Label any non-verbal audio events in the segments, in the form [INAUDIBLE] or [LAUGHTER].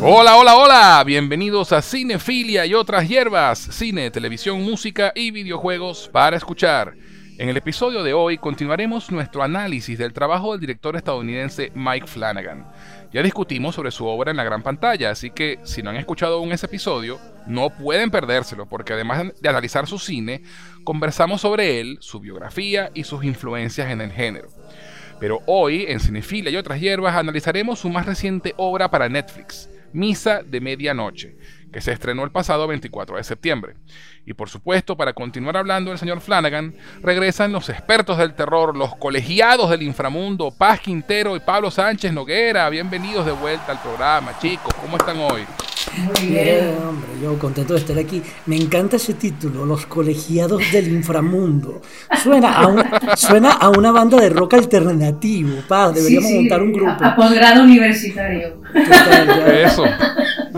Hola, hola, hola, bienvenidos a Cinefilia y otras hierbas, cine, televisión, música y videojuegos para escuchar. En el episodio de hoy continuaremos nuestro análisis del trabajo del director estadounidense Mike Flanagan. Ya discutimos sobre su obra en la gran pantalla, así que si no han escuchado aún ese episodio, no pueden perdérselo, porque además de analizar su cine, conversamos sobre él, su biografía y sus influencias en el género. Pero hoy, en Cinefila y otras hierbas, analizaremos su más reciente obra para Netflix, Misa de Medianoche, que se estrenó el pasado 24 de septiembre. Y por supuesto, para continuar hablando del señor Flanagan, regresan los expertos del terror, los colegiados del inframundo, Paz Quintero y Pablo Sánchez Noguera. Bienvenidos de vuelta al programa, chicos. ¿Cómo están hoy? Muy bien, hombre, yo contento de estar aquí. Me encanta ese título, Los colegiados del inframundo. Suena a, suena a una banda de rock alternativo, pa, deberíamos montar un grupo. A, posgrado universitario. Eso.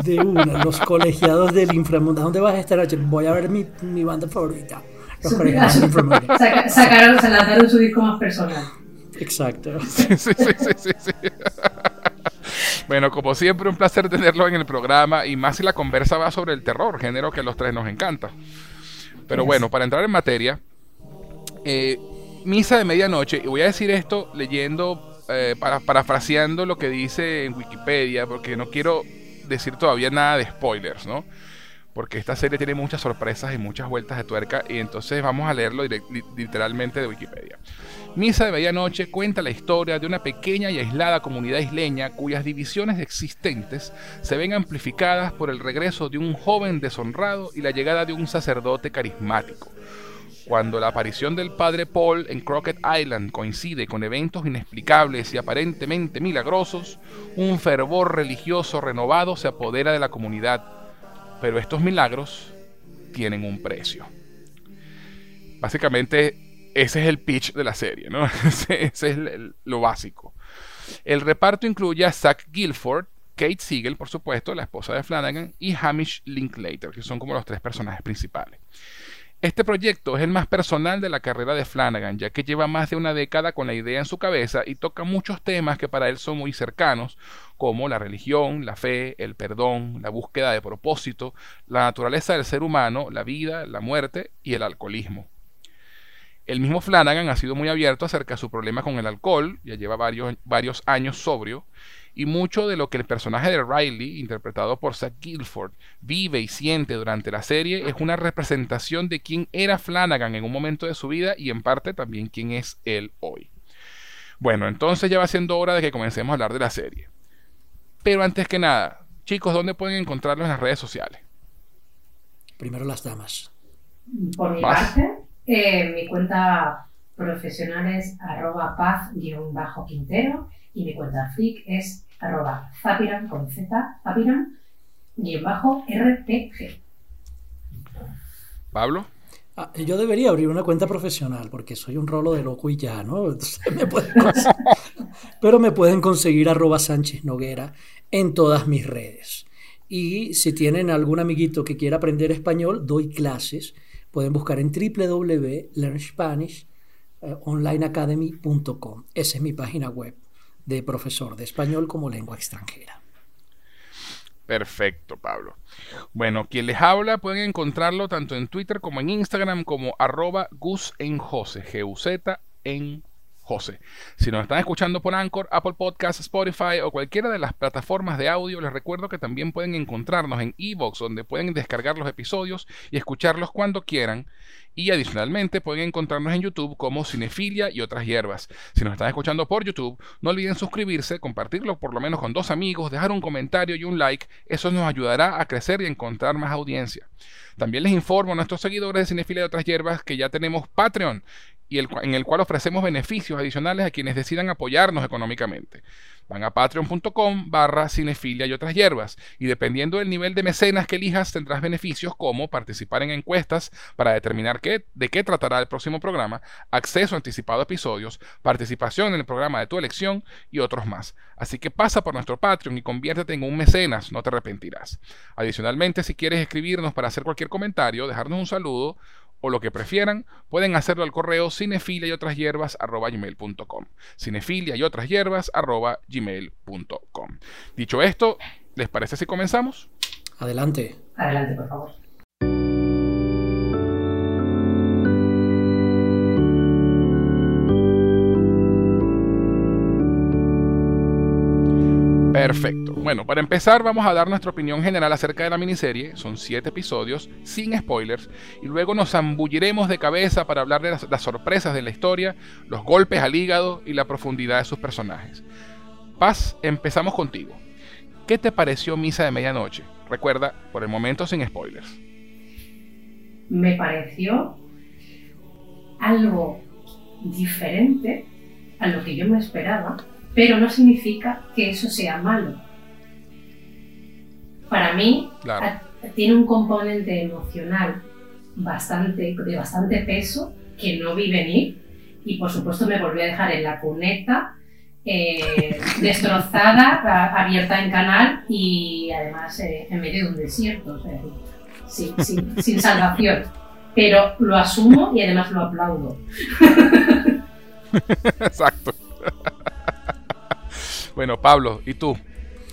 De una, los colegiados del inframundo. ¿A dónde vas a estar? Voy a ver mi, mi banda favorita. Los colegiados del inframundo. [LAUGHS] sacaron, se lanzaron su disco más personal. Exacto. Sí, sí, sí, sí, sí. Bueno, como siempre, un placer tenerlo en el programa y más si la conversa va sobre el terror, género que a los tres nos encanta. Pero bueno, para entrar en materia, eh, Misa de Medianoche, y voy a decir esto leyendo, eh, para, parafraseando lo que dice en Wikipedia, porque no quiero decir todavía nada de spoilers, ¿no? Porque esta serie tiene muchas sorpresas y muchas vueltas de tuerca, y entonces vamos a leerlo literalmente de Wikipedia. Misa de Medianoche cuenta la historia de una pequeña y aislada comunidad isleña cuyas divisiones existentes se ven amplificadas por el regreso de un joven deshonrado y la llegada de un sacerdote carismático. Cuando la aparición del padre Paul en Crockett Island coincide con eventos inexplicables y aparentemente milagrosos, un fervor religioso renovado se apodera de la comunidad. Pero estos milagros tienen un precio. Básicamente ese es el pitch de la serie, ¿no? [LAUGHS] ese, es lo básico. El reparto incluye a Zach Guilford, Kate Siegel, por supuesto, la esposa de Flanagan, y Hamish Linklater, que son como los tres personajes principales. Este proyecto es el más personal de la carrera de Flanagan, ya que lleva más de una década con la idea en su cabeza y toca muchos temas que para él son muy cercanos, como la religión, la fe, el perdón, la búsqueda de propósito, la naturaleza del ser humano, la vida, la muerte y el alcoholismo. El mismo Flanagan ha sido muy abierto acerca de su problema con el alcohol, ya lleva varios, varios años sobrio, y mucho de lo que el personaje de Riley, interpretado por Zach Guilford, vive y siente durante la serie es una representación de quién era Flanagan en un momento de su vida y en parte también quién es él hoy. Bueno, entonces ya va siendo hora de que comencemos a hablar de la serie. Pero antes que nada, chicos, ¿dónde pueden encontrarlo en las redes sociales? Primero las damas. Por mi parte, eh, mi cuenta profesional es arroba paz-quintero y mi cuenta freak es arroba zapiran con z zapiran rtg. Pablo. Ah, yo debería abrir una cuenta profesional porque soy un rolo de loco y ya, ¿no? [LAUGHS] [LAUGHS] Pero me pueden conseguir arroba Sánchez Noguera en todas mis redes. Y si tienen algún amiguito que quiera aprender español, doy clases pueden buscar en www.learnspanishonlineacademy.com. Esa es mi página web de profesor de español como lengua extranjera. Perfecto, Pablo. Bueno, quien les habla pueden encontrarlo tanto en Twitter como en Instagram como arroba Gus en José. Si nos están escuchando por Anchor, Apple Podcasts, Spotify o cualquiera de las plataformas de audio, les recuerdo que también pueden encontrarnos en Evox, donde pueden descargar los episodios y escucharlos cuando quieran. Y adicionalmente pueden encontrarnos en YouTube como Cinefilia y otras hierbas. Si nos están escuchando por YouTube, no olviden suscribirse, compartirlo por lo menos con dos amigos, dejar un comentario y un like. Eso nos ayudará a crecer y encontrar más audiencia. También les informo a nuestros seguidores de Cinefilia y otras hierbas que ya tenemos Patreon y en el cual ofrecemos beneficios adicionales a quienes decidan apoyarnos económicamente. Van a patreon.com barra cinefilia y otras hierbas y dependiendo del nivel de mecenas que elijas tendrás beneficios como participar en encuestas para determinar qué, de qué tratará el próximo programa, acceso anticipado a episodios, participación en el programa de tu elección y otros más. Así que pasa por nuestro Patreon y conviértete en un mecenas, no te arrepentirás. Adicionalmente, si quieres escribirnos para hacer cualquier comentario, dejarnos un saludo o lo que prefieran, pueden hacerlo al correo cinefilia y otras hierbas gmail.com. Cinefilia y otras hierbas gmail.com. Dicho esto, ¿les parece si comenzamos? Adelante. Adelante, por favor. Perfecto. Bueno, para empezar vamos a dar nuestra opinión general acerca de la miniserie. Son siete episodios, sin spoilers, y luego nos zambulliremos de cabeza para hablar de las, sorpresas de la historia, los golpes al hígado y la profundidad de sus personajes. Paz, empezamos contigo. ¿Qué te pareció Misa de Medianoche? Recuerda, por el momento sin spoilers. Me pareció algo diferente a lo que yo me esperaba pero no significa que eso sea malo. Para mí, tiene un componente emocional bastante, de bastante peso que no vi venir y por supuesto me volví a dejar en la cuneta eh, [LAUGHS] destrozada, abierta en canal y además eh, en medio de un desierto, [LAUGHS] sin salvación. Pero lo asumo y además lo aplaudo. [LAUGHS] Exacto. Bueno, Pablo, ¿y tú?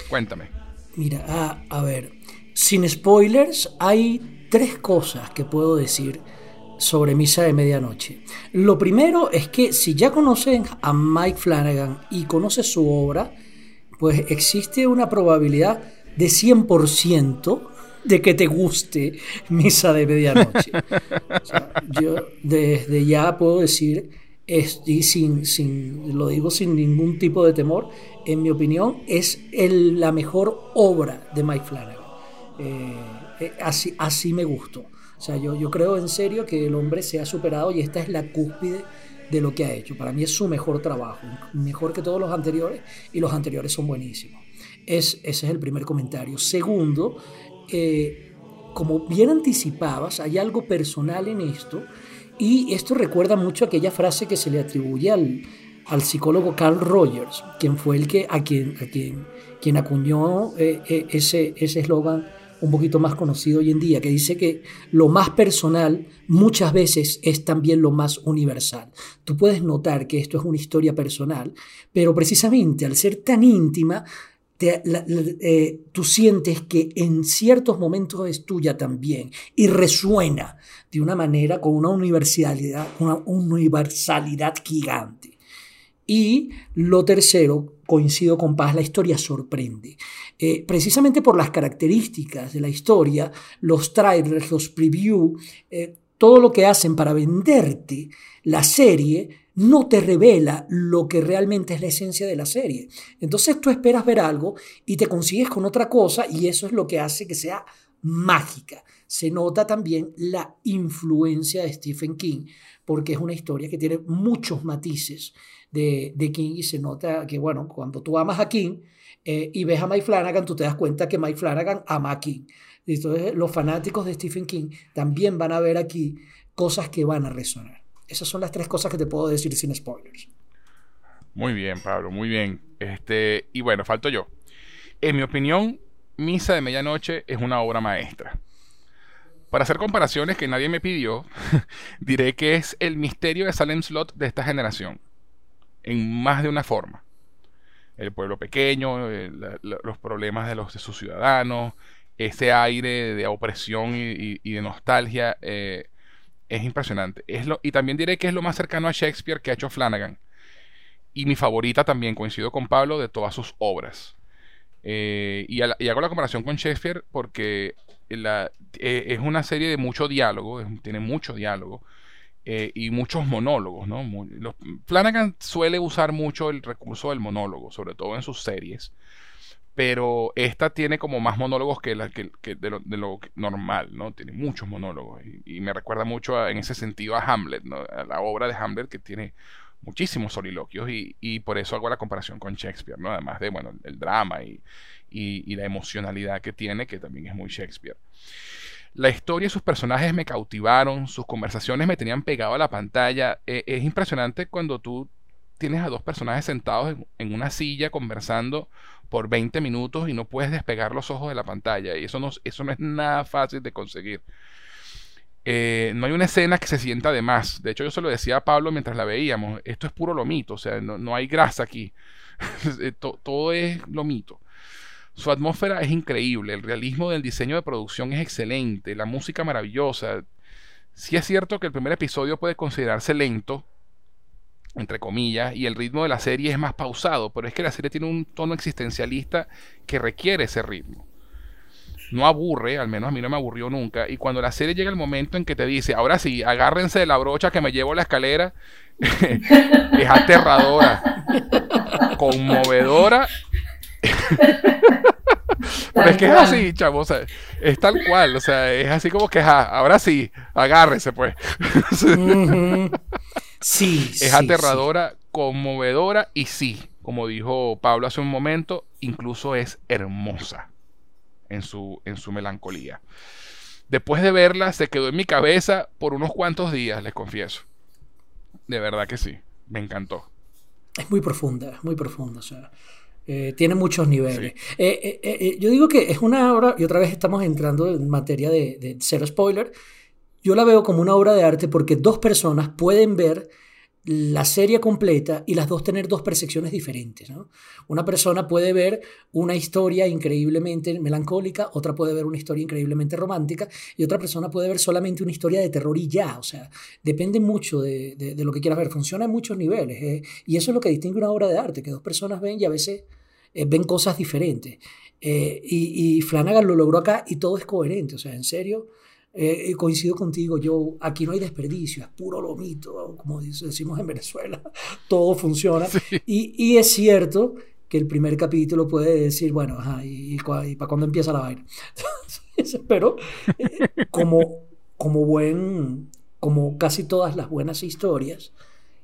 Cuéntame. Mira, a, ver, sin spoilers, hay tres cosas que puedo decir sobre Misa de Medianoche. Lo primero es que si ya conocen a Mike Flanagan y conoces su obra, pues existe una probabilidad de 100% de que te guste Misa de Medianoche. yo desde ya puedo decir y sin, sin, lo digo sin ningún tipo de temor, en mi opinión, es la mejor obra de Mike Flanagan. Eh, eh, así, así me gustó. O sea, yo, yo creo en serio que el hombre se ha superado y esta es la cúspide de lo que ha hecho. Para mí es su mejor trabajo, mejor que todos los anteriores y los anteriores son buenísimos. Es, ese es el primer comentario. Segundo, eh, como bien anticipabas, hay algo personal en esto y esto recuerda mucho aquella frase que se le atribuye al, al psicólogo Carl Rogers, quien fue el que, a quien, a quien, quien acuñó eh, eh, ese eslogan un poquito más conocido hoy en día, que dice que lo más personal muchas veces es también lo más universal. Tú puedes notar que esto es una historia personal, pero precisamente al ser tan íntima, eh, tú sientes que en ciertos momentos es tuya también y resuena de una manera con una universalidad, una universalidad gigante. Y lo tercero, coincido con Paz, la historia sorprende. Eh, precisamente por las características de la historia, los trailers, los previews, eh, todo lo que hacen para venderte la serie, no te revela lo que realmente es la esencia de la serie. Entonces tú esperas ver algo y te consigues con otra cosa y eso es lo que hace que sea mágica. Se nota también la influencia de Stephen King, porque es una historia que tiene muchos matices de, King y se nota que, bueno, cuando tú amas a King eh, y ves a Mike Flanagan, tú te das cuenta que Mike Flanagan ama a King. Entonces los fanáticos de Stephen King también van a ver aquí cosas que van a resonar. Esas son las tres cosas que te puedo decir sin spoilers. Muy bien, Pablo, muy bien. Este, y bueno, falto yo. En mi opinión, Misa de Medianoche es una obra maestra. Para hacer comparaciones que nadie me pidió, [LAUGHS] diré que es el misterio de Salem Slot de esta generación, en más de una forma. El pueblo pequeño, eh, los problemas de, los, de sus ciudadanos, ese aire de opresión y, de nostalgia eh, es impresionante. Es lo, y también diré que es lo más cercano a Shakespeare que ha hecho Flanagan. Y mi favorita también, coincido con Pablo, de todas sus obras. Eh, y, hago la comparación con Shakespeare porque la, es una serie de mucho diálogo, tiene mucho diálogo eh, y muchos monólogos. ¿no? Flanagan suele usar mucho el recurso del monólogo, sobre todo en sus series pero esta tiene como más monólogos que, la, que, de, lo, normal, ¿no? Tiene muchos monólogos y, me recuerda mucho en ese sentido a Hamlet. A la obra de Hamlet que tiene muchísimos soliloquios y, por eso hago la comparación con Shakespeare, ¿no? Además de, bueno, el drama y, la emocionalidad que tiene, que también es muy Shakespeare. La historia y sus personajes me cautivaron, sus conversaciones me tenían pegado a la pantalla. E, es impresionante cuando tú tienes a dos personajes sentados en una silla conversando por 20 minutos y no puedes despegar los ojos de la pantalla. Y eso no, no es nada fácil de conseguir. Eh, no hay una escena que se sienta de más. De hecho, yo se lo decía a Pablo mientras la veíamos. Esto es puro lomito, o sea, no, hay grasa aquí. [LAUGHS] Eh, todo es lomito. Su atmósfera es increíble, el realismo del diseño de producción es excelente, la música maravillosa. Sí es cierto que el primer episodio puede considerarse lento, entre comillas, y el ritmo de la serie es más pausado, pero es que la serie tiene un tono existencialista que requiere ese ritmo no aburre, al menos a mí no me aburrió nunca. Y cuando la serie llega el momento en que te dice, ahora sí, agárrense de la brocha que me llevo la escalera, [LAUGHS] es aterradora, conmovedora. [LAUGHS] Pero es que es así, chavo, es tal cual, o sea, es así como que, ahora sí, agárrese pues. [LAUGHS] sí. Es aterradora, conmovedora y sí, como dijo Pablo hace un momento, incluso es hermosa en su, en su melancolía. Después de verla, se quedó en mi cabeza por unos cuantos días, les confieso. De verdad que sí, me encantó. Es muy profunda, muy profunda. O sea, eh, tiene muchos niveles. Eh, eh, yo digo que es una obra, y otra vez estamos entrando en materia de, de cero spoiler. Yo la veo como una obra de arte porque dos personas pueden ver la serie completa y las dos tener dos percepciones diferentes. Una persona puede ver una historia increíblemente melancólica, otra puede ver una historia increíblemente romántica y otra persona puede ver solamente una historia de terror y ya. O sea, depende mucho de, lo que quieras ver. Funciona en muchos niveles. ¿eh? Y eso es lo que distingue una obra de arte, que dos personas ven y a veces eh, ven cosas diferentes. Eh, y, y Flanagan lo logró acá y todo es coherente. O sea, en serio eh, coincido contigo, yo aquí no hay desperdicio, es puro lomito, como decimos en Venezuela, [LAUGHS] todo funciona. Y, y, es cierto que el primer capítulo puede decir, bueno, ajá, ¿y, para cuándo empieza la vaina? [LAUGHS] Pero eh, como, como buen, como casi todas las buenas historias,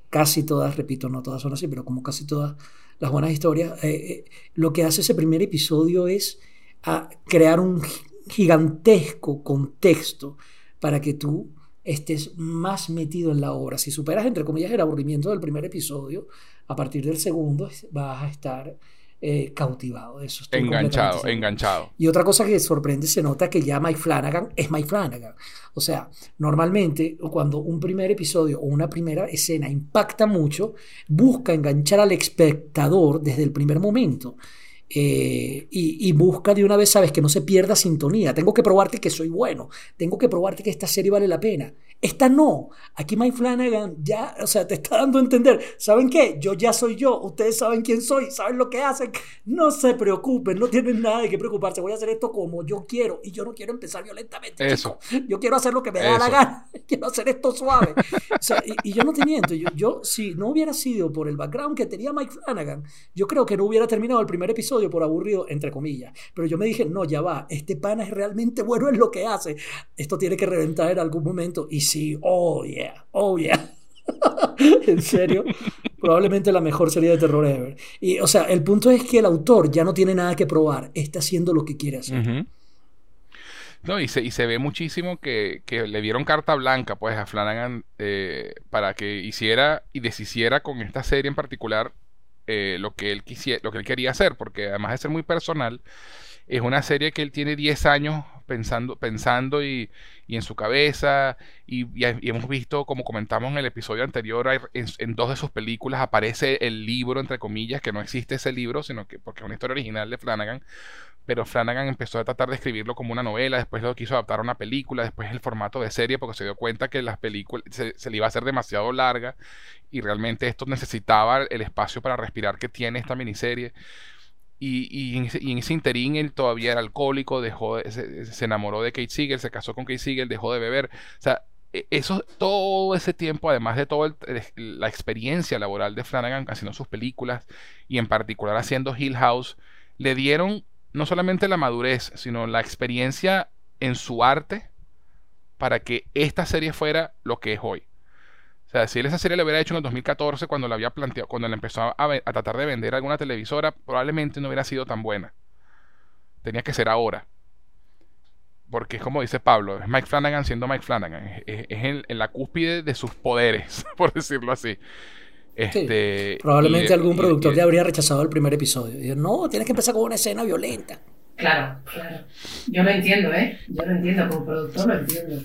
casi todas, repito, no todas son así, pero como casi todas las buenas historias, eh, lo que hace ese primer episodio es a crear un gigantesco contexto para que tú estés más metido en la obra. Si superas, entre comillas, el aburrimiento del primer episodio, a partir del segundo vas a estar eh, cautivado. Eso enganchado, enganchado. Y otra cosa que sorprende, se nota que ya Mike Flanagan es Mike Flanagan. O sea, normalmente cuando un primer episodio o una primera escena impacta mucho, busca enganchar al espectador desde el primer momento. Eh, y, busca de una vez, sabes, que no se pierda sintonía. Tengo que probarte que soy bueno. Tengo que probarte que esta serie vale la pena. Esta no. Aquí Mike Flanagan ya, o sea, te está dando a entender. ¿Saben qué? Yo ya soy yo. Ustedes saben quién soy. Saben lo que hacen. No se preocupen. No tienen nada de qué preocuparse. Voy a hacer esto como yo quiero. Y yo no quiero empezar violentamente. Eso. Yo quiero hacer lo que me da la gana. [LAUGHS] Quiero hacer esto suave. O sea, y, yo no te miento. Yo, yo, si no hubiera sido por el background que tenía Mike Flanagan, yo creo que no hubiera terminado el primer episodio por aburrido, entre comillas. Pero yo me dije, no, ya va. Este pana es realmente bueno en lo que hace. Esto tiene que reventar en algún momento. Y sí, oh yeah, oh yeah. [LAUGHS] en serio, probablemente la mejor serie de terror ever. Y, o sea, el punto es que el autor ya no tiene nada que probar, está haciendo lo que quiere hacer. No, y se, y se ve muchísimo que, que, le dieron carta blanca pues a Flanagan eh, para que hiciera y deshiciera con esta serie en particular eh, lo, que él quisiera, lo que él quería hacer, porque además de ser muy personal, es una serie que él tiene 10 años pensando, pensando y, en su cabeza. Y, hemos visto, como comentamos en el episodio anterior, en, dos de sus películas aparece el libro, entre comillas, que no existe ese libro, sino que porque es una historia original de Flanagan. Pero Flanagan empezó a tratar de escribirlo como una novela, después lo quiso adaptar a una película, después el formato de serie, porque se dio cuenta que las películas se, se le iba a hacer demasiado larga y realmente esto necesitaba el espacio para respirar que tiene esta miniserie. Y, en ese, interín él todavía era alcohólico, dejó se, enamoró de Kate Siegel, se casó con Kate Siegel, dejó de beber. O sea, e, eso, todo ese tiempo, además de toda la experiencia laboral de Flanagan haciendo sus películas y en particular haciendo Hill House, le dieron no solamente la madurez, sino la experiencia en su arte para que esta serie fuera lo que es hoy. O sea, si él esa serie la hubiera hecho en el 2014, cuando la había planteado, cuando él empezó a, tratar de vender alguna televisora, probablemente no hubiera sido tan buena. Tenía que ser ahora. Porque es como dice Pablo, es Mike Flanagan siendo Mike Flanagan. Es, en, la cúspide de sus poderes, [LAUGHS] por decirlo así. Este, probablemente algún productor ya habría rechazado el primer episodio. no, tienes que empezar con una escena violenta. Claro, claro. Yo lo entiendo, ¿eh? Yo lo entiendo, como productor lo entiendo.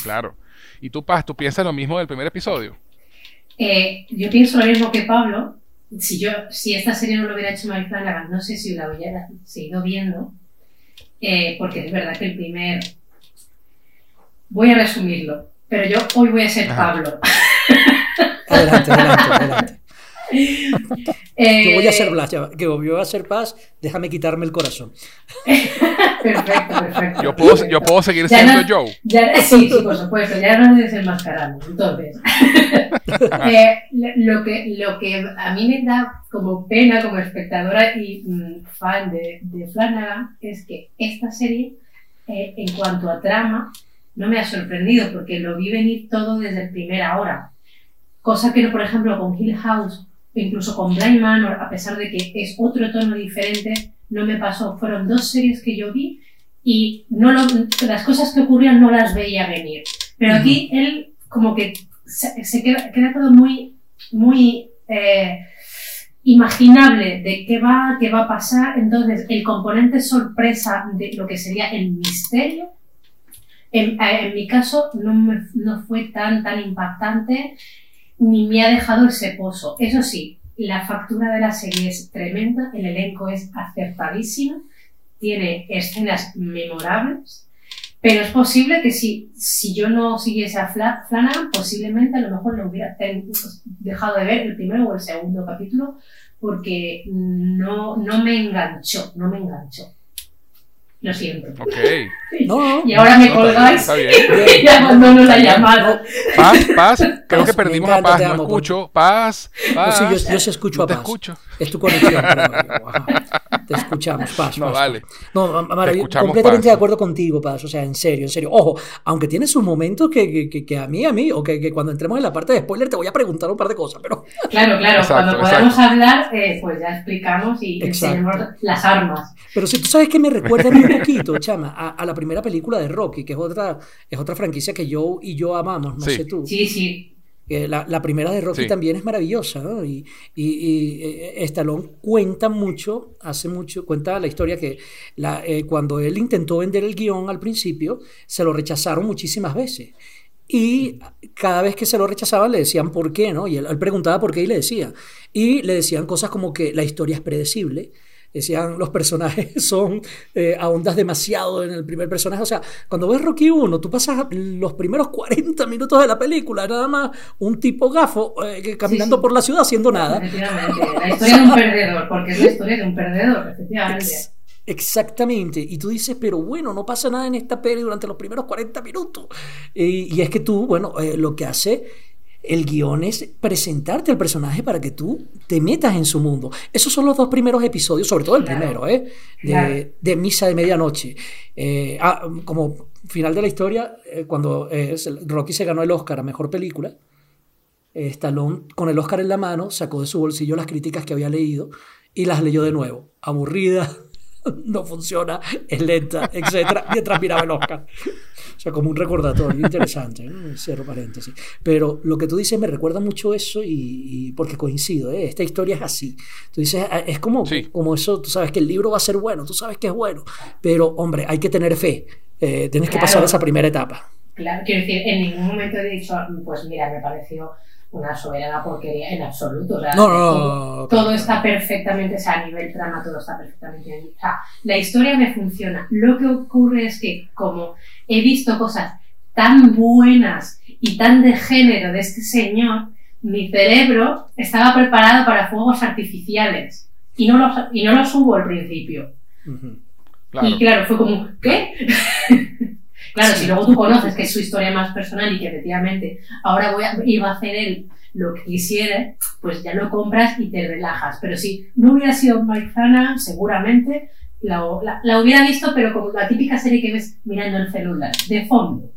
Claro. ¿Y tú, Paz, tú piensas lo mismo del primer episodio? Eh, yo pienso lo mismo que Pablo. Si yo, si esta serie no lo hubiera hecho Mike Flanagan, no sé si la hubiera seguido viendo, eh, porque es verdad que el primer... Voy a resumirlo, pero yo hoy voy a ser Pablo. Adelante, adelante, adelante. Yo voy a ser Blas, que yo voy a ser paz, déjame quitarme el corazón. perfecto, perfecto. Yo puedo, yo puedo seguir siendo Joe. sí, sí, por supuesto, ya no debes enmascarando. Entonces, [LAUGHS] eh, lo, que, lo que a mí me da como pena como espectadora y mm, fan de, de, Flanagan es que esta serie, eh, en cuanto a trama, no me ha sorprendido porque lo vi venir todo desde primera hora. Cosa que, por ejemplo, con Hill House incluso con Blind Manor, a pesar de que es otro tono diferente, no me pasó. Fueron dos series que yo vi y no las cosas que ocurrían no las veía venir. Pero aquí él como que se, queda, todo muy, muy eh, imaginable de qué va, qué va a pasar. Entonces, el componente sorpresa de lo que sería el misterio, en, en mi caso, no, me, no fue tan, tan impactante ni me ha dejado ese pozo. Eso sí, la factura de la serie es tremenda, el elenco es acertadísimo, tiene escenas memorables, pero es posible que si, si yo no siguiese a Flanagan, posiblemente a lo mejor lo hubiera dejado de ver el primero o el segundo capítulo, porque no, no me enganchó, no me enganchó. Lo siento. Ok. [LAUGHS] y ahora me colgáis y abandono la llamada. Paz, Paz, creo que perdimos a Paz. No escucho. Paz, Paz. sí, yo, yo sí escucho a Paz. Te escucho. Es tu conexión. [LAUGHS] te escuchamos, Paz. No, vale. No, Mara, completamente de acuerdo contigo, Paz. O sea, en serio, en serio. Ojo, aunque tienes sus momentos que, que, que, a mí, a mí, o que, cuando entremos en la parte de spoiler te voy a preguntar un par de cosas, pero... [LAUGHS] Claro, claro. cuando podamos hablar, eh, pues ya explicamos y enseñamos las armas. Pero si tú sabes que me recuerda un poquito, chama, a, la primera película de Rocky, que es otra, es otra franquicia que yo y yo amamos, no sé tú. Sí, sí. La, la, primera de Rocky también es maravillosa, ¿no? Y, y, y, eh, Stallone cuenta mucho, hace mucho, cuenta la historia que la, eh, cuando él intentó vender el guion al principio, se lo rechazaron muchísimas veces. Y cada vez que se lo rechazaban le decían por qué, ¿no? Y él, él preguntaba por qué y le decía. Y le decían cosas como que la historia es predecible, decían los personajes [LAUGHS] son eh, ahondas demasiado en el primer personaje. O sea, cuando ves Rocky 1, tú pasas los primeros [LAUGHS] 40 minutos de la película, nada más un tipo gafo eh, caminando por la ciudad haciendo nada. Efectivamente, [LAUGHS] la historia de un perdedor, porque es la historia de un perdedor, efectivamente. Exactamente, y tú dices, pero bueno, no pasa nada en esta peli durante los primeros 40 minutos. y es que tú, bueno, eh, lo que hace el guion es presentarte al personaje para que tú te metas en su mundo. Esos son los dos primeros episodios, sobre todo el primero, ¿eh? de, Misa de Medianoche. Eh, ah, como final de la historia, eh, cuando Rocky se ganó el Oscar a Mejor Película, Stallone, con el Oscar en la mano, sacó de su bolsillo las críticas que había leído y las leyó de nuevo. Aburrida, [LAUGHS] no funciona, es lenta, etc. mientras miraba el Oscar. O sea, como un recordatorio interesante, cierro paréntesis. Pero lo que tú dices me recuerda mucho eso y, porque coincido, ¿eh? esta historia es así. Tú dices, ah, es como, como eso, tú sabes que el libro va a ser bueno, tú sabes que es bueno, pero hombre, hay que tener fe, eh, tienes que pasar esa primera etapa. Claro, quiero decir, en ningún momento he dicho, pues mira, me pareció una soberana porquería en absoluto. todo, está perfectamente, o sea, a nivel trama todo está perfectamente bien. O sea, la historia me funciona. Lo que ocurre es que como he visto cosas tan buenas y tan de género de este señor, mi cerebro estaba preparado para fuegos artificiales y no los, y no los hubo al principio. Y claro, fue como, ¿qué? Claro, si luego tú conoces que es su historia más personal y que efectivamente ahora voy a, iba a hacer él lo que quisiera, pues ya lo compras y te relajas. Pero si no hubiera sido Mike seguramente la, la, hubiera visto, pero como la típica serie que ves mirando el celular, de fondo.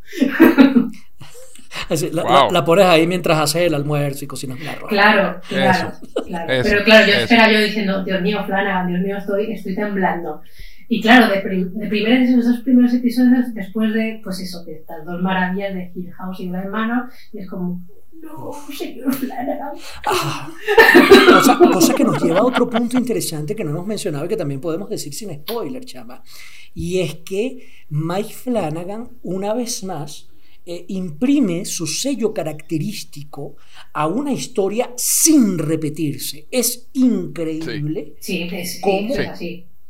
la, pones ahí mientras haces el almuerzo y cocinas la arroz. Claro, claro, claro. pero claro, yo espera yo diciendo, Dios mío, Flanagan, Dios mío, estoy, estoy temblando. Y claro, de, de esos dos primeros episodios, después de, pues eso, de estas dos maravillas de Hill House y Blind Manor, y es como, no, señor Flanagan. Ah, cosa, que nos lleva a otro punto interesante que no hemos mencionado y que también podemos decir sin spoiler, chama. Y es que Mike Flanagan, una vez más, eh, imprime su sello característico a una historia sin repetirse. Es increíble cómo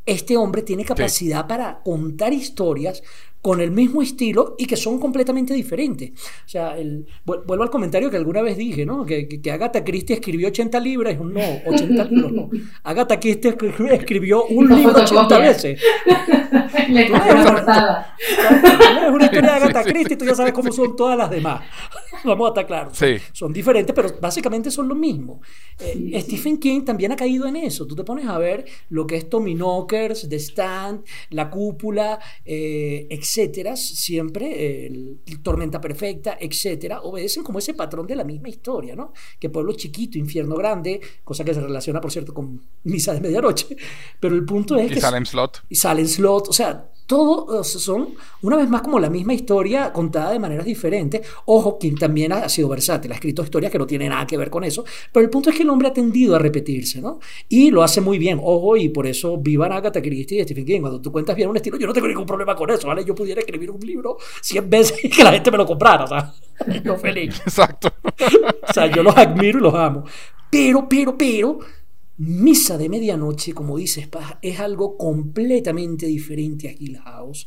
este hombre tiene capacidad para contar historias con el mismo estilo y que son completamente diferentes. O sea, el, vuelvo al comentario que alguna vez dije, ¿no? Que, que, Agatha Christie escribió 80 libros, no, 80 libros no. [LAUGHS] Agatha Christie escribió un libro 80 veces. [LAUGHS] Le es [LAUGHS] una historia de Agatha Christie, tú ya sabes cómo son todas las demás. Vamos a estar claros. Sí. Son diferentes, pero básicamente son lo mismo. Eh, Stephen King también ha caído en eso. Tú te pones a ver lo que es Tommy Knockers, The Stand, La Cúpula, eh, etcétera, siempre, el, Tormenta Perfecta, etcétera, obedecen como ese patrón de la misma historia, ¿no? Que pueblo chiquito, infierno grande, cosa que se relaciona, por cierto, con Misa de Medianoche, pero el punto es y que... Salem Slot. Y Salem Slot, o sea, todo son una vez más como la misma historia contada de maneras diferentes. Ojo, quien también ha sido versátil, ha escrito historias que no tienen nada que ver con eso, pero el punto es que el hombre ha tendido a repetirse, ¿no? Y lo hace muy bien, ojo, y por eso viva Agatha Christie y Stephen King. Cuando tú cuentas bien un estilo, yo no tengo ningún problema con eso, ¿vale? Yo pudiera escribir un libro 100 veces y que la gente me lo comprara, o sea, yo feliz. Exacto. [LAUGHS] o sea, yo los admiro y los amo. Pero, pero, pero, Misa de Medianoche, como dices, es algo completamente diferente a Hill House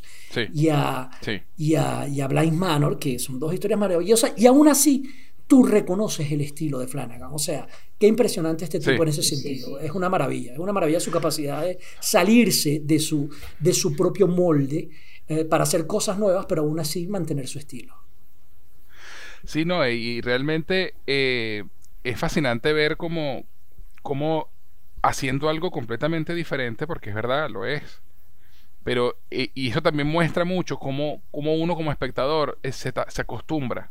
y, a, y, a, Blind Manor, que son dos historias maravillosas, y aún así tú reconoces el estilo de Flanagan. O sea, qué impresionante este tipo en ese sentido. Es una maravilla, es una maravilla su capacidad de salirse de su, de su propio molde eh, para hacer cosas nuevas, pero aún así mantener su estilo. Sí, no, y realmente eh, es fascinante ver cómo, cómo haciendo algo completamente diferente, porque es verdad, lo es. Pero, y eso también muestra mucho cómo, cómo uno como espectador se, se, acostumbra.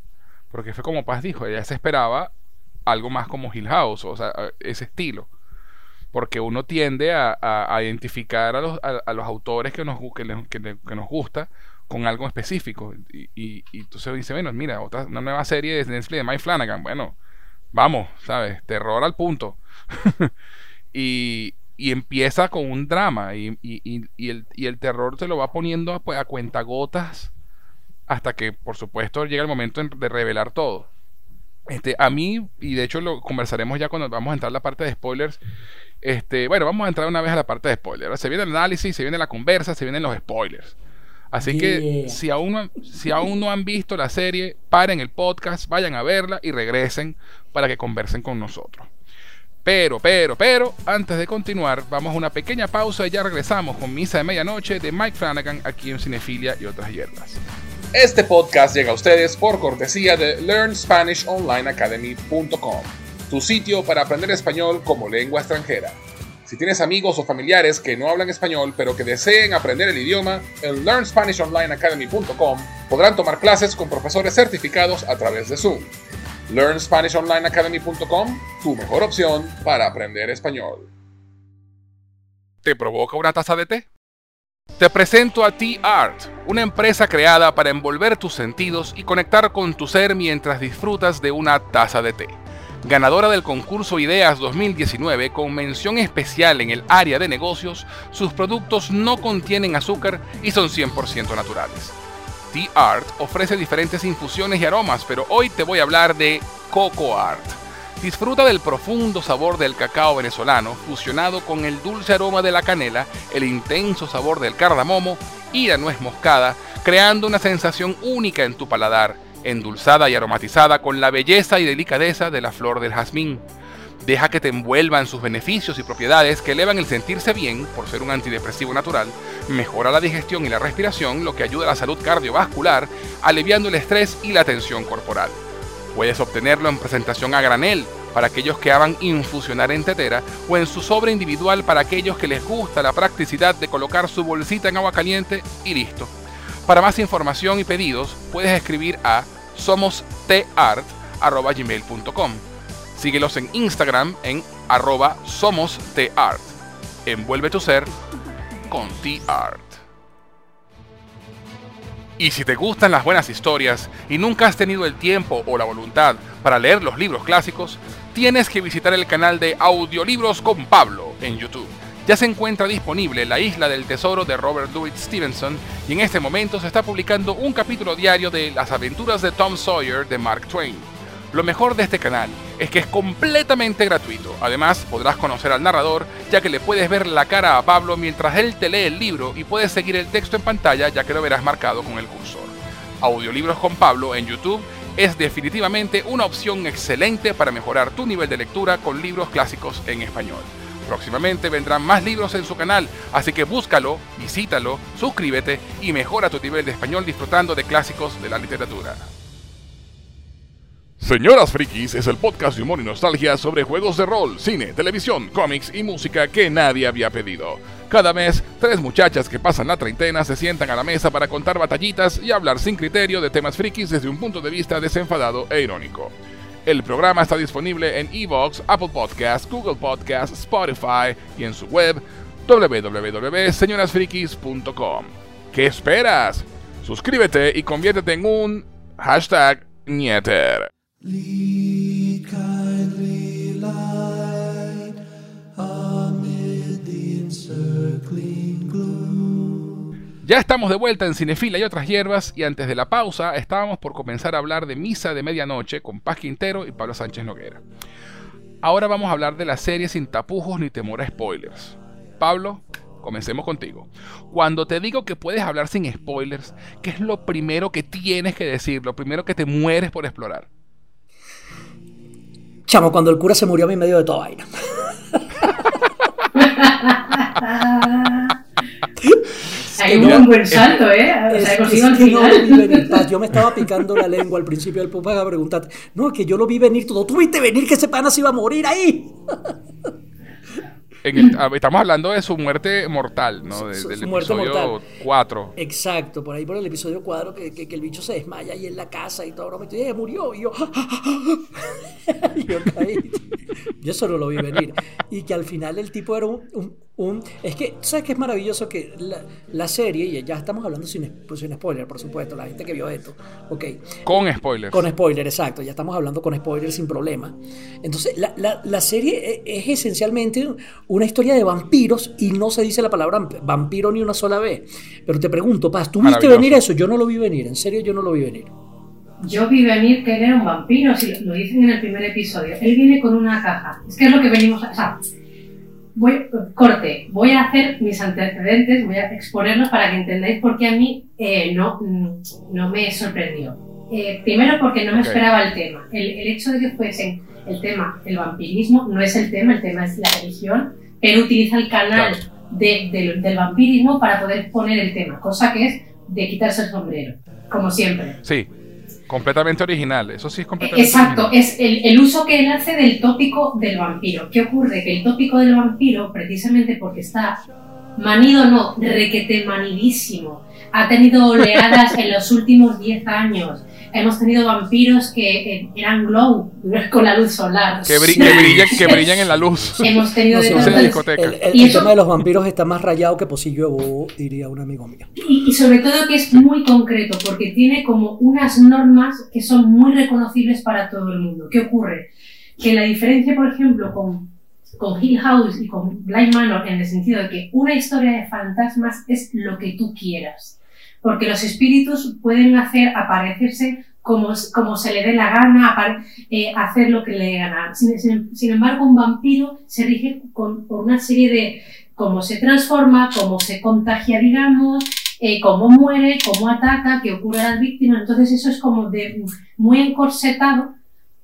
Porque fue como Paz dijo, ella se esperaba algo más como Hill House, o sea, ese estilo. Porque uno tiende a, a, identificar a los, a, los, autores que nos, que, que, nos gusta con algo específico. Y, y, y entonces dice, bueno, mira, otra, una nueva serie de Netflix de Mike Flanagan. Bueno, vamos, ¿sabes? Terror al punto. [LAUGHS] y, empieza con un drama y, el, y, el, terror se lo va poniendo pues, a cuentagotas hasta que por supuesto llega el momento de revelar todo. Este, a mí, y de hecho lo conversaremos ya cuando vamos a entrar a la parte de spoilers. Este, bueno, vamos a entrar una vez a la parte de spoilers. Se viene el análisis, se viene la conversa, se vienen los spoilers. Así que si aún, no, si aún no han visto la serie, paren el podcast, vayan a verla y regresen para que conversen con nosotros. Pero, pero, pero, antes de continuar, vamos a una pequeña pausa y ya regresamos con Misa de Medianoche de Mike Flanagan aquí en Cinefilia y otras hierbas. Este podcast llega a ustedes por cortesía de LearnSpanishOnlineAcademy.com, tu sitio para aprender español como lengua extranjera. Si tienes amigos o familiares que no hablan español pero que deseen aprender el idioma, en LearnSpanishOnlineAcademy.com podrán tomar clases con profesores certificados a través de Zoom. LearnSpanishOnlineAcademy.com, tu mejor opción para aprender español. ¿Te provoca una taza de té? Te presento a Tea Art, una empresa creada para envolver tus sentidos y conectar con tu ser mientras disfrutas de una taza de té. Ganadora del concurso Ideas 2019 con mención especial en el área de negocios, sus productos no contienen azúcar y son 100% naturales. Tea Art ofrece diferentes infusiones y aromas, pero hoy te voy a hablar de Coco Art. Disfruta del profundo sabor del cacao venezolano fusionado con el dulce aroma de la canela, el intenso sabor del cardamomo y la nuez moscada, creando una sensación única en tu paladar, endulzada y aromatizada con la belleza y delicadeza de la flor del jazmín. Deja que te envuelvan sus beneficios y propiedades que elevan el sentirse bien por ser un antidepresivo natural, mejora la digestión y la respiración, lo que ayuda a la salud cardiovascular, aliviando el estrés y la tensión corporal. Puedes obtenerlo en presentación a granel para aquellos que hagan infusionar en tetera o en su sobre individual para aquellos que les gusta la practicidad de colocar su bolsita en agua caliente y listo. Para más información y pedidos puedes escribir a somosteart.gmail.com Síguelos en Instagram en arroba somos art. Envuelve tu ser con T-Art. Y si te gustan las buenas historias y nunca has tenido el tiempo o la voluntad para leer los libros clásicos, tienes que visitar el canal de Audiolibros con Pablo en YouTube ya se encuentra disponible La Isla del Tesoro de Robert Louis Stevenson y en este momento se está publicando un capítulo diario de Las aventuras de Tom Sawyer de Mark Twain. Lo mejor de este canal es que es completamente gratuito. Además, podrás conocer al narrador, ya que le puedes ver la cara a Pablo mientras él te lee el libro y puedes seguir el texto en pantalla, ya que lo verás marcado con el cursor. Audiolibros con Pablo en YouTube es definitivamente una opción excelente para mejorar tu nivel de lectura con libros clásicos en español. Próximamente vendrán más libros en su canal, así que búscalo, visítalo, suscríbete y mejora tu nivel de español disfrutando de clásicos de la literatura. Señoras Frikis es el podcast de humor y nostalgia sobre juegos de rol, cine, televisión, cómics y música que nadie había pedido. Cada mes, tres muchachas que pasan la treintena se sientan a la mesa para contar batallitas y hablar sin criterio de temas frikis desde un punto de vista desenfadado e irónico. El programa está disponible en Evox, Apple Podcasts, Google Podcasts, Spotify y en su web www.señorasfrikis.com. ¿Qué esperas? Suscríbete y conviértete en un hashtag Nieter. Ya estamos de vuelta en Cinefila y otras hierbas y antes de la pausa estábamos por comenzar a hablar de Misa de Medianoche con Paz Quintero y Pablo Sánchez Noguera. Ahora vamos a hablar de la serie sin tapujos ni temor a spoilers. Pablo, comencemos contigo. Cuando te digo que puedes hablar sin spoilers, ¿qué es lo primero que tienes que decir? Lo primero que te mueres por explorar. Chamo, cuando el cura se murió a mí medio de toda vaina. Hay un buen salto, ¿eh? O sea, consigo al final. yo me estaba picando la lengua al principio del podcast a preguntar, no, es que yo lo vi venir todo. Tú viste venir que ese pana se iba a morir ahí. Estamos hablando de su muerte mortal, ¿no? De, su, del su episodio mortal. 4. Exacto, por ahí por el episodio 4 que, que, que el bicho se desmaya ahí en la casa y todo, broma, y eh, murió, y yo, [LAUGHS] y yo caí. Yo solo lo vi venir. Y que al final el tipo era un... un, un es que, ¿sabes qué es maravilloso? Que la, la, serie, y ya estamos hablando sin, pues, sin spoiler, por supuesto, la gente que vio esto, ok. Con spoilers. Con spoiler, exacto, ya estamos hablando con spoiler sin problema. Entonces, la, la, la serie es, es esencialmente una historia de vampiros y no se dice la palabra vampiro ni una sola vez. Pero te pregunto, Paz, ¿tú viste venir eso? Yo no lo vi venir, en serio yo no lo vi venir. Yo vi venir que él era un vampiro, si lo dicen en el primer episodio. Él viene con una caja. Es que es lo que venimos a... O sea, voy, corte, voy a hacer mis antecedentes, voy a exponerlos para que entendáis por qué a mí eh, no, no me sorprendió. Eh, primero porque no me okay. esperaba el tema. El, el hecho de que fuesen el tema, el vampirismo, no es el tema, el tema es la religión, pero utiliza el canal claro. de, de, del vampirismo para poder poner el tema, cosa que es de quitarse el sombrero, como siempre. Sí, completamente original, eso sí es completamente Exacto, original. es el, el, uso que él hace del tópico del vampiro. ¿Qué ocurre? Que el tópico del vampiro, precisamente porque está manido, no, requete manidísimo, ha tenido oleadas [LAUGHS] en los últimos 10 años, hemos tenido vampiros que eh, eran glow con la luz solar. Que, bri que, brillan, que [LAUGHS] brillan en la luz. hemos tenido no, de no, el, el, el, el tema de los vampiros está más rayado que pocillo de bobo, diría un amigo mío. Y, y, sobre todo que es muy concreto, porque tiene como unas normas que son muy reconocibles para todo el mundo. ¿Qué ocurre? Que la diferencia, por ejemplo, con, con Hill House y con Blind Manor, en el sentido de que una historia de fantasmas es lo que tú quieras porque los espíritus pueden hacer aparecerse como, como se le dé la gana, eh, hacer lo que le dé gana. Sin, sin, sin, embargo, un vampiro se rige con, por una serie de cómo se transforma, cómo se contagia, digamos, eh, cómo muere, cómo ataca, qué ocurre a las víctimas. Entonces, eso es como de muy encorsetado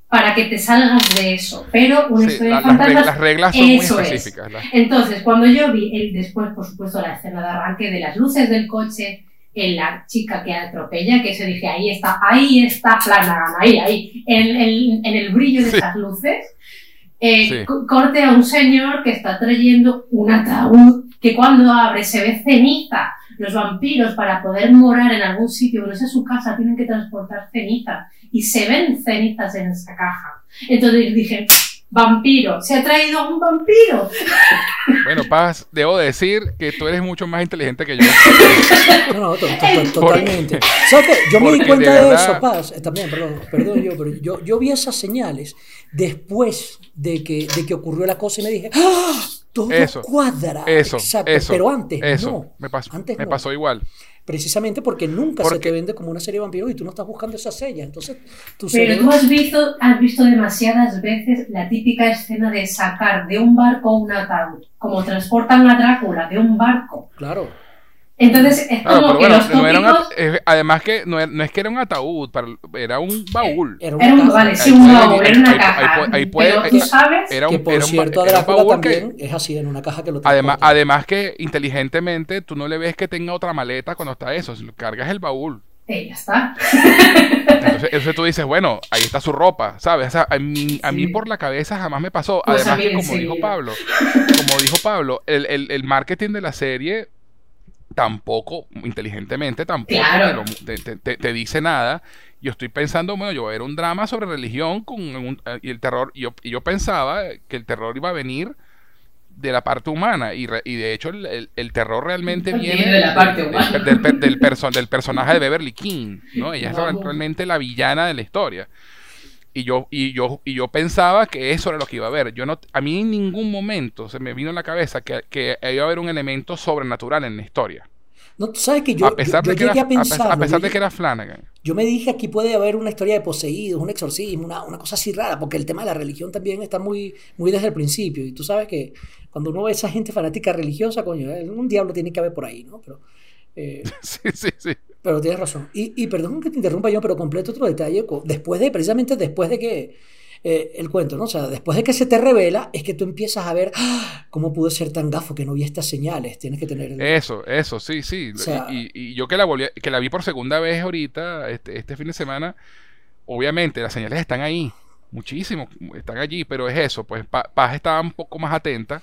para que te salgas de eso. Pero una sí, historia la, de fantasmas. Las reglas son muy específicas. Es. La... Entonces, cuando yo vi el, después, por supuesto, la escena de arranque de las luces del coche, en la chica que atropella, que se dije, ahí está, ahí está Flanagan, ahí, ahí, en, en, en el brillo de sí. esas luces, eh, sí. corte a un señor que está trayendo un ataúd que cuando abre se ve ceniza. Los vampiros, para poder morar en algún sitio no sea su casa, tienen que transportar ceniza. Y se ven cenizas en esa caja. Entonces dije, vampiro, se ha traído un vampiro. Bueno, Paz, debo decir que tú eres mucho más inteligente que yo. No, no, to to totalmente. ¿Sabes qué? Yo me di cuenta de, verdad... de, eso, Paz, eh, también, perdón, perdón yo, pero yo, yo vi esas señales después de que, de que ocurrió la cosa y me dije, ¡Ah! Todo Eso, cuadra. Eso, exacto. eso, pero antes eso. no. Me pasó, Antes me no. pasó igual. Precisamente porque nunca se Porque- te vende como una serie de vampiros y tú no estás buscando esa sella. Entonces, tu Pero tú has visto, has visto demasiadas veces la típica escena de sacar de un barco un ataúd, como transportan a Drácula de un barco. Claro. Entonces es Claro, como pero que bueno, los no era un at- tópicos... además que no, era- no es que era un ataúd, para- era un baúl. Era una Era un, vale, sí, un baúl, era una ahí- ahí caja. puede- ahí puede- pero tú sabes Era un, que por era un cierto, un que- también es así, en una caja que lo Además, además que inteligentemente tú no le ves que tenga otra maleta cuando está eso, si lo cargas el baúl. Ya está. Entonces, entonces tú dices, bueno, ahí está su ropa, ¿sabes? O sea, a mí, a mí Sí. por la cabeza jamás me pasó. Pues Además que como dijo Pablo, como dijo Pablo, el, el- el marketing de la serie tampoco, inteligentemente, tampoco Claro. te, lo- te- te- dice nada. Yo estoy pensando, bueno, yo voy a ver un drama sobre religión con un- eh, y el terror, y yo, y yo pensaba que el terror iba a venir de la parte humana y, re- y de hecho el, el- el terror realmente Viene viene de la parte del- humana. del, del del perso- del personaje de Beverly King, ¿no? Ella es realmente la villana de la historia. Y yo, y yo, y yo pensaba que eso era lo que iba a haber. Yo no, a mí en ningún momento se me vino en la cabeza que, que iba a haber un elemento sobrenatural en la historia. No, tú sabes que yo, a pesar, yo- de, yo que llegué era, a a pensar. a pesar de que era Flanagan. Yo me dije aquí puede haber una historia de poseídos, un exorcismo, una, una cosa así rara, porque el tema de la religión también está muy, muy desde el principio. Y tú sabes que cuando uno ve esa gente fanática religiosa, coño, eh, un diablo tiene que haber por ahí, ¿no? Pero, eh, [LAUGHS] Sí, sí, sí. Pero tienes razón. Y, y perdón que te interrumpa yo, pero completo otro detalle. Después de, precisamente después de que eh, el cuento, ¿no? O sea, después de que se te revela, es que tú empiezas a ver ¡ah! cómo pude ser tan gafo que no vi estas señales. Tienes que tener. Eso, eso, sí, sí. O sea- y, y- y yo que la volví, que la vi por segunda vez ahorita, este, este fin de semana, obviamente las señales están ahí, muchísimo, están allí, pero es eso, pues Pa- Paz estaba un poco más atenta,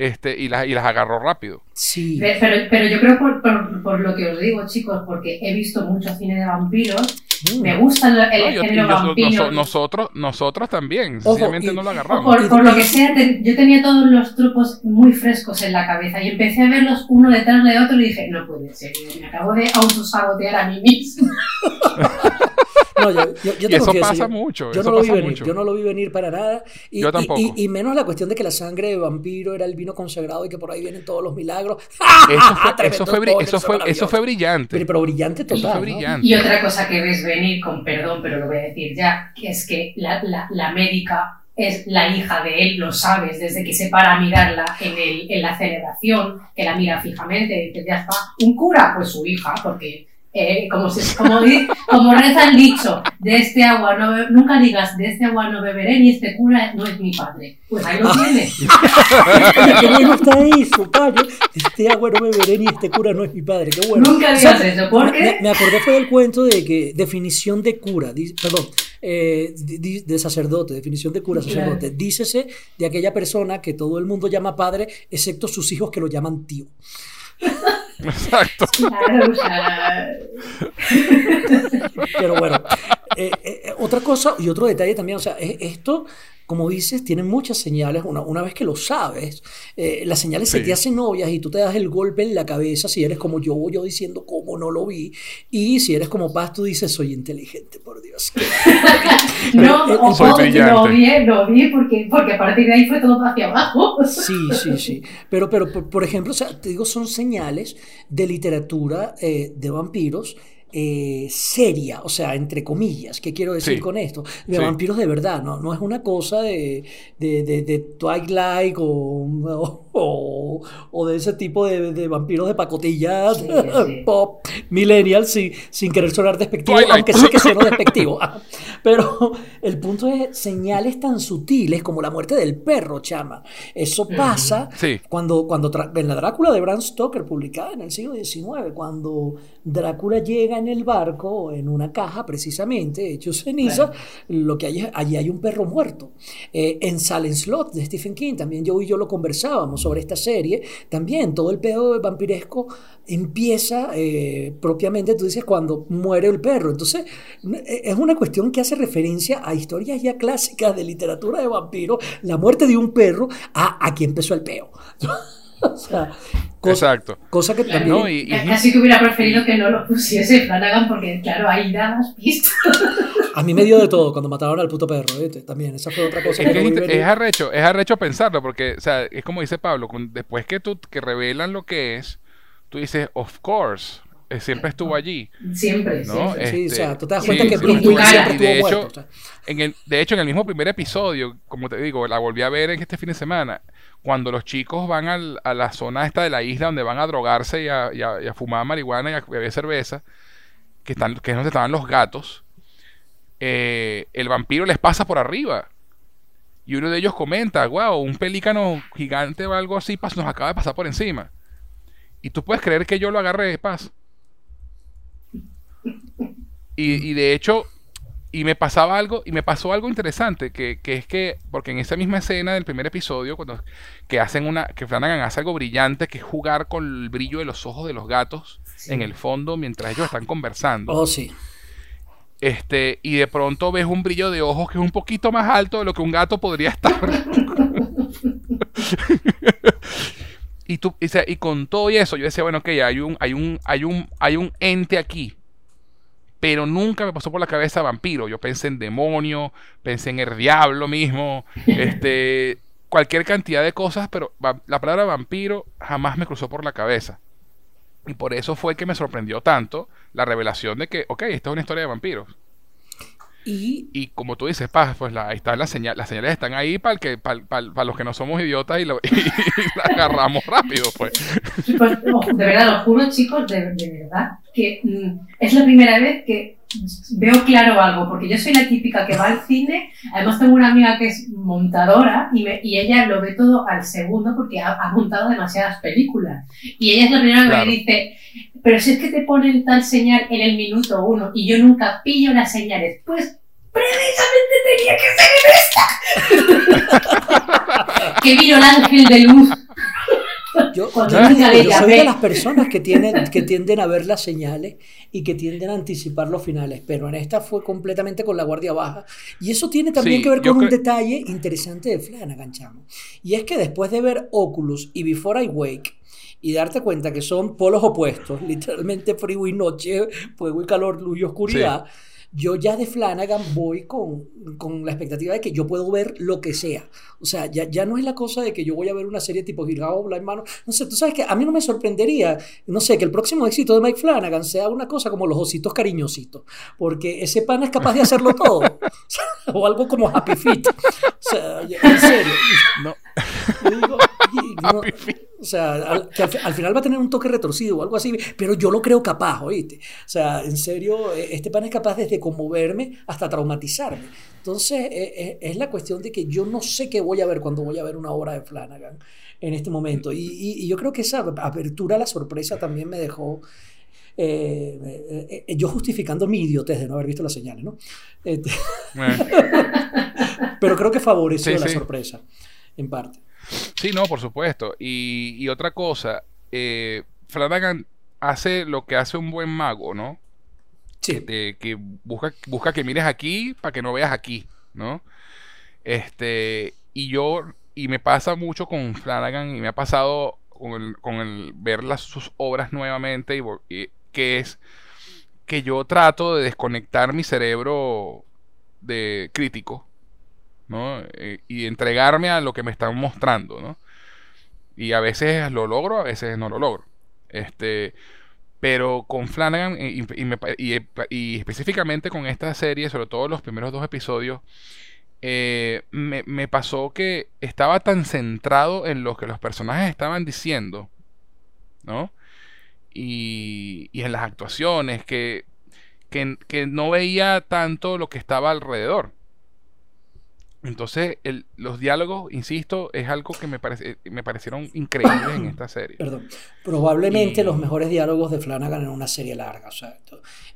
este, y las, y las agarró rápido. Sí. Pe- Pero, pero yo creo por, por, por lo que os digo, chicos, porque he visto mucho cine de vampiros, Mm. me gusta el, el No, yo- género yo- vampiro. noso- nosotros, nosotros también, Ojo, sencillamente y- no lo agarramos. por, por lo que sea, te- yo tenía todos los trucos muy frescos en la cabeza y empecé a verlos uno detrás de otro y dije, no puede ser, me acabo de autosabotear a mí mismo. [LAUGHS] No, yo, yo- yo Y eso confieso, pasa yo- mucho, Yo eso no lo vi venir, mucho. yo no lo vi venir para nada. Y, Yo y- tampoco. y- y menos la cuestión de que la sangre de vampiro era el vino consagrado y que por ahí vienen todos los milagros. Eso [LAUGHS] fue, Tremendo eso, fue, eso, fue, eso fue brillante. Pero, pero brillante Eso total. fue ¿no? brillante. Y otra cosa que ves venir, con perdón, pero lo voy a decir ya, que es que la, la, la médica es la hija de él, lo sabes, desde que se para a mirarla en, el, en la celebración, que la mira fijamente, y dice, ya está, un cura, pues su hija, porque eh, como, se, como, como reza el dicho, de este agua no nunca digas, de este agua no beberé, ni este cura no es mi padre. Pues ahí lo tienes. [LAUGHS] Qué bueno está eso, Pablo. Este agua no beberé ni este cura no es mi padre. Qué bueno. Nunca digas eso, ¿por qué? Me, me acordé fue del cuento de que definición de cura, di- perdón, eh, di- de sacerdote, definición de cura, sacerdote. Dícese de aquella persona que todo el mundo llama padre, excepto sus hijos que lo llaman tío. [LAUGHS] Exacto. Claro, o sea, Pero bueno, eh, eh, otra cosa y otro detalle también, o sea, esto, como dices, tiene muchas señales. Una, una vez que lo sabes, eh, las señales se Sí. te hacen obvias y tú te das el golpe en la cabeza si eres como yo, yo diciendo cómo no lo vi. Y si eres como Paz, tú dices, soy inteligente, por Dios. [LAUGHS] no, el- el- ojo, Soy lo brillante. vi, lo vi porque, porque a partir de ahí fue todo hacia abajo. Sí, sí, sí. Pero, pero por, por ejemplo, o sea, te digo, son señales de literatura eh, de vampiros eh, seria, o sea, entre comillas. ¿Qué quiero decir Sí. con esto? De Sí. vampiros de verdad, ¿no? No es una cosa de, de, de, de Twilight o, o, o de ese tipo de, de vampiros de pacotilla Sí, sí. [LAUGHS] pop, millennial, sin, sin querer sonar despectivo, Twilight. aunque sé que suena despectivo. Ah, Pero el punto es señales tan sutiles como la muerte del perro, chama. Eso pasa Sí. cuando, cuando en la Drácula de Bram Stoker, publicada en el siglo XIX, cuando Drácula llega en el barco, en una caja precisamente, hecho ceniza, lo que hay es, allí hay un perro muerto. Eh, en Silent Slot de Stephen King, también yo y yo lo conversábamos sobre esta serie, también todo el pedo vampiresco empieza eh, propiamente, tú dices, cuando muere el perro. Entonces, eh, es una cuestión que hace referencia a historias ya clásicas de literatura de vampiros, la muerte de un perro, a aquí empezó el peo. [LAUGHS] o sea, cosa, Exacto. cosa que Claro, también... No, y- Casi que hubiera preferido que no lo pusiese Flanagan porque, claro, ahí da las pistas. [LAUGHS] A mí me dio de todo cuando mataron al puto perro, ¿viste? También, esa fue otra cosa. Es, que que es, es arrecho, es arrecho pensarlo, porque, o sea, es como dice Pablo, con- después que tú, que revelan lo que es, tú dices, of course, eh, siempre estuvo allí, Siempre, ¿no? siempre. Sí, o Este, sea, tú te das sí, cuenta que sí, Bruce sí, Willis sí, siempre y de estuvo hecho, muerto. o sea. En el, de hecho, en el mismo primer episodio, como te digo, la volví a ver en este fin de semana, cuando los chicos van al- a la zona esta de la isla donde van a drogarse y a, y a- y a fumar marihuana y a beber cerveza, que, están, que es donde estaban los gatos, eh, el vampiro les pasa por arriba. Y uno de ellos comenta, wow, un pelícano gigante o algo así nos acaba de pasar por encima. Y tú puedes creer que yo lo agarré de paz. Y, y de hecho, y me pasaba algo, y me pasó algo interesante, que, que es que, porque en esa misma escena del primer episodio, cuando que hacen una, que Flanagan hace algo brillante, que es jugar con el brillo de los ojos de los gatos Sí. en el fondo mientras ellos están conversando. Oh, sí. Este, y de pronto ves un brillo de ojos que es un poquito más alto de lo que un gato podría estar. [LAUGHS] y tú, y, sea, y con todo eso, yo decía, bueno, ok, hay un, hay un, hay un, hay un ente aquí. Pero nunca me pasó por la cabeza vampiro. Yo pensé en demonio, pensé en el diablo mismo, [LAUGHS] este, cualquier cantidad de cosas, pero la palabra vampiro jamás me cruzó por la cabeza. Y por eso fue que me sorprendió tanto la revelación de que, ok, esta es una historia de vampiros. Y Y como tú dices, Paz, pues la, ahí están las señales, las señales están ahí para que, para, los que no somos idiotas y, lo, [LAUGHS] y, la agarramos rápido, pues. Pues, ojo, de verdad, os juro, chicos, de, de verdad, que mm, es la primera vez que veo claro algo, porque yo soy la típica que va al cine, además tengo una amiga que es montadora y, me- y ella lo ve todo al segundo porque ha, ha montado demasiadas películas. Y ella es la primera que me dice, pero si es que te ponen tal señal en el minuto uno y yo nunca pillo las señales, pues precisamente tenía que ser en esta. [LAUGHS] que vino el ángel de luz. Yo, yo yo soy de las personas que, tienen, [LAUGHS] que tienden a ver las señales y que tienden a anticipar los finales, pero en esta fue completamente con la guardia baja. Y eso tiene también Sí, que ver con un detalle interesante de Flanagan, chamo. Y es que después de ver Oculus y Before I Wake, y darte cuenta que son polos opuestos, [LAUGHS] literalmente frío y noche, fuego y calor, luz y oscuridad, yo ya de Flanagan voy con, con la expectativa de que yo puedo ver lo que sea. O sea, ya, ya no es la cosa de que yo voy a ver una serie tipo Gilgao, Blind Manor. No sé, tú sabes que a mí no me sorprendería, no sé, que el próximo éxito de Mike Flanagan sea una cosa como los ositos cariñositos, porque ese pana es capaz de hacerlo todo. [LAUGHS] o algo como Happy Feet. O sea, en serio. No. Digo, [LAUGHS] no- o sea, al, que al, al final va a tener un toque retorcido o algo así, pero yo lo creo capaz, ¿oíste? O sea, en serio, eh, este pan es capaz desde conmoverme hasta traumatizarme. Entonces, eh, eh, es la cuestión de que yo no sé qué voy a ver cuando voy a ver una obra de Flanagan en este momento. Y, y- y yo creo que esa apertura a la sorpresa también me dejó... eh, eh, eh, yo justificando mi idiotez de no haber visto las señales, ¿no? Este, Eh, [LAUGHS] pero creo que favoreció Sí, la sí. sorpresa, en parte. Sí, no, por supuesto. Y, y otra cosa, eh, Flanagan hace lo que hace un buen mago, ¿no? Sí. que, te- que busca, busca que mires aquí para que no veas aquí, ¿no? Este, y yo, y me pasa mucho con Flanagan, y me ha pasado con el, con el ver las, sus obras nuevamente, y- que es que yo trato de desconectar mi cerebro de crítico, Eh, y entregarme a lo que me están mostrando, ¿no? Y a veces lo logro, a veces no lo logro. Este, pero con Flanagan y, y específicamente con esta serie, sobre todo los primeros dos episodios, eh, me, pasó que estaba tan centrado en lo que los personajes estaban diciendo, ¿no? Y, y en las actuaciones, que, que no veía tanto lo que estaba alrededor. Entonces, el- los diálogos, insisto, es algo que me, parece, me parecieron increíbles en [CLEARS THROAT] esta serie. Perdón. Probablemente Y- los mejores diálogos de Flanagan en una serie larga. O sea,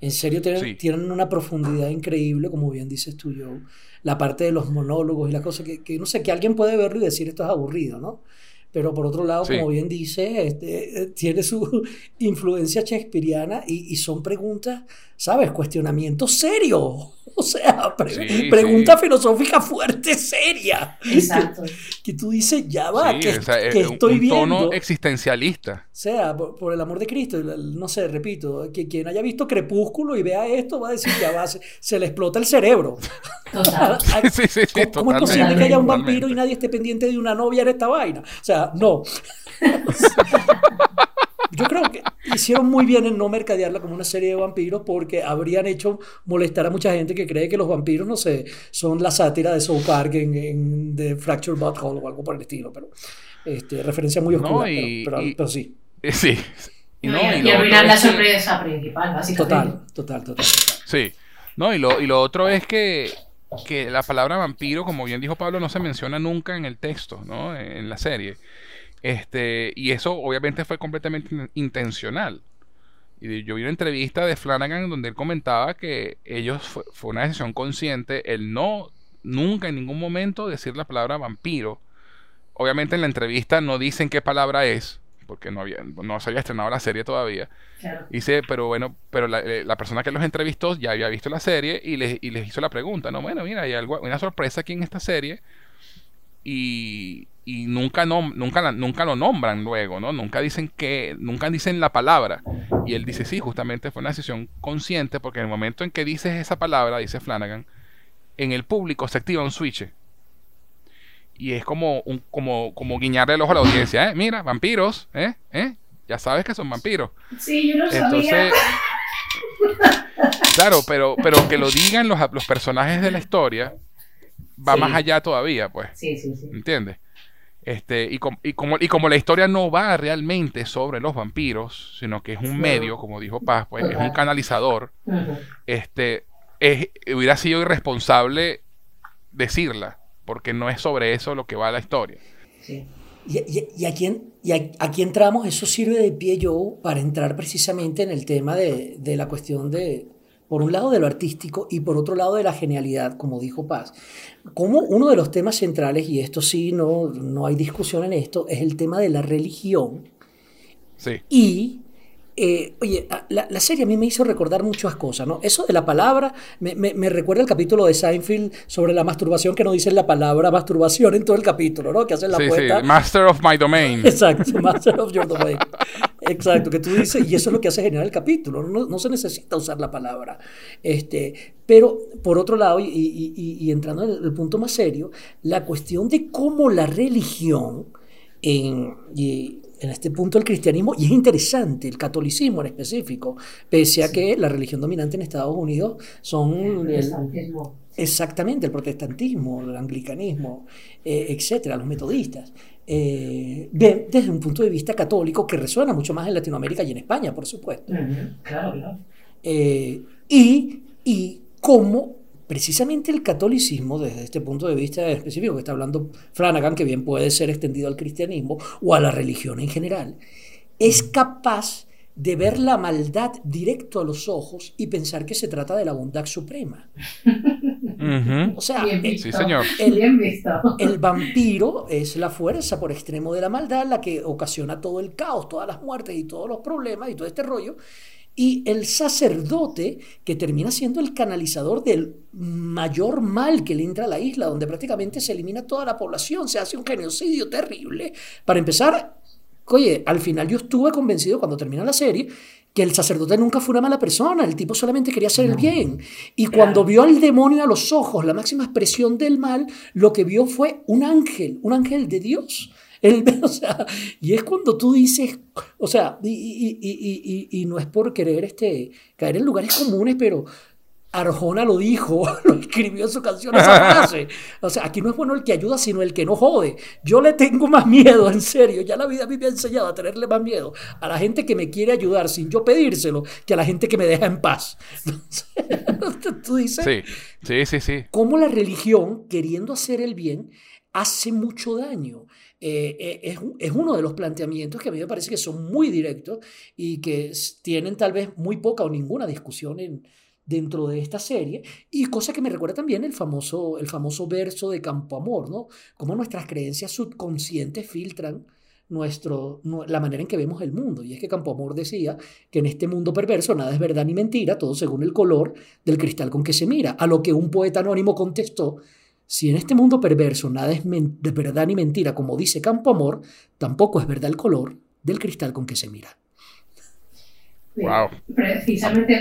en serio tienen, Sí. tienen una profundidad increíble, como bien dices tú, Joe. La parte de los monólogos y la cosa que, que no sé, que alguien puede verlo y decir esto es aburrido, ¿no? Pero por otro lado, Sí. como bien dice, este, eh, tiene su [LAUGHS] influencia shakespeariana y, y son preguntas, ¿sabes? Cuestionamientos serios. [LAUGHS] O sea, pregunta filosófica fuerte, seria. Exacto. [LAUGHS] Que, tú dices, ya va, que, estoy un tono existencialista. O sea, por, el amor de Cristo, no sé, repito, que quien haya visto Crepúsculo y vea esto va a decir, ya va, se, le explota el cerebro. Total. [LAUGHS] sí, sí, sí, ¿Cómo, es posible que haya un vampiro y nadie esté pendiente de una novia en esta vaina? O sea, no. Yo creo que hicieron muy bien en no mercadearla como una serie de vampiros porque habrían hecho molestar a mucha gente que cree que los vampiros, no sé, son la sátira de South Park en, en The Fractured Butthole o algo por el estilo, pero este, referencia muy oscura, pero, sí. [LAUGHS] Sí. Y, no, y, la sorpresa principal, básicamente. Total, total, total. Sí. No, y lo, y lo otro es que, que la palabra vampiro, como bien dijo Pablo, no se menciona nunca en el texto, ¿no? En la serie. Este, y eso obviamente fue completamente intencional. Y yo vi una entrevista de Flanagan donde él comentaba que ellos fue, una decisión consciente el no nunca en ningún momento decir la palabra vampiro. Obviamente en la entrevista no dicen qué palabra es, porque no había, no se había estrenado la serie todavía. Dice, pero bueno, pero eh, la, persona que los entrevistó ya había visto la serie y les, y les hizo la pregunta, no, bueno, mira, hay algo, una sorpresa aquí en esta serie y, y nunca, no, nunca, nunca lo nombran luego, ¿no? Nunca dicen que, nunca dicen la palabra. Y él dice, sí, justamente fue una decisión consciente, porque en el momento en que dices esa palabra, dice Flanagan, en el público se activa un switch. Y es como, un, como, como guiñarle el ojo a la audiencia, ¿eh? Mira, vampiros, ¿eh? ¿eh? Ya sabes que son vampiros. Sí, yo lo Entonces, Claro, pero, pero que lo digan los, los personajes de la historia va más allá todavía, pues. Sí, sí, sí. ¿Entiendes? Este, y, y, como, y como la historia no va realmente sobre los vampiros, sino que es un medio, como dijo Paz, pues, es un canalizador, este, es, hubiera sido irresponsable decirla, porque no es sobre eso lo que va la historia. Sí. Y, y, aquí, y aquí entramos, eso sirve de pie yo para entrar precisamente en el tema de, de la cuestión de, por un lado de lo artístico y por otro lado de la genialidad, como dijo Paz. Como uno de los temas centrales, y esto sí, no, no hay discusión en esto, es el tema de la religión. Sí. Y eh, oye, la, la, serie a mí me hizo recordar muchas cosas, ¿no? Eso de la palabra me, me, recuerda el capítulo de Seinfeld sobre la masturbación, que no dicen la palabra masturbación en todo el capítulo, ¿no? Que hacen la sí, Sí. Master of my domain. [LAUGHS] Exacto, Master of your domain. Exacto, que tú dices, y eso es lo que hace generar el capítulo, no, no se necesita usar la palabra. Este, pero, por otro lado, y, y, y entrando en el, punto más serio, la cuestión de cómo la religión en, en este punto el cristianismo, y es interesante, el catolicismo en específico, pese a que la religión dominante en Estados Unidos son... El, exactamente, el protestantismo, el anglicanismo, eh, etcétera, los metodistas. Eh, desde un punto de vista católico que resuena mucho más en Latinoamérica y en España, por supuesto. Claro, claro. Eh, y, y cómo precisamente el catolicismo, desde este punto de vista específico que está hablando Flanagan, que bien puede ser extendido al cristianismo o a la religión en general, es capaz de ver la maldad directo a los ojos y pensar que se trata de la bondad suprema. O sea, el, vampiro es la fuerza por extremo de la maldad, la que ocasiona todo el caos, todas las muertes y todos los problemas y todo este rollo y el sacerdote que termina siendo el canalizador del mayor mal que le entra a la isla, donde prácticamente se elimina toda la población, se hace un genocidio terrible. Para empezar, oye, al final yo estuve convencido cuando termina la serie que el sacerdote nunca fue una mala persona, el tipo solamente quería hacer el bien. Y cuando vio al demonio a los ojos, la máxima expresión del mal, lo que vio fue un ángel, un ángel de Dios [LAUGHS] o sea, y es cuando tú dices, o sea, y, y, y, y, no es por querer este, caer en lugares comunes, pero Arjona lo dijo, [LAUGHS] lo escribió en su canción esa frase. O sea, aquí no es bueno el que ayuda, sino el que no jode. Yo le tengo más miedo, en serio. Ya la vida a mí me ha enseñado a tenerle más miedo a la gente que me quiere ayudar sin yo pedírselo que a la gente que me deja en paz. [LAUGHS] Entonces, tú dices, sí, sí, sí, sí. Cómo la religión, queriendo hacer el bien, hace mucho daño. Eh, eh, es, uno de los planteamientos que a mí me parece que son muy directos y que tienen tal vez muy poca o ninguna discusión en, dentro de esta serie y cosa que me recuerda también el famoso, el famoso verso de Campo Amor, ¿no? Cómo nuestras creencias subconscientes filtran nuestro, la manera en que vemos el mundo. Y es que Campoamor decía que en este mundo perverso nada es verdad ni mentira, todo según el color del cristal con que se mira. A lo que un poeta anónimo contestó, si en este mundo perverso nada es de verdad ni mentira, como dice Campoamor, tampoco es verdad el color del cristal con que se mira. Wow. Precisamente,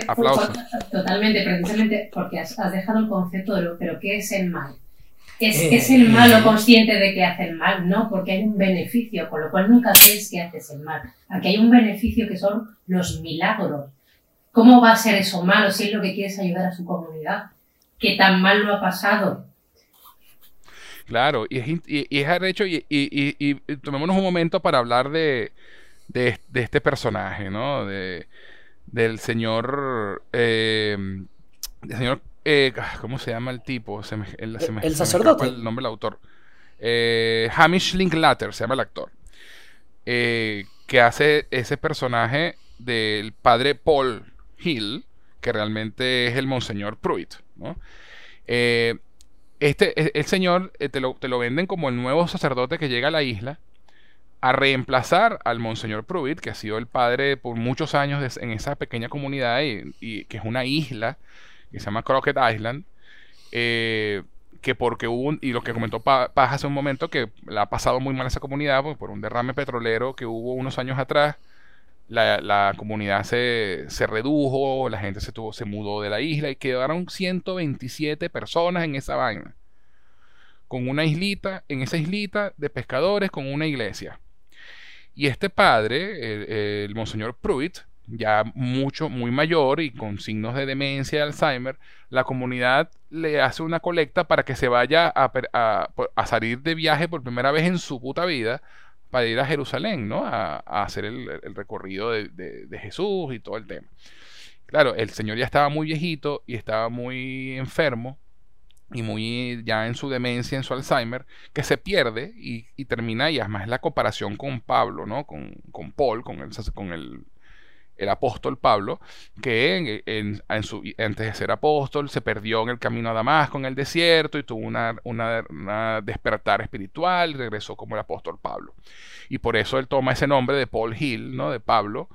totalmente, precisamente porque has, dejado el concepto de lo, pero ¿qué es el mal? ¿Es, eh, ¿Es, el malo consciente de que hace el mal? No, porque hay un beneficio, con lo cual nunca crees que haces el mal. Aquí hay un beneficio que son los milagros. ¿Cómo va a ser eso malo si es lo que quieres ayudar a su comunidad? ¿Qué tan mal lo ha pasado? Claro, y es, y, y es hecho, y, y, tomémonos un momento para hablar de, de, este personaje, ¿no? De, del señor, eh, señor, eh, ¿cómo se llama el tipo? el, sacerdote. el nombre del autor. Eh, Hamish Linklater se llama el actor. Eh, que hace ese personaje del padre Paul Hill, que realmente es el Monseñor Pruitt, ¿no? Este, e, el señor te lo, te lo venden como el nuevo sacerdote que llega a la isla a reemplazar al Monseñor Pruitt, que ha sido el padre por muchos años en esa pequeña comunidad y, que es una isla que se llama Crockett Island, eh, que porque hubo, y lo que comentó Paz hace un momento, que la ha pasado muy mal esa comunidad pues, por un derrame petrolero que hubo unos años atrás. La, comunidad se, se, redujo, la gente se, tuvo, se mudó de la isla y quedaron 127 personas en esa vaina. Con una islita, en esa islita de pescadores, con una iglesia. Y este padre, el, Monseñor Pruitt, ya mucho, muy mayor y con signos de demencia y Alzheimer, la comunidad le hace una colecta para que se vaya a, salir de viaje por primera vez en su puta vida para ir a Jerusalén, ¿no? A, hacer el, recorrido de, de, Jesús y todo el tema. Claro, el señor ya estaba muy viejito y estaba muy enfermo y muy ya en su demencia, en su Alzheimer, que se pierde y, termina, y además es la comparación con Pablo, ¿no? Con, con Paul, con el, con el, el apóstol Pablo, que en, en, su, antes de ser apóstol se perdió en el camino a Damasco, en el desierto, y tuvo una, una, despertar espiritual, y regresó como el apóstol Pablo. Y por eso él toma ese nombre de Paul Hill, ¿no? De Pablo,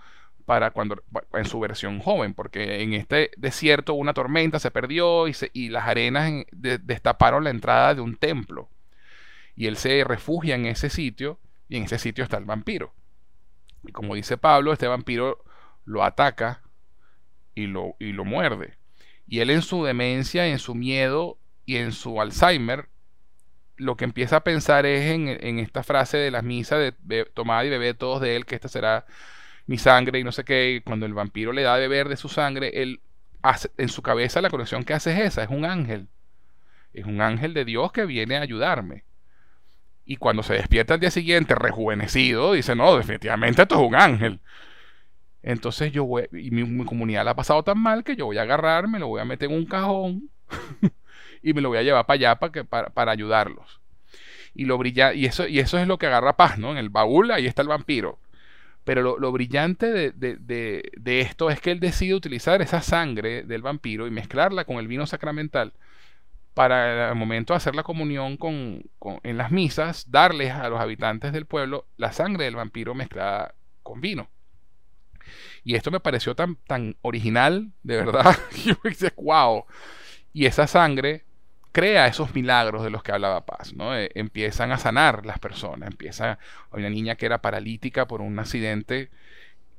para cuando en su versión joven, porque en este desierto una tormenta se perdió y, y las arenas destaparon la entrada de un templo. Y él se refugia en ese sitio y en ese sitio está el vampiro. Y como dice Pablo, este vampiro lo ataca y lo, y lo muerde. Y él en su demencia, en su miedo y en su Alzheimer, lo que empieza a pensar es en, en esta frase de las misas de, tomad y bebé todos de él, que esta será mi sangre y no sé qué. Cuando el vampiro le da de beber de su sangre, él hace, en su cabeza la conexión que hace es esa, es un ángel. Es un ángel de Dios que viene a ayudarme. Y cuando se despierta al día siguiente, rejuvenecido, dice, no, definitivamente esto es un ángel. Entonces yo voy, y mi, comunidad la ha pasado tan mal que yo voy a agarrar, me lo voy a meter en un cajón [LAUGHS] y me lo voy a llevar para allá para, que, para, para ayudarlos. Y lo brilla, y eso, y eso es lo que agarra paz, ¿no? En el baúl ahí está el vampiro. Pero lo, brillante de, esto es que él decide utilizar esa sangre del vampiro y mezclarla con el vino sacramental para el momento de hacer la comunión con, en las misas, darles a los habitantes del pueblo la sangre del vampiro mezclada con vino. Y esto me pareció tan, tan original, de verdad. [LAUGHS] Yo dije, wow. Y esa sangre crea esos milagros de los que hablaba Paz, ¿no? Eh, empiezan a sanar las personas, empieza una niña que era paralítica por un accidente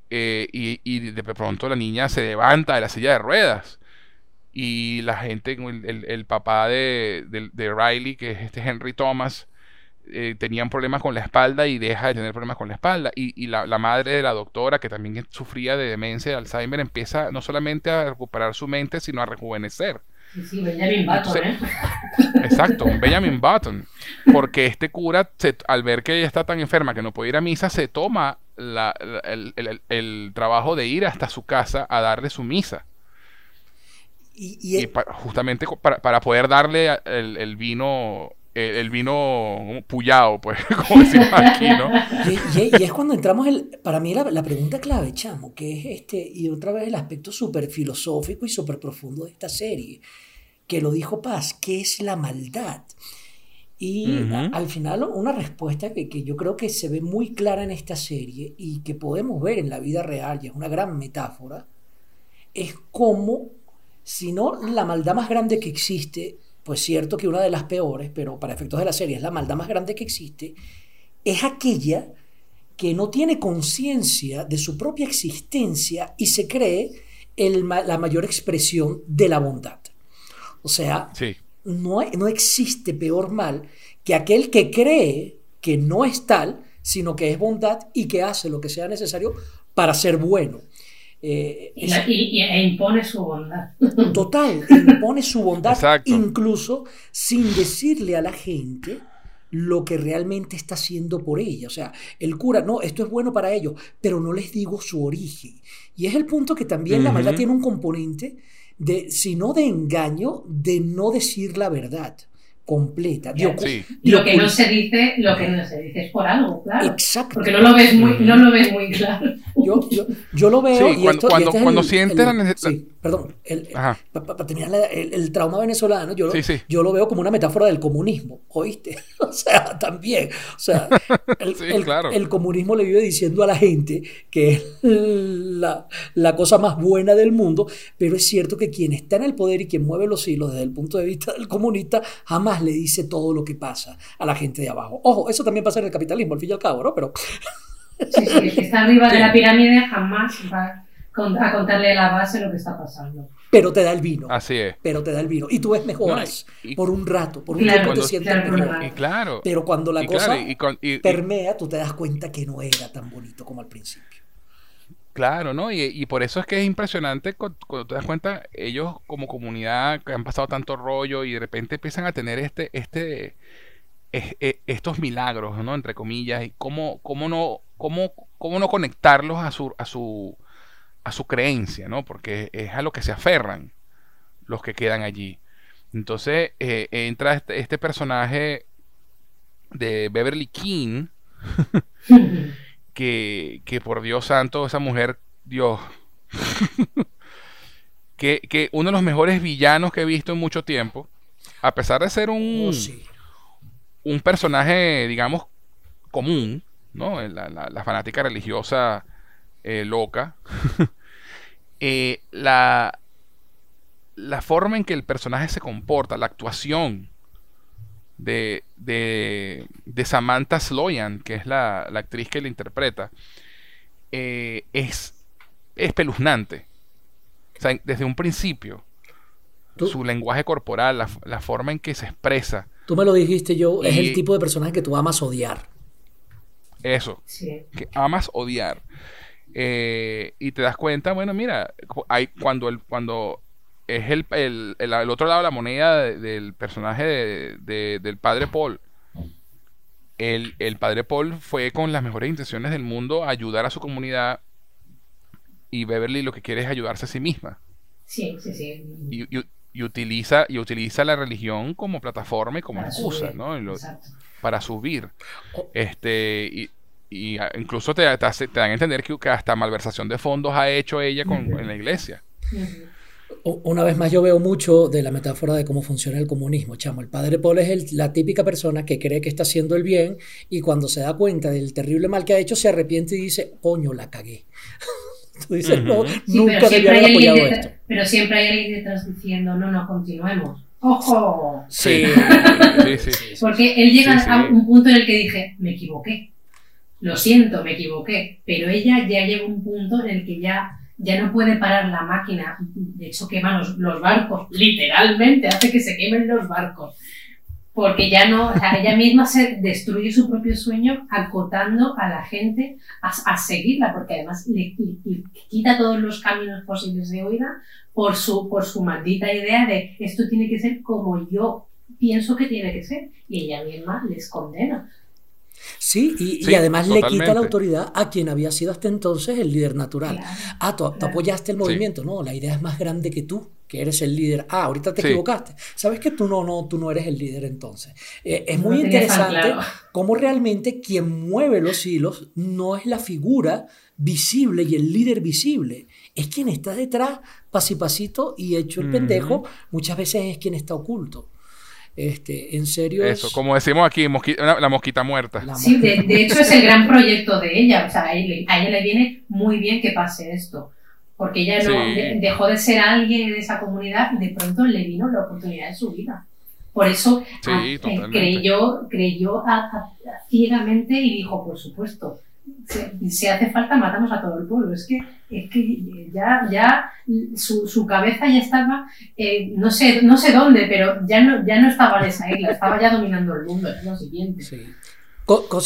eh, y, de pronto la niña se levanta de la silla de ruedas y la gente, el, papá de, Riley, que es este Henry Thomas, eh, tenían problemas con la espalda y deja de tener problemas con la espalda. Y, la, la, madre de la doctora, que también sufría de demencia, de Alzheimer, empieza no solamente a recuperar su mente, sino a rejuvenecer. Sí, Benjamin Button, ¿eh? Exacto, Benjamin Button. Porque este cura, al ver que ella está tan enferma que no puede ir a misa, se toma el, trabajo de ir hasta su casa a darle su misa. Y, justamente para, poder darle el, vino el, vino puyado, pues, [LAUGHS] como decimos aquí, ¿no? Y, es cuando entramos, el, para mí la, la, pregunta clave, chamo, que es este, y otra vez el aspecto súper filosófico y súper profundo de esta serie, que lo dijo Paz, ¿qué es la maldad? Y al final una respuesta que, que, yo creo que se ve muy clara en esta serie y que podemos ver en la vida real, y es una gran metáfora, es cómo, si no la maldad más grande que existe, pues cierto que una de las peores, pero para efectos de la serie es la maldad más grande que existe, es aquella que no tiene conciencia de su propia existencia y se cree el, la mayor expresión de la bondad. O sea, sí no, no existe peor mal que aquel que cree que no es tal, sino que es bondad y que hace lo que sea necesario para ser bueno. Eh, y, e impone su bondad. [LAUGHS] Total, impone su bondad incluso sin decirle a la gente lo que realmente está haciendo por ella. O sea, el cura, no, esto es bueno para ellos, pero no les digo su origen. Y es el punto que también la maldad tiene un componente de, sino de engaño, de no decir la verdad completa. lo que no se dice, lo que no se dice es por algo, claro. Exacto. Porque no lo ves muy, no lo ves muy claro. Yo, yo, yo lo veo. y cuando, cuando, cuando sientes la necesidad. Sí, perdón. Para terminar, el, trauma venezolano, yo, yo lo veo como una metáfora del comunismo, ¿oíste? [LAUGHS] O sea, también. O sea, el, el, comunismo le vive diciendo a la gente que es la, la cosa más buena del mundo, pero es cierto que quien está en el poder y quien mueve los hilos desde el punto de vista del comunista jamás le dice todo lo que pasa a la gente de abajo. Ojo, eso también pasa en el capitalismo, al fin y al cabo, ¿no? Pero... Sí, sí, el que está arriba de la pirámide jamás va a contarle a la base lo que está pasando. Pero te da el vino. Así es. Pero te da el vino. Y tú ves mejoras por un rato, por un tiempo te sientes mejor. Y claro. Pero cuando la cosa permea, tú te das cuenta que no era tan bonito como al principio. Claro, ¿no? Y, por eso es que es impresionante cuando, te das cuenta, ellos como comunidad que han pasado tanto rollo y de repente empiezan a tener este, este, e, estos milagros, ¿no? Entre comillas, y cómo, cómo no, cómo, cómo no conectarlos a su, a su, a su creencia, ¿no? Porque es a lo que se aferran los que quedan allí. Entonces eh, entra este, este, personaje de Beverly King. [LAUGHS] que, por Dios santo, esa mujer, Dios, [LAUGHS] que, uno de los mejores villanos que he visto en mucho tiempo, a pesar de ser un, oh, un personaje, digamos, común, ¿no? La, fanática religiosa eh, loca, [LAUGHS] eh, la, la forma en que el personaje se comporta, la actuación, de, de, Samantha Sloyan, que es la, actriz que la interpreta, eh, es espeluznante. O sea, desde un principio, su lenguaje corporal, la, forma en que se expresa. Tú me lo dijiste yo, es el tipo de personaje que tú amas odiar. Eso, que amas odiar. Eh, y te das cuenta, bueno, mira, hay, cuando, el, cuando es el, el, el, otro lado de la moneda del personaje de, del padre Paul. El, el, padre Paul fue con las mejores intenciones del mundo a ayudar a su comunidad y Beverly lo que quiere es ayudarse a sí misma. Sí, sí, sí. Y, utiliza, y utiliza la religión como plataforma y como excusa, ¿no? para subir. Este, y, y incluso te, te, dan a entender que, hasta malversación de fondos ha hecho ella con, en la iglesia. Una vez más yo veo mucho de la metáfora de cómo funciona el comunismo, chamo. El padre Paul es la típica persona que cree que está haciendo el bien y cuando se da cuenta del terrible mal que ha hecho se arrepiente y dice, coño, la cagué. [LAUGHS] Tú dices, no, nunca debía haber apoyado esto. Pero siempre hay alguien detrás diciendo, no, no, continuemos. ¡Ojo! Sí, sí, sí. Porque él llega a un punto en el que dije, me equivoqué. Lo siento, me equivoqué. Pero ella ya llega a un punto en el que ya ya no puede parar la máquina, de hecho quema los, barcos, literalmente hace que se quemen los barcos, porque ya no, ella misma se destruye su propio sueño acotando a la gente a, seguirla, porque además le, quita todos los caminos posibles de oída por su, por su maldita idea de esto tiene que ser como yo pienso que tiene que ser, y ella misma les condena. Sí, y, además le quita la autoridad a quien había sido hasta entonces el líder natural. ah, tú, apoyaste el movimiento. No, la idea es más grande que tú, que eres el líder. Ah, ahorita te equivocaste. Sabes que tú no, no, tú no eres el líder entonces. Eh, es muy interesante cómo realmente quien mueve los hilos no es la figura visible y el líder visible. Es quien está detrás, pasito y hecho el pendejo, muchas veces es quien está oculto. Este, en serio. Eso, como decimos aquí, la mosquita muerta. sí, de, hecho es el gran proyecto de ella. O sea, a ella, le viene muy bien que pase esto. Porque ella no, dejó de ser alguien en esa comunidad y de pronto le vino la oportunidad de su vida. Por eso eh, creyó, creyó ciegamente y dijo, por supuesto, si, hace falta matamos a todo el pueblo. Es que, es que ya, ya su, su cabeza ya estaba, eh, no, sé, no sé dónde, pero ya no, ya no estaba en esa isla, estaba ya dominando el mundo, es lo siguiente. Sí.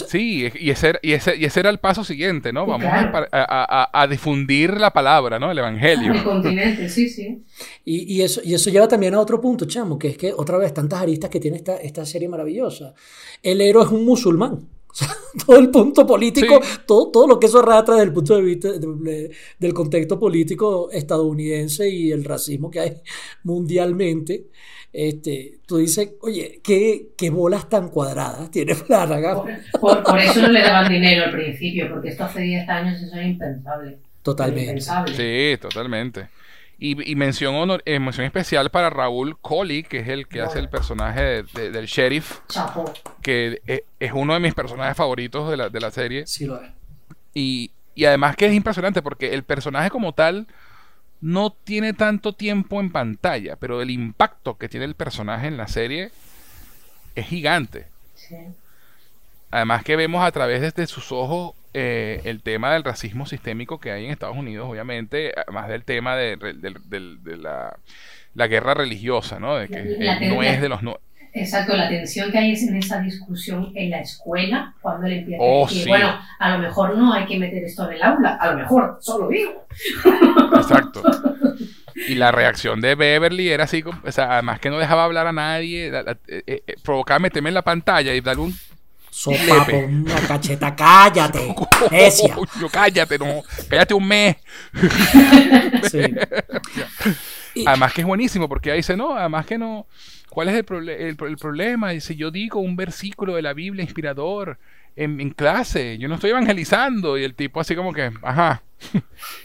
Sí, y ese, y, ese, y ese era el paso siguiente, ¿no? Vamos a, a, difundir la palabra, ¿no? El Evangelio. El continente, sí, sí. Y, y, eso, y eso lleva también a otro punto, chamo, que es que otra vez tantas aristas que tiene esta, esta serie maravillosa. El héroe es un musulmán. [LAUGHS] todo el punto político, todo, todo lo que eso arrastra desde el punto de vista del contexto político estadounidense y el racismo que hay mundialmente. Este, tú dices, oye, ¿qué, qué bolas tan cuadradas tiene Flanagan? Por, por, eso no le daban dinero al principio, porque esto hace 10 años eso era impensable. Totalmente. Sí, totalmente. Y, mención, honor, eh, mención especial para Raúl Coley, que es el que hace el personaje del sheriff. Que e, es, uno de mis personajes favoritos de la, de la serie. Sí, lo es. Y, y además que es impresionante porque el personaje como tal no tiene tanto tiempo en pantalla, pero el impacto que tiene el personaje en la serie es gigante. Sí. Además que vemos a través de sus ojos eh, el tema del racismo sistémico que hay en Estados Unidos, obviamente, además del tema de, la, guerra religiosa, ¿no? De que no es de los... No... Exacto, la tensión que hay en esa discusión en la escuela, cuando él empieza oh, a decir, bueno, a lo mejor no hay que meter esto en el aula, a lo mejor, solo digo. [LAUGHS] Exacto. Y la reacción de Beverly era así, o sea, además que no dejaba hablar a nadie, eh, eh, provocaba meterme en la pantalla y darle un Sopa una cacheta, cállate. [LAUGHS] Yo cállate, no. Cállate un mes. [LAUGHS] [LAUGHS] Además que es buenísimo porque ahí dice, no, además que no. ¿Cuál es el, el, problema? Dice, yo digo un versículo de la Biblia inspirador en, clase, yo no estoy evangelizando. Y el tipo así como que, ajá.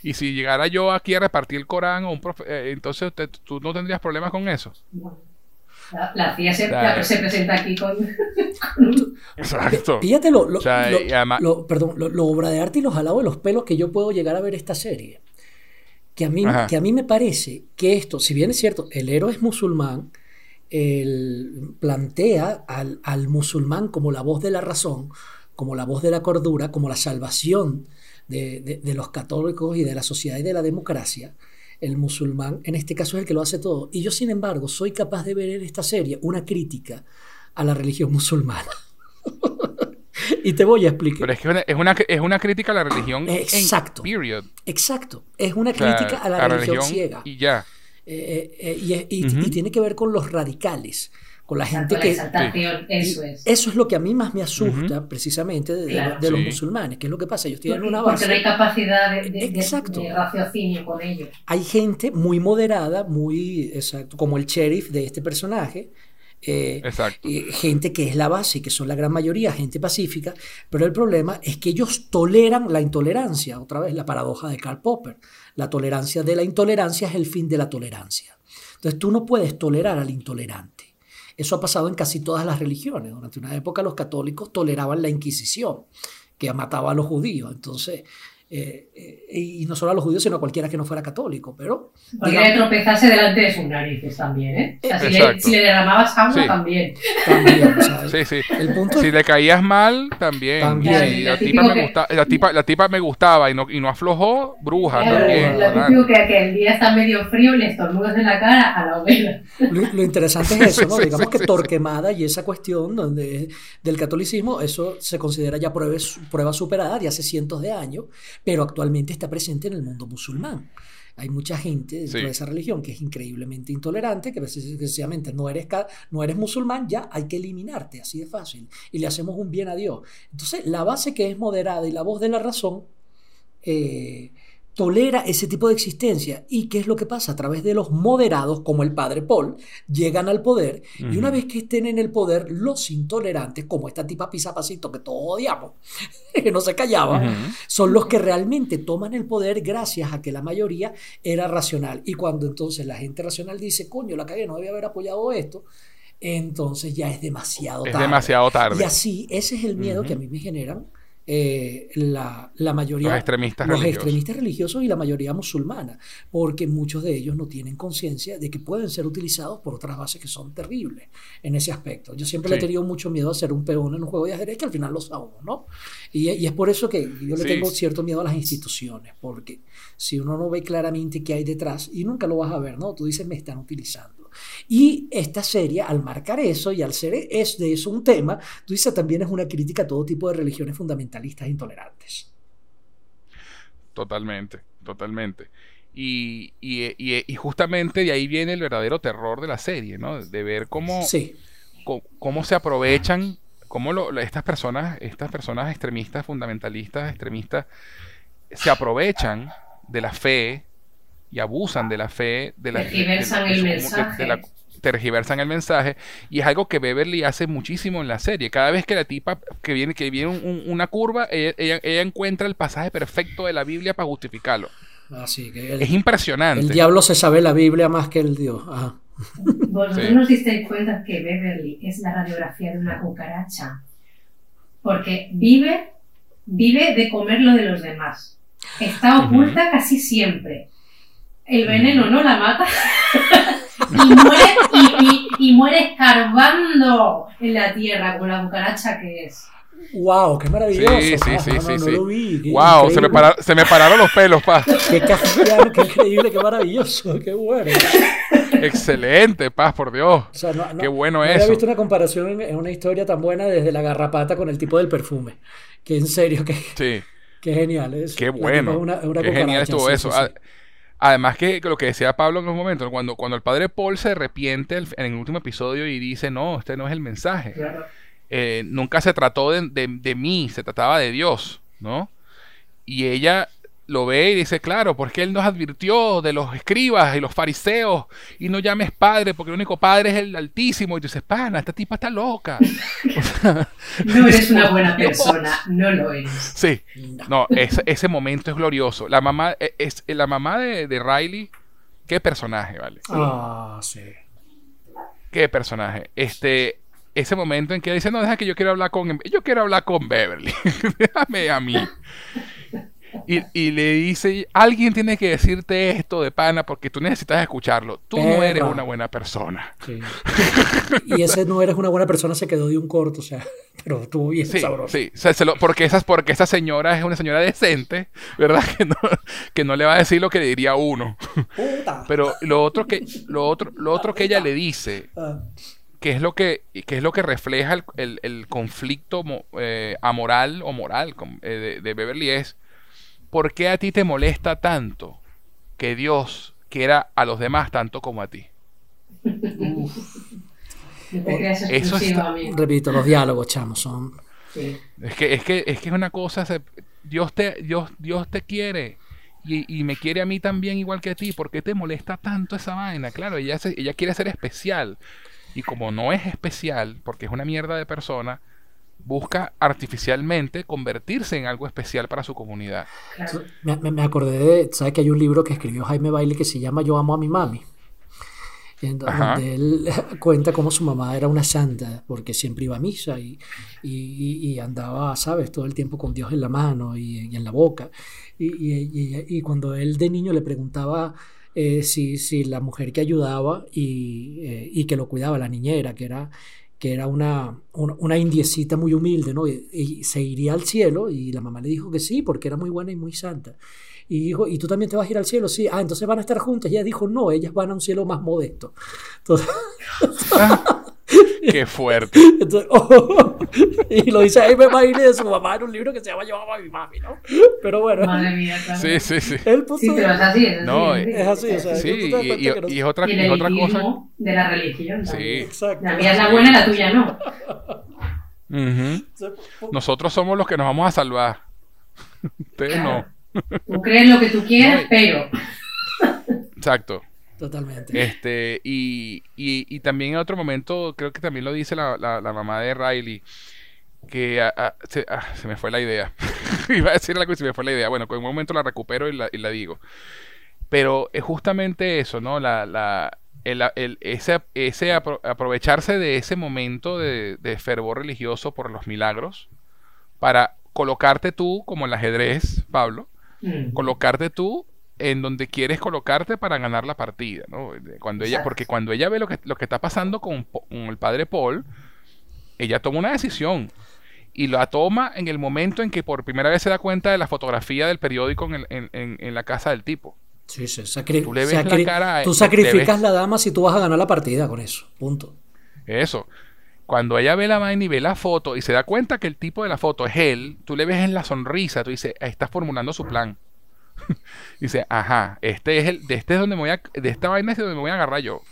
y si llegara yo aquí a repartir el Corán o un profe, eh, entonces tú no tendrías problemas con eso. La, CIA se, presenta aquí con... [LAUGHS] Exacto. Fíjate lo, perdón, lo, obra de arte y los alados de los pelos que yo puedo llegar a ver esta serie. Que a, mí, que a mí me parece que esto, si bien es cierto, el héroe es musulmán, él plantea al, al, musulmán como la voz de la razón, como la voz de la cordura, como la salvación de, de, de los católicos y de la sociedad y de la democracia el musulmán, en este caso es el que lo hace todo. Y yo, sin embargo, soy capaz de ver en esta serie una crítica a la religión musulmana. [LAUGHS] y te voy a explicar. Pero es que es una, es una crítica a la religión. Exacto. period. Exacto. Es una crítica a la, religión, ciega. Y ya. Eh, eh, eh, y, tiene que ver con los radicales con la gente que... eso es. Eso es lo que a mí más me asusta precisamente de, los musulmanes, que es lo que pasa, ellos tienen una base... Porque no hay capacidad de, raciocinio con ellos. Hay gente muy moderada, muy, exacto, como el sheriff de este personaje, eh, gente que es la base, que son la gran mayoría, gente pacífica, pero el problema es que ellos toleran la intolerancia, otra vez la paradoja de Karl Popper, la tolerancia de la intolerancia es el fin de la tolerancia. Entonces tú no puedes tolerar al intolerante. Eso ha pasado en casi todas las religiones. Durante una época los católicos toleraban la Inquisición, que mataba a los judíos. Entonces, eh, eh, y no solo a los judíos, sino a cualquiera que no fuera católico. Pero, Porque tropezarse delante de sus narices también, ¿eh? si, le, si, le, derramabas agua, también. También, Sí, sí. Si le caías mal, también. también. la, tipa me gusta, la, tipa, la, tipa me gustaba y no, y no aflojó, bruja también. Lo típico que, que, el día está medio frío y le estornudas en la cara a la hoguera. Lo, interesante es eso, ¿no? [LAUGHS] Digamos que Torquemada y esa cuestión donde, del catolicismo, eso se considera ya prueba, prueba superada de hace cientos de años pero actualmente está presente en el mundo musulmán. Hay mucha gente dentro de esa religión que es increíblemente intolerante, que precisamente no eres, no eres musulmán, ya hay que eliminarte, así de fácil. Y le hacemos un bien a Dios. Entonces, la base que es moderada y la voz de la razón, eh, tolera ese tipo de existencia. ¿Y qué es lo que pasa? A través de los moderados, como el padre Paul, llegan al poder y una vez que estén en el poder, los intolerantes, como esta tipa Pisapacito que todos odiamos, [LAUGHS] que no se callaba, son los que realmente toman el poder gracias a que la mayoría era racional. Y cuando entonces la gente racional dice, coño, la cagué, no debía haber apoyado esto, entonces ya es demasiado Es tarde. demasiado tarde. Y así, ese es el miedo que a mí me generan eh, la, la mayoría, Los extremistas los religiosos. extremistas religiosos y la mayoría musulmana, porque muchos de ellos no tienen conciencia de que pueden ser utilizados por otras bases que son terribles en ese aspecto. Yo siempre le he tenido mucho miedo a ser un peón en un juego de ajedrez que al final lo sabe, ¿no? Y, y es por eso que yo le Sí. tengo cierto miedo a las instituciones, porque si uno no ve claramente qué hay detrás, y nunca lo vas a ver, ¿no? Tú dices, me están utilizando. Y esta serie, al marcar eso y al ser es de eso un tema, tú dices también es una crítica a todo tipo de religiones fundamentalistas e intolerantes. Totalmente, totalmente. Y, y- y- y justamente de ahí viene el verdadero terror de la serie, ¿no? De ver cómo, Sí, co- cómo se aprovechan, cómo lo- estas personas, estas personas extremistas, fundamentalistas, extremistas, se aprovechan de la fe y abusan de la fe, de la, de- de- Tergiversan de el de- mensaje. de la- tergiversan el mensaje y es algo que Beverly hace muchísimo en la serie. Cada vez que la tipa que viene que viene un- un- una curva, ella, ella- ella encuentra el pasaje perfecto de la Biblia para justificarlo. así que el, Es impresionante. el diablo se sabe la Biblia más que el Dios. Ajá. ¿Vosotros Sí. no os disteis cuenta que Beverly es la radiografía de una cucaracha? Porque vive, vive de comer lo de los demás. Está oculta casi siempre. El veneno no la mata [LAUGHS] y, muere, y, y- y muere escarbando en la tierra con la cucaracha que es. ¡Wow! ¡Qué maravilloso! Sí, sí, Ah, sí, no, sí, no, no sí. lo vi, Wow, se me, para- se me pararon los pelos, pa. ¡Qué kafkiano, qué increíble, qué maravilloso! ¡Qué bueno! Excelente, paz, por Dios. O sea, no- no- Qué bueno no eso. había visto una comparación en, en una historia tan buena desde la garrapata con el tipo del perfume. Que en serio, que, Sí, que genial. Es, qué bueno. una- una qué genial estuvo sí, eso. sí, sí. A- Además que lo que decía Pablo en un momento, cuando, cuando el padre Paul se arrepiente en el último episodio y dice, no, este no es el mensaje. Claro. Eh, nunca se trató de, de- de mí, se trataba de Dios, ¿no? Y ella lo ve y dice, claro, porque él nos advirtió de los escribas y los fariseos y no llames padre porque el único padre es el altísimo. Y tú dices, pana, esta tipa está loca. [LAUGHS] O sea, No eres una buena persona, no lo eres. sí, no, ese, ese momento es glorioso. La mamá, eh, es, la mamá de, de Riley, qué personaje, ¿vale? Ah, sí. Qué personaje. Este, ese momento en que dice, no, deja que yo quiero hablar con, yo quiero hablar con Beverly. [LAUGHS] Déjame a mí. Y, y le dice, alguien tiene que decirte esto de pana porque tú necesitas escucharlo. Tú no eres una buena persona. sí. [LAUGHS] Y ese no eres una buena persona, se quedó de un corto, o sea, [LAUGHS] pero estuvo bien Sí, sabroso. sí. O sea, se lo- porque, esas, porque esa señora es una señora decente, ¿verdad? [LAUGHS] Que no, que no le va a decir lo que le diría uno. Puta. Pero lo otro que, lo otro, lo otro que ella le dice Ah, que es lo que, que es lo que refleja el, el- el conflicto mo- eh, amoral o moral eh, de, de Beverly es ¿por qué a ti te molesta tanto que Dios quiera a los demás tanto como a ti? Creas Eso está- repito, los diálogos, chamos, son. Sí. Es que es que es que es una cosa se- Dios te Dios Dios te quiere y, y me quiere a mí también igual que a ti. ¿Por qué te molesta tanto esa vaina? Claro, ella se- ella quiere ser especial y como no es especial porque es una mierda de persona busca artificialmente convertirse en algo especial para su comunidad. Me, me- me acordé de, ¿sabes que hay un libro que escribió Jaime Bailey que se llama Yo amo a mi mami? Donde él [LAUGHS] cuenta cómo su mamá era una santa, porque siempre iba a misa y, y- y- andaba, ¿sabes?, todo el tiempo con Dios en la mano y, y en la boca. Y, cuando él de niño le preguntaba eh, si, si la mujer que ayudaba y, eh, y que lo cuidaba, la niñera, que era, que era una, una, una indiecita muy humilde, ¿no? Y, y se iría al cielo y la mamá le dijo que sí, porque era muy buena y muy santa. Y dijo, ¿y tú también te vas a ir al cielo? Sí, ah, entonces van a estar juntas. Y ella dijo, no, ellas van a un cielo más modesto. [LAUGHS] Entonces, [LAUGHS] Qué fuerte. entonces, oh, [LAUGHS] y lo dice Jaime Bailey de su mamá en un libro que se llama Yo amo a mi mami, ¿no? Pero bueno, Madre mía. Sí, sí, sí. él puso... Sí, pero es así, es así. No, es así. es así, o sea, Sí, y, y- no- y es otra, Y y el es otra cosa. de la religión. Sí. también. Exacto. La mía es la buena y la tuya no. Nosotros somos los que nos vamos a salvar. Ustedes no. Tú crees lo que tú quieras, No, pero. Exacto. Totalmente. Este, y, y, y también en otro momento, creo que también lo dice la, la, la mamá de Riley, que se, ah, se me fue la idea. [LAUGHS] Iba a decir algo y se me fue la idea. Bueno, en un momento la recupero y la, y la digo. Pero es justamente eso, ¿no? La, la, el, ese, ese aprovecharse de ese momento de, de, fervor religioso por los milagros para colocarte tú, como el ajedrez, Pablo, mm. colocarte tú en donde quieres colocarte para ganar la partida, ¿no? Cuando ella, porque cuando ella ve lo que, lo que está pasando con, el padre Paul, ella toma una decisión y la toma en el momento en que por primera vez se da cuenta de la fotografía del periódico en, la casa del tipo. Sí, sí, tú le ves la cara, tú sacrificas la dama si tú vas a ganar la partida con eso, punto. Eso. Cuando ella ve la vaina y ve la foto y se da cuenta que el tipo de la foto es él, tú le ves en la sonrisa, tú dices, está formulando su plan. [LAUGHS] dice, ajá, este es el, de este es donde me voy a, de esta vaina es donde me voy a agarrar yo.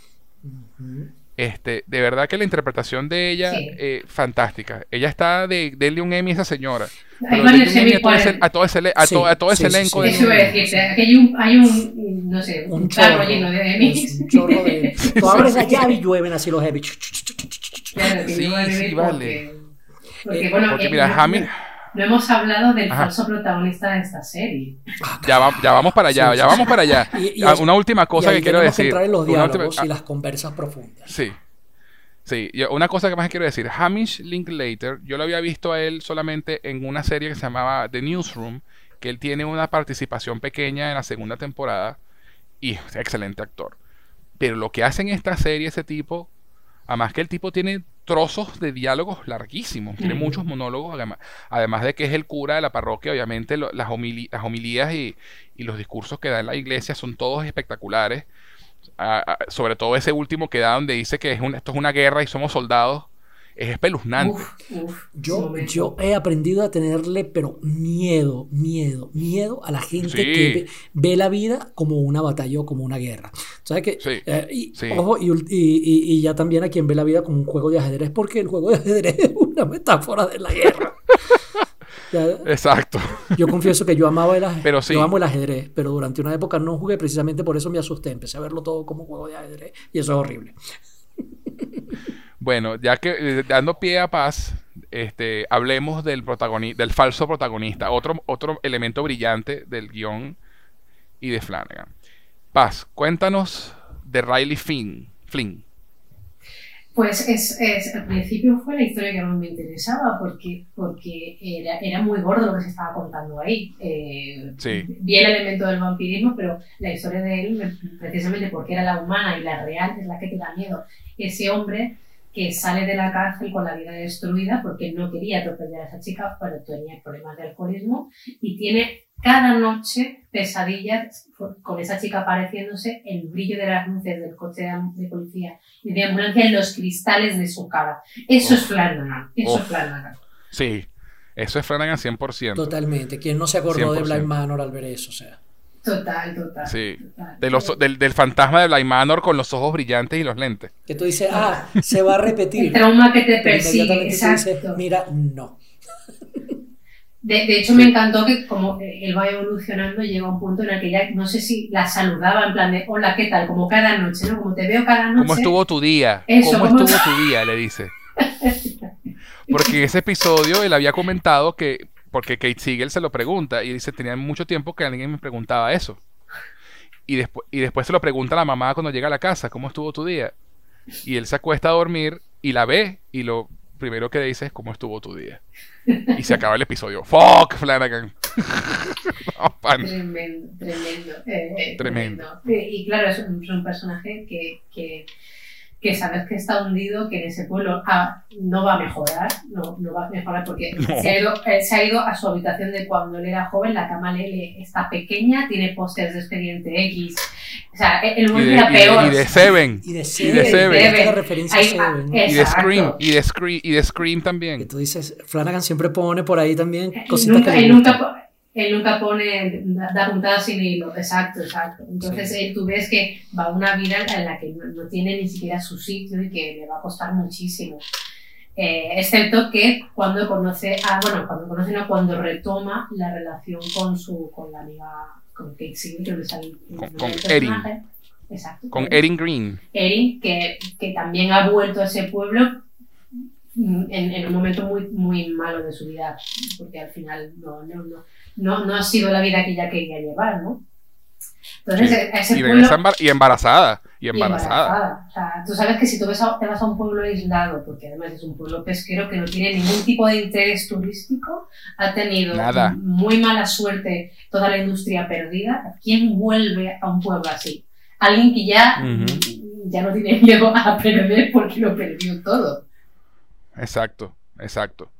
Este, de verdad que la interpretación de ella eh, fantástica. Ella está de denle un Emmy a esa señora. Hay varios Emmy a, todo ese, a todo ese, a todo, ese elenco. Eso iba a decirte, hay un, hay un, no sé, un, chorro lleno de Emmys. Un chorro de [LAUGHS] Tú abres la llave y llueven así los Emmys. Claro, sí, sí, vale. Porque, bueno, porque, mira, Hamilton no hemos hablado del falso protagonista de esta serie. Ya, ya vamos para allá, ya vamos para allá. [LAUGHS] Ah, una última cosa que quiero decir. entrar en los diálogos y las conversas profundas. Sí. Sí, una cosa que más quiero decir. Hamish Linklater, yo lo había visto a él solamente en una serie que se llamaba The Newsroom, que él tiene una participación pequeña en la segunda temporada y es excelente actor. Pero lo que hace en esta serie ese tipo, además que el tipo tiene trozos de diálogos larguísimos, tiene muchos monólogos, además, además de que es el cura de la parroquia, obviamente las, las, homilías y, los discursos que da en la iglesia son todos espectaculares, sobre todo ese último que da donde dice que es esto es una guerra y somos soldados, es espeluznante. yo, yo he aprendido a tenerle, pero miedo, miedo, miedo a la gente que ve, la vida como una batalla o como una guerra. ¿Sabes qué? Eh, y, Ojo, y, y, ya también a quien ve la vida como un juego de ajedrez, porque el juego de ajedrez [LAUGHS] es una metáfora de la guerra. [LAUGHS] Exacto. Yo confieso que yo amaba el ajedrez. Yo amo el ajedrez, pero durante una época no jugué precisamente por eso me asusté. Empecé a verlo todo como juego de ajedrez y eso es horrible. Bueno, ya que eh, dando pie a paz, este, hablemos del protagonista, del falso protagonista, otro, otro elemento brillante del guion y de Flanagan. Paz, cuéntanos de Riley Flynn. Flynn. Pues es, es, al principio fue la historia que más me interesaba porque, porque era, era muy gordo lo que se estaba contando ahí. Eh, sí. Vi el elemento del vampirismo, pero la historia de él, precisamente porque era la humana y la real, es la que te da miedo. Ese hombre que sale de la cárcel con la vida destruida porque no quería atropellar a esa chica, pero tenía problemas de alcoholismo y tiene cada noche pesadillas con esa chica apareciéndose, el brillo de las luces del coche de policía y de ambulancia en los cristales de su cara. Eso es Flanagan, eso es Flanagan. Sí, eso es Flanagan 100%. Totalmente. ¿Quién no se acordó de Blind Manor al ver eso? O sea. Total, total. Sí. De los, del, del, fantasma de Bly Manor con los ojos brillantes y los lentes. Que tú dices, ah, se va a repetir. El trauma que te persigue. Exacto. Mira, no. De, de hecho, me encantó que como él va evolucionando, llega a un punto en el que ya no sé si la saludaba en plan de hola, ¿qué tal? Como cada noche, ¿no? Como te veo cada noche. ¿Cómo estuvo tu día? ¿Cómo, estuvo tu día? Le dice. Porque en ese episodio él había comentado que porque Kate Siegel se lo pregunta y dice, tenía mucho tiempo que alguien me preguntaba eso. Y, después y después se lo pregunta a la mamá cuando llega a la casa, ¿cómo estuvo tu día? Y él se acuesta a dormir y la ve y lo primero que dice es, ¿cómo estuvo tu día? Y se acaba el episodio. [LAUGHS] ¡Fuck, Flanagan! [LAUGHS] tremendo, tremendo. Eh, tremendo. Y claro, es un, personaje que, que que sabes que está hundido, que en ese pueblo ah, no va a mejorar, no, no va a mejorar porque se, ha ido, se, ha ido, a su habitación de cuando él era joven, la cama le, está pequeña, tiene pósters de expediente X. O sea, el mundo era peor. Y de Seven. Y de Seven. Y de Seven. Y de Scream. Y de Scream, y de Scream también. Y tú dices, Flanagan siempre pone por ahí también cositas nunca, que nunca, él nunca pone, da puntadas sin hilo, exacto, exacto. Entonces eh, tú ves que va una vida en la que no, tiene ni siquiera su sitio y que le va a costar muchísimo. Eh, excepto que cuando conoce, ah, bueno, cuando conoce, no, cuando retoma la relación con su, con la amiga, con Kate Siegel, que con, con Erin. Exacto. Con Erin Green. Erin, que, que también ha vuelto a ese pueblo mm, en, en, un momento muy, muy malo de su vida, porque al final no, no, no no, no ha sido la vida que ella quería llevar, ¿no? Entonces, y, embarazada. Y embarazada. O sea, tú sabes que si tú te vas a un pueblo aislado, porque además es un pueblo pesquero que no tiene ningún tipo de interés turístico, ha tenido muy mala suerte toda la industria perdida. ¿Quién vuelve a un pueblo así? Alguien que ya, ya no tiene [LAUGHS] miedo a perder porque lo perdió todo. Exacto, exacto.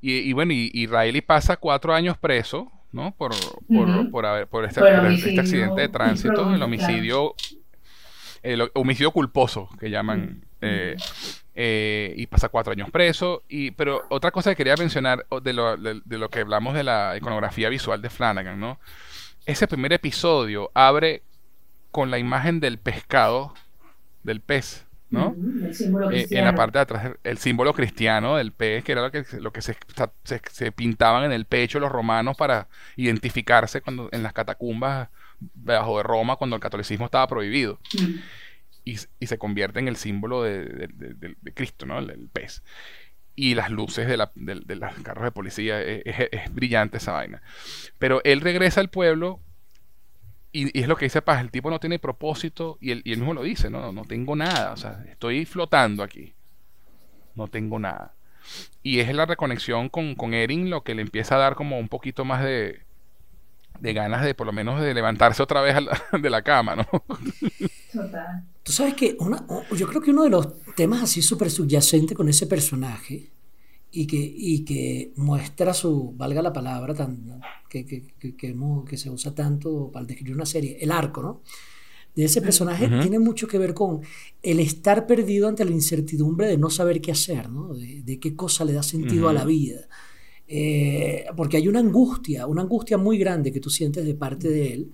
Y, bueno, y, y pasa cuatro años preso, ¿no? Por, por, por, haber, por, este, este accidente de tránsito, el homicidio, el homicidio culposo que llaman, eh, eh, y pasa cuatro años preso. Y, pero otra cosa que quería mencionar de lo, de, lo que hablamos de la iconografía visual de Flanagan, ¿no? Ese primer episodio abre con la imagen del pescado, del pez, ¿no? Eh, en la parte de atrás, el símbolo cristiano del pez, que era lo que, lo que se, se, pintaban en el pecho los romanos para identificarse cuando en las catacumbas bajo de Roma, cuando el catolicismo estaba prohibido. y, se convierte en el símbolo de, Cristo, ¿no? El, pez. Y las luces de, la, de, los carros de policía, es, es brillante esa vaina. Pero él regresa al pueblo y, es lo que dice Paz, el tipo no tiene propósito y él, mismo lo dice, no, no tengo nada, o sea, estoy flotando aquí, no tengo nada. Y es la reconexión con, con Erin lo que le empieza a dar como un poquito más de, de ganas de por lo menos de levantarse otra vez [LAUGHS] de la cama, ¿no? Total. Tú sabes que una, yo creo que uno de los temas así súper subyacentes con ese personaje y que, y que muestra su, valga la palabra, tan, que, que, que, que, se usa tanto para describir una serie, el arco, ¿no? De ese personaje tiene mucho que ver con el estar perdido ante la incertidumbre de no saber qué hacer, ¿no? De, de qué cosa le da sentido a la vida. Eh, porque hay una angustia, una angustia muy grande que tú sientes de parte de él,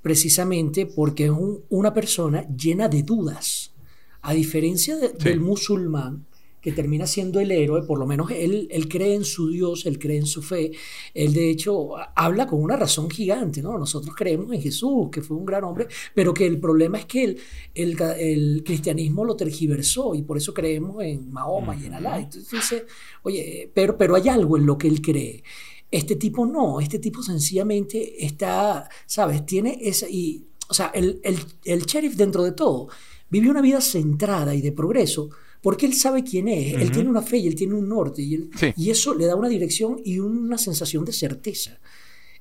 precisamente porque es una persona llena de dudas. A diferencia del musulmán, que termina siendo el héroe, por lo menos él, él cree en su Dios, él cree en su fe, él de hecho habla con una razón gigante, ¿no? Nosotros creemos en Jesús, que fue un gran hombre, pero que el problema es que el, el, el cristianismo lo tergiversó y por eso creemos en Mahoma y en Alá. Entonces dice, oye, pero, pero hay algo en lo que él cree. Este tipo no, este tipo sencillamente está, ¿sabes? Tiene esa, y, o sea, el, el, el sheriff dentro de todo vive una vida centrada y de progreso, porque él sabe quién es, él tiene una fe y él tiene un norte, y, y eso le da una dirección y una sensación de certeza.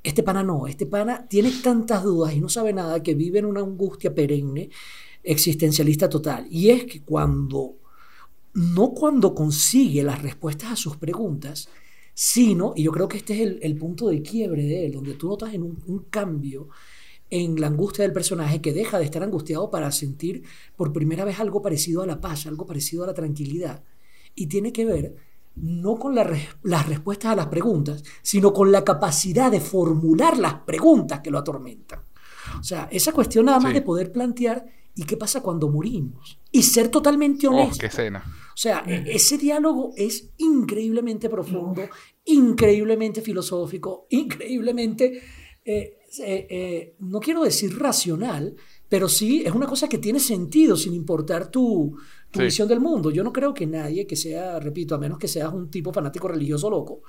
Este pana no, este pana tiene tantas dudas y no sabe nada que vive en una angustia perenne, existencialista total. Y es que cuando, no cuando consigue las respuestas a sus preguntas, sino, y yo creo que este es el, punto de quiebre de él, donde tú notas en un, un cambio en la angustia del personaje que deja de estar angustiado para sentir por primera vez algo parecido a la paz, algo parecido a la tranquilidad. Y tiene que ver no con las respuestas a las preguntas, sino con la capacidad de formular las preguntas que lo atormentan. O sea, esa cuestión nada más de poder plantear ¿y qué pasa cuando morimos? Y ser totalmente oh, honesto. qué escena. O sea, e-, ese diálogo es increíblemente profundo, increíblemente filosófico, [LAUGHS] increíblemente eh, eh, eh, no quiero decir racional, pero sí es una cosa que tiene sentido sin importar tu, visión del mundo. Yo no creo que nadie que sea, repito, a menos que seas un tipo fanático religioso loco,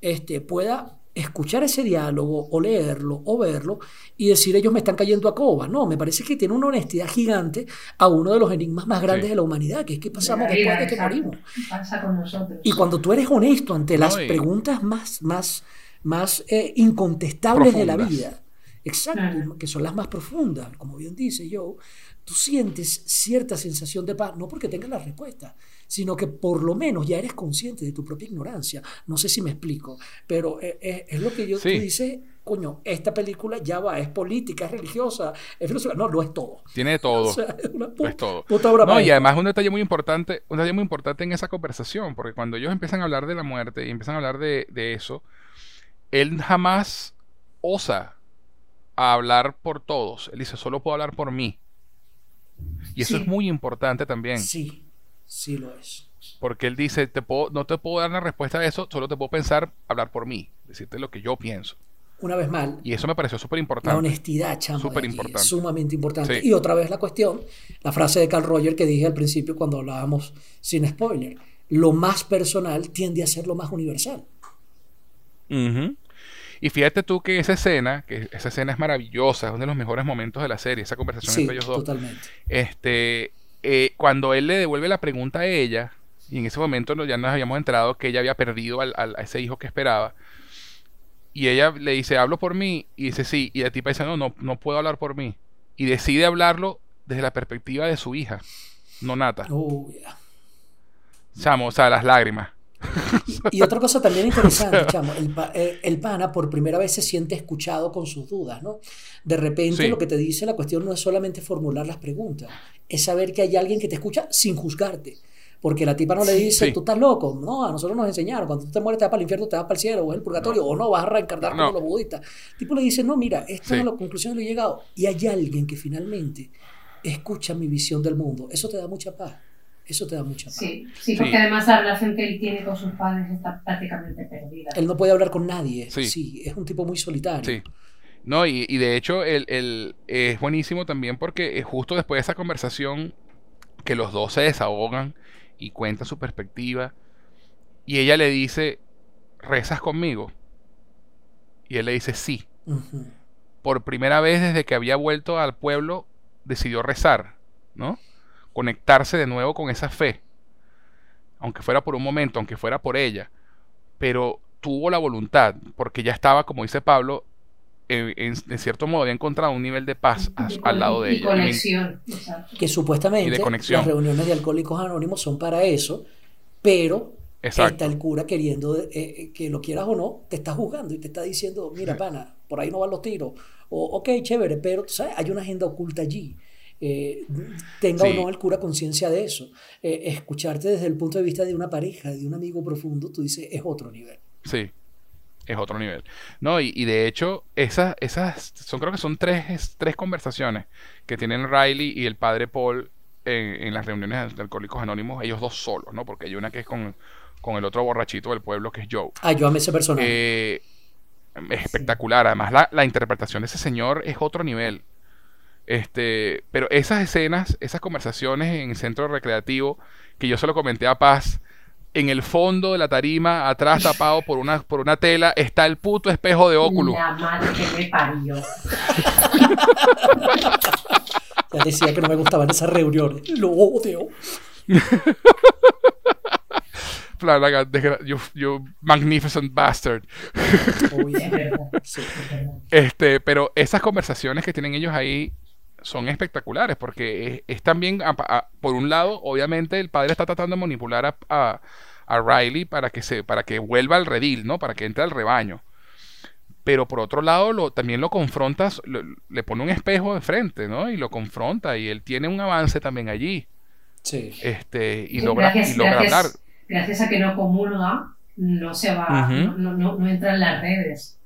este, pueda escuchar ese diálogo o leerlo o verlo y decir ellos me están cayendo a coba. No, me parece que tiene una honestidad gigante a uno de los enigmas más grandes de la humanidad, que es qué pasamos después de que morimos. Y cuando tú eres honesto ante las preguntas más, más, más eh, incontestables de la vida, exacto, que son las más profundas, como bien dice yo, tú sientes cierta sensación de paz, no porque tengas la respuesta, sino que por lo menos ya eres consciente de tu propia ignorancia. No sé si me explico, pero es, eh, eh, es, lo que yo te dice, coño, esta película ya va, es política, es religiosa, es filosófica, no, lo es todo. Tiene todo. [LAUGHS] es todo. no, y además un detalle muy importante, un detalle muy importante en esa conversación, porque cuando ellos empiezan a hablar de la muerte y empiezan a hablar de, de eso, él jamás osa a hablar por todos. Él dice, solo puedo hablar por mí. Y eso es muy importante también. Sí, sí lo es. Porque él dice, te puedo, no te puedo dar una respuesta a eso, solo te puedo pensar, hablar por mí, decirte lo que yo pienso. Una vez más. Y eso me pareció súper importante. La honestidad, chamo. Súper importante. Sumamente importante. Y otra vez la cuestión, la frase de Carl Roger que dije al principio cuando hablábamos sin spoiler. Lo más personal tiende a ser lo más universal. Y fíjate tú que esa escena, que esa escena es maravillosa, es uno de los mejores momentos de la serie, esa conversación entre ellos dos. Totalmente. Este, eh, cuando él le devuelve la pregunta a ella, y en ese momento ya nos habíamos enterado que ella había perdido al, a ese hijo que esperaba. Y ella le dice, hablo por mí. Y dice, sí. Y la tipa dice, no, no, no puedo hablar por mí. Y decide hablarlo desde la perspectiva de su hija, no Nata. Oh, yeah. Chamo, o sea, las lágrimas. Y, otra cosa también [LAUGHS] interesante, chamo, el, eh, el, pana por primera vez se siente escuchado con sus dudas, ¿no? De repente lo que te dice la cuestión no es solamente formular las preguntas, es saber que hay alguien que te escucha sin juzgarte. Porque la tipa no le dice, tú estás loco. No, a nosotros nos enseñaron, cuando tú te mueres te vas para el infierno, te vas para el cielo, o el purgatorio, o no, vas a reencarnar como los budistas. El tipo le dice, no, mira, esta es la conclusión que he llegado. Y hay alguien que finalmente escucha mi visión del mundo. Eso te da mucha paz. Eso te da mucha paz. Sí, sí porque además la relación que él tiene con sus padres está prácticamente perdida. Él no puede hablar con nadie. Sí, es un tipo muy solitario. Sí. No, y, y de hecho el, el, es buenísimo también porque justo después de esa conversación que los dos se desahogan y cuenta su perspectiva. Y ella le dice, ¿rezas conmigo? Y él le dice, sí. Por primera vez desde que había vuelto al pueblo, decidió rezar, ¿no? Conectarse de nuevo con esa fe. Aunque fuera por un momento, aunque fuera por ella. Pero tuvo la voluntad, porque ya estaba, como dice Pablo, en, cierto modo había encontrado un nivel de paz al lado de ella. Conexión. Que supuestamente las reuniones de alcohólicos anónimos son para eso, pero está el cura queriendo eh, eh, que lo quieras o no, te está juzgando y te está diciendo, mira, pana, por ahí no van los tiros. O, ok, chévere, pero ¿sabes? hay una agenda oculta allí. Eh, tenga o no el cura conciencia de eso. escucharte desde el punto de vista de una pareja, de un amigo profundo, tú dices, es otro nivel. Sí, es otro nivel. No, y, y, de hecho, esas, esas son, creo que son tres, tres conversaciones que tienen Riley y el padre Paul en, las reuniones de Alcohólicos Anónimos, ellos dos solos, ¿no? Porque hay una que es con, con el otro borrachito del pueblo que es Joe. Ah, yo amé ese personaje. Eh, espectacular. Además, la, la, interpretación de ese señor es otro nivel. Este, pero esas escenas, esas conversaciones en el centro recreativo, que yo se lo comenté a Paz, en el fondo de la tarima, atrás tapado por una, por una tela, está el puto espejo de óculo. La madre que me parió. ya decía que no me gustaban esas reuniones. Lo odio. you, you magnificent bastard. este, pero esas conversaciones que tienen ellos ahí son espectaculares porque es, también, por un lado, obviamente el padre está tratando de manipular a, a, Riley para que, se, para que vuelva al redil, ¿no? Para que entre al rebaño. Pero por otro lado, lo, también lo confrontas, le pone un espejo de frente, ¿no? Y lo confronta y él tiene un avance también allí. Sí. Este, y logra, y logra hablar. Gracias a que no comulga, no se va, no, no, no entra en las redes.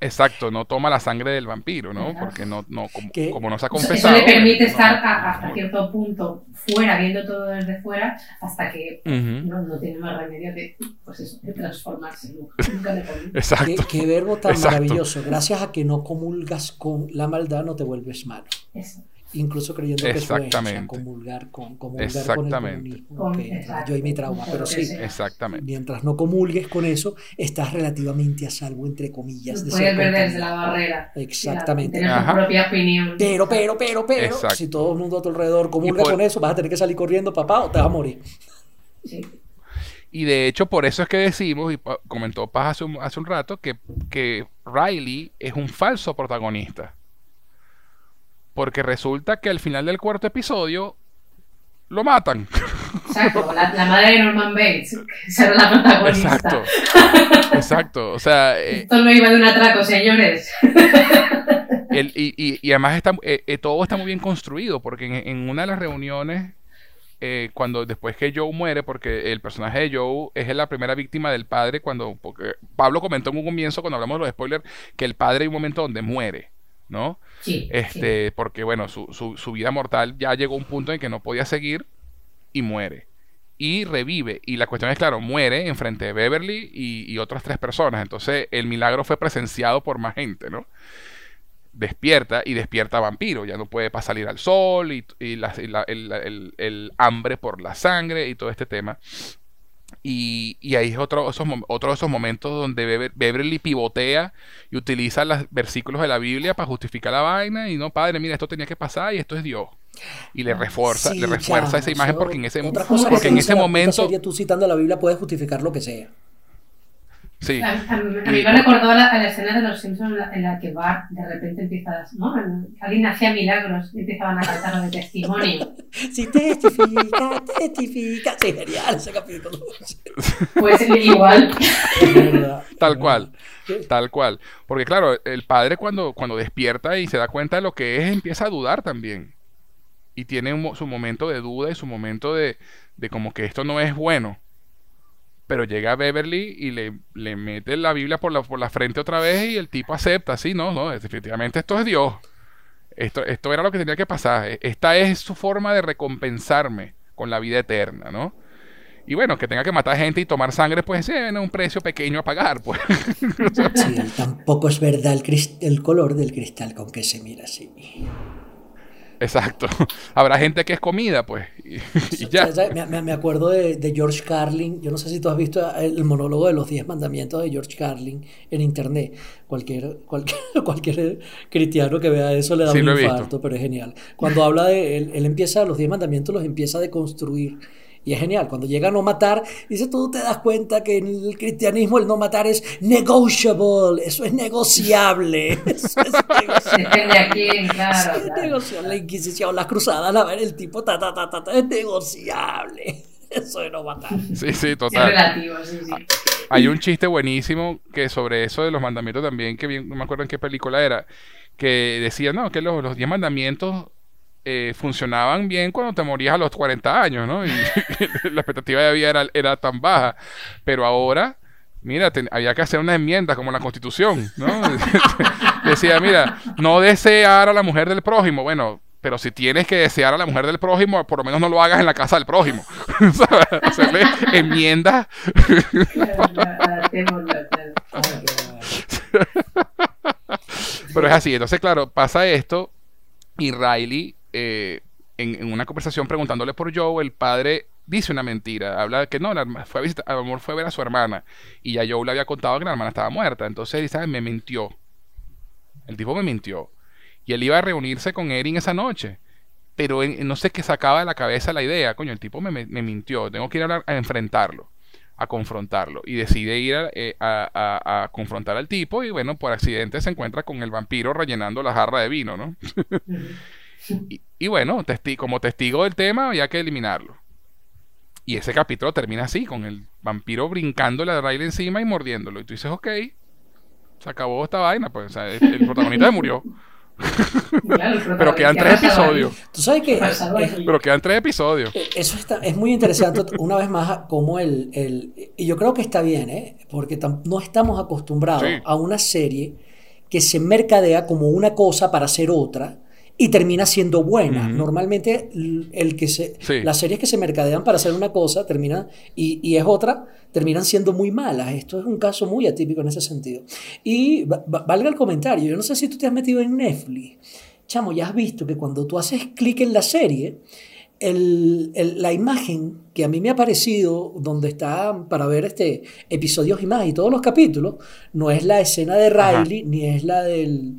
Exacto, no toma la sangre del vampiro, ¿no? Porque no, no como, no se ha confesado. Eso le permite estar hasta cierto punto fuera, viendo todo desde fuera, hasta que no, tiene más remedio que, pues eso, de transformarse. Nunca le [LAUGHS] Exacto. ¿Qué, verbo tan maravilloso. Gracias a que no comulgas con la maldad, no te vuelves malo. Eso incluso creyendo que eso es comulgar con, comulgar con el comunismo. yo y mi trauma, pero sí, Exactamente. mientras no comulgues con eso, estás relativamente a salvo, entre comillas. De Puedes ver desde la barrera. Exactamente. Tener tu propia opinión. Pero, pero, pero, pero, si todo el mundo a tu alrededor comulga con eso, vas a tener que salir corriendo, papá, o te vas a morir. Sí. Y de hecho, por eso es que decimos, y comentó Paz hace un, hace un rato, que, que Riley es un falso protagonista. Porque resulta que al final del cuarto episodio lo matan. Exacto, la, madre de Norman Bates, que será la protagonista. Exacto, exacto. O sea, eh, Esto no iba de un atraco, señores. y, y, además está, eh, eh, todo está muy bien construido, porque en, una de las reuniones, cuando después que Joe muere, porque el personaje de Joe es la primera víctima del padre, cuando porque Pablo comentó en un comienzo, cuando hablamos de los spoilers, que el padre hay un momento donde muere. ¿No? Sí, este, Porque, bueno, su, su, vida mortal ya llegó a un punto en que no podía seguir y muere. Y revive. Y la cuestión es, claro, muere en frente de Beverly y, otras tres personas. Entonces, el milagro fue presenciado por más gente, ¿no? Despierta y despierta vampiro. Ya no puede pasar salir al sol y, el, el hambre por la sangre y todo este tema. Y, y ahí es otro, esos, otro de esos momentos donde Beverly pivotea y utiliza los versículos de la Biblia para justificar la vaina. Y no, padre, mira, esto tenía que pasar y esto es Dios. Y le refuerza, le refuerza esa imagen porque en ese, porque en ese momento. tú citando la Biblia puedes justificar lo que sea. Sí. A, mí me recordó la, la, escena de los Simpsons en la, que Bart de repente empieza, ¿no? Alguien hacía milagros y empezaban a cantar de testimonio. [LAUGHS] Sí, testifica, testifica. Sí, genial ese capítulo. Pues igual. [LAUGHS] Tal cual. Tal cual. Porque claro, el padre cuando, cuando despierta y se da cuenta de lo que es, empieza a dudar también. Y tiene su momento de duda y su momento de, de como que esto no es bueno pero llega Beverly y le, le mete la Biblia por la, por la frente otra vez y el tipo acepta, sí, no, no, definitivamente esto es Dios. Esto, esto era lo que tenía que pasar. E, esta es su forma de recompensarme con la vida eterna, ¿no? Y bueno, que tenga que matar gente y tomar sangre, pues es un precio pequeño a pagar, pues. sí, tampoco es verdad el, color del cristal con que se mira así. Exacto. [LAUGHS] Habrá gente que es comida, pues. Y, [LAUGHS] ya. Me, acuerdo de, George Carlin. Yo no sé si tú has visto el monólogo de los 10 mandamientos de George Carlin en internet. Cualquier, cualquier, [LAUGHS] cualquier cristiano que vea eso le da un infarto, pero es genial. Cuando habla de. Él, él empieza, los 10 mandamientos los empieza a deconstruir y es genial, cuando llega a no matar, dice, tú te das cuenta que en el cristianismo el no matar es negotiable, eso es negociable. [LAUGHS] Eso es Depende a quién, claro. Es negociable. La Inquisición, las cruzadas, a ver, el tipo, ta, ta, ta, ta, es negociable. [LAUGHS] Eso de no matar. Sí, sí, total. Es relativo, sí, sí. Hay un chiste buenísimo que sobre eso de los mandamientos también, que bien, no me acuerdo en qué película era, que decía, no, que los, los diez mandamientos eh, funcionaban bien cuando te morías a los 40 años, ¿no? Y [LAUGHS] la expectativa de vida era, era tan baja. Pero ahora, mira, había que hacer una enmienda como la constitución, ¿no? [LAUGHS] Decía, mira, no desear a la mujer del prójimo. Bueno, pero si tienes que desear a la mujer del prójimo, por lo menos no lo hagas en la casa del prójimo. [LAUGHS] Hacerle enmiendas. pero es así. Entonces, claro, pasa esto y Riley eh, en, una conversación preguntándole por Joe, el padre dice una mentira. Habla de que no, fue a visitar, amor fue a ver a su hermana. Y ya Joe le había contado que la hermana estaba muerta. Entonces dice, me mintió. El tipo me mintió. Y él iba a reunirse con Erin esa noche. Pero no sé qué sacaba de la cabeza la idea. Coño, el tipo me, mintió. Tengo que ir a, enfrentarlo. A confrontarlo. Y decide ir eh, a, a, confrontar al tipo. Y bueno, por accidente se encuentra con el vampiro rellenando la jarra de vino, ¿no? Y, bueno, como testigo del tema había que eliminarlo. Y ese capítulo termina así, con el vampiro brincándole a Riley encima y mordiéndolo. Y tú dices, ok, se acabó esta vaina, pues el, protagonista murió. pero quedan tres episodios. Tú sabes que. pero quedan tres episodios. Eso está, es muy interesante, una vez más, como el, el. Y yo creo que está bien, ¿eh? Porque no estamos acostumbrados a una serie que se mercadea como una cosa para hacer otra y termina siendo buena. Normalmente el que se, las series que se mercadean para hacer una cosa terminan, y, es otra, terminan siendo muy malas. Esto es un caso muy atípico en ese sentido. Y valga el comentario, yo no sé si tú te has metido en Netflix. Chamo, ya has visto que cuando tú haces clic en la serie, la imagen que a mí me ha parecido, donde está para ver este episodios y más, y todos los capítulos, no es la escena de Riley, ni es la del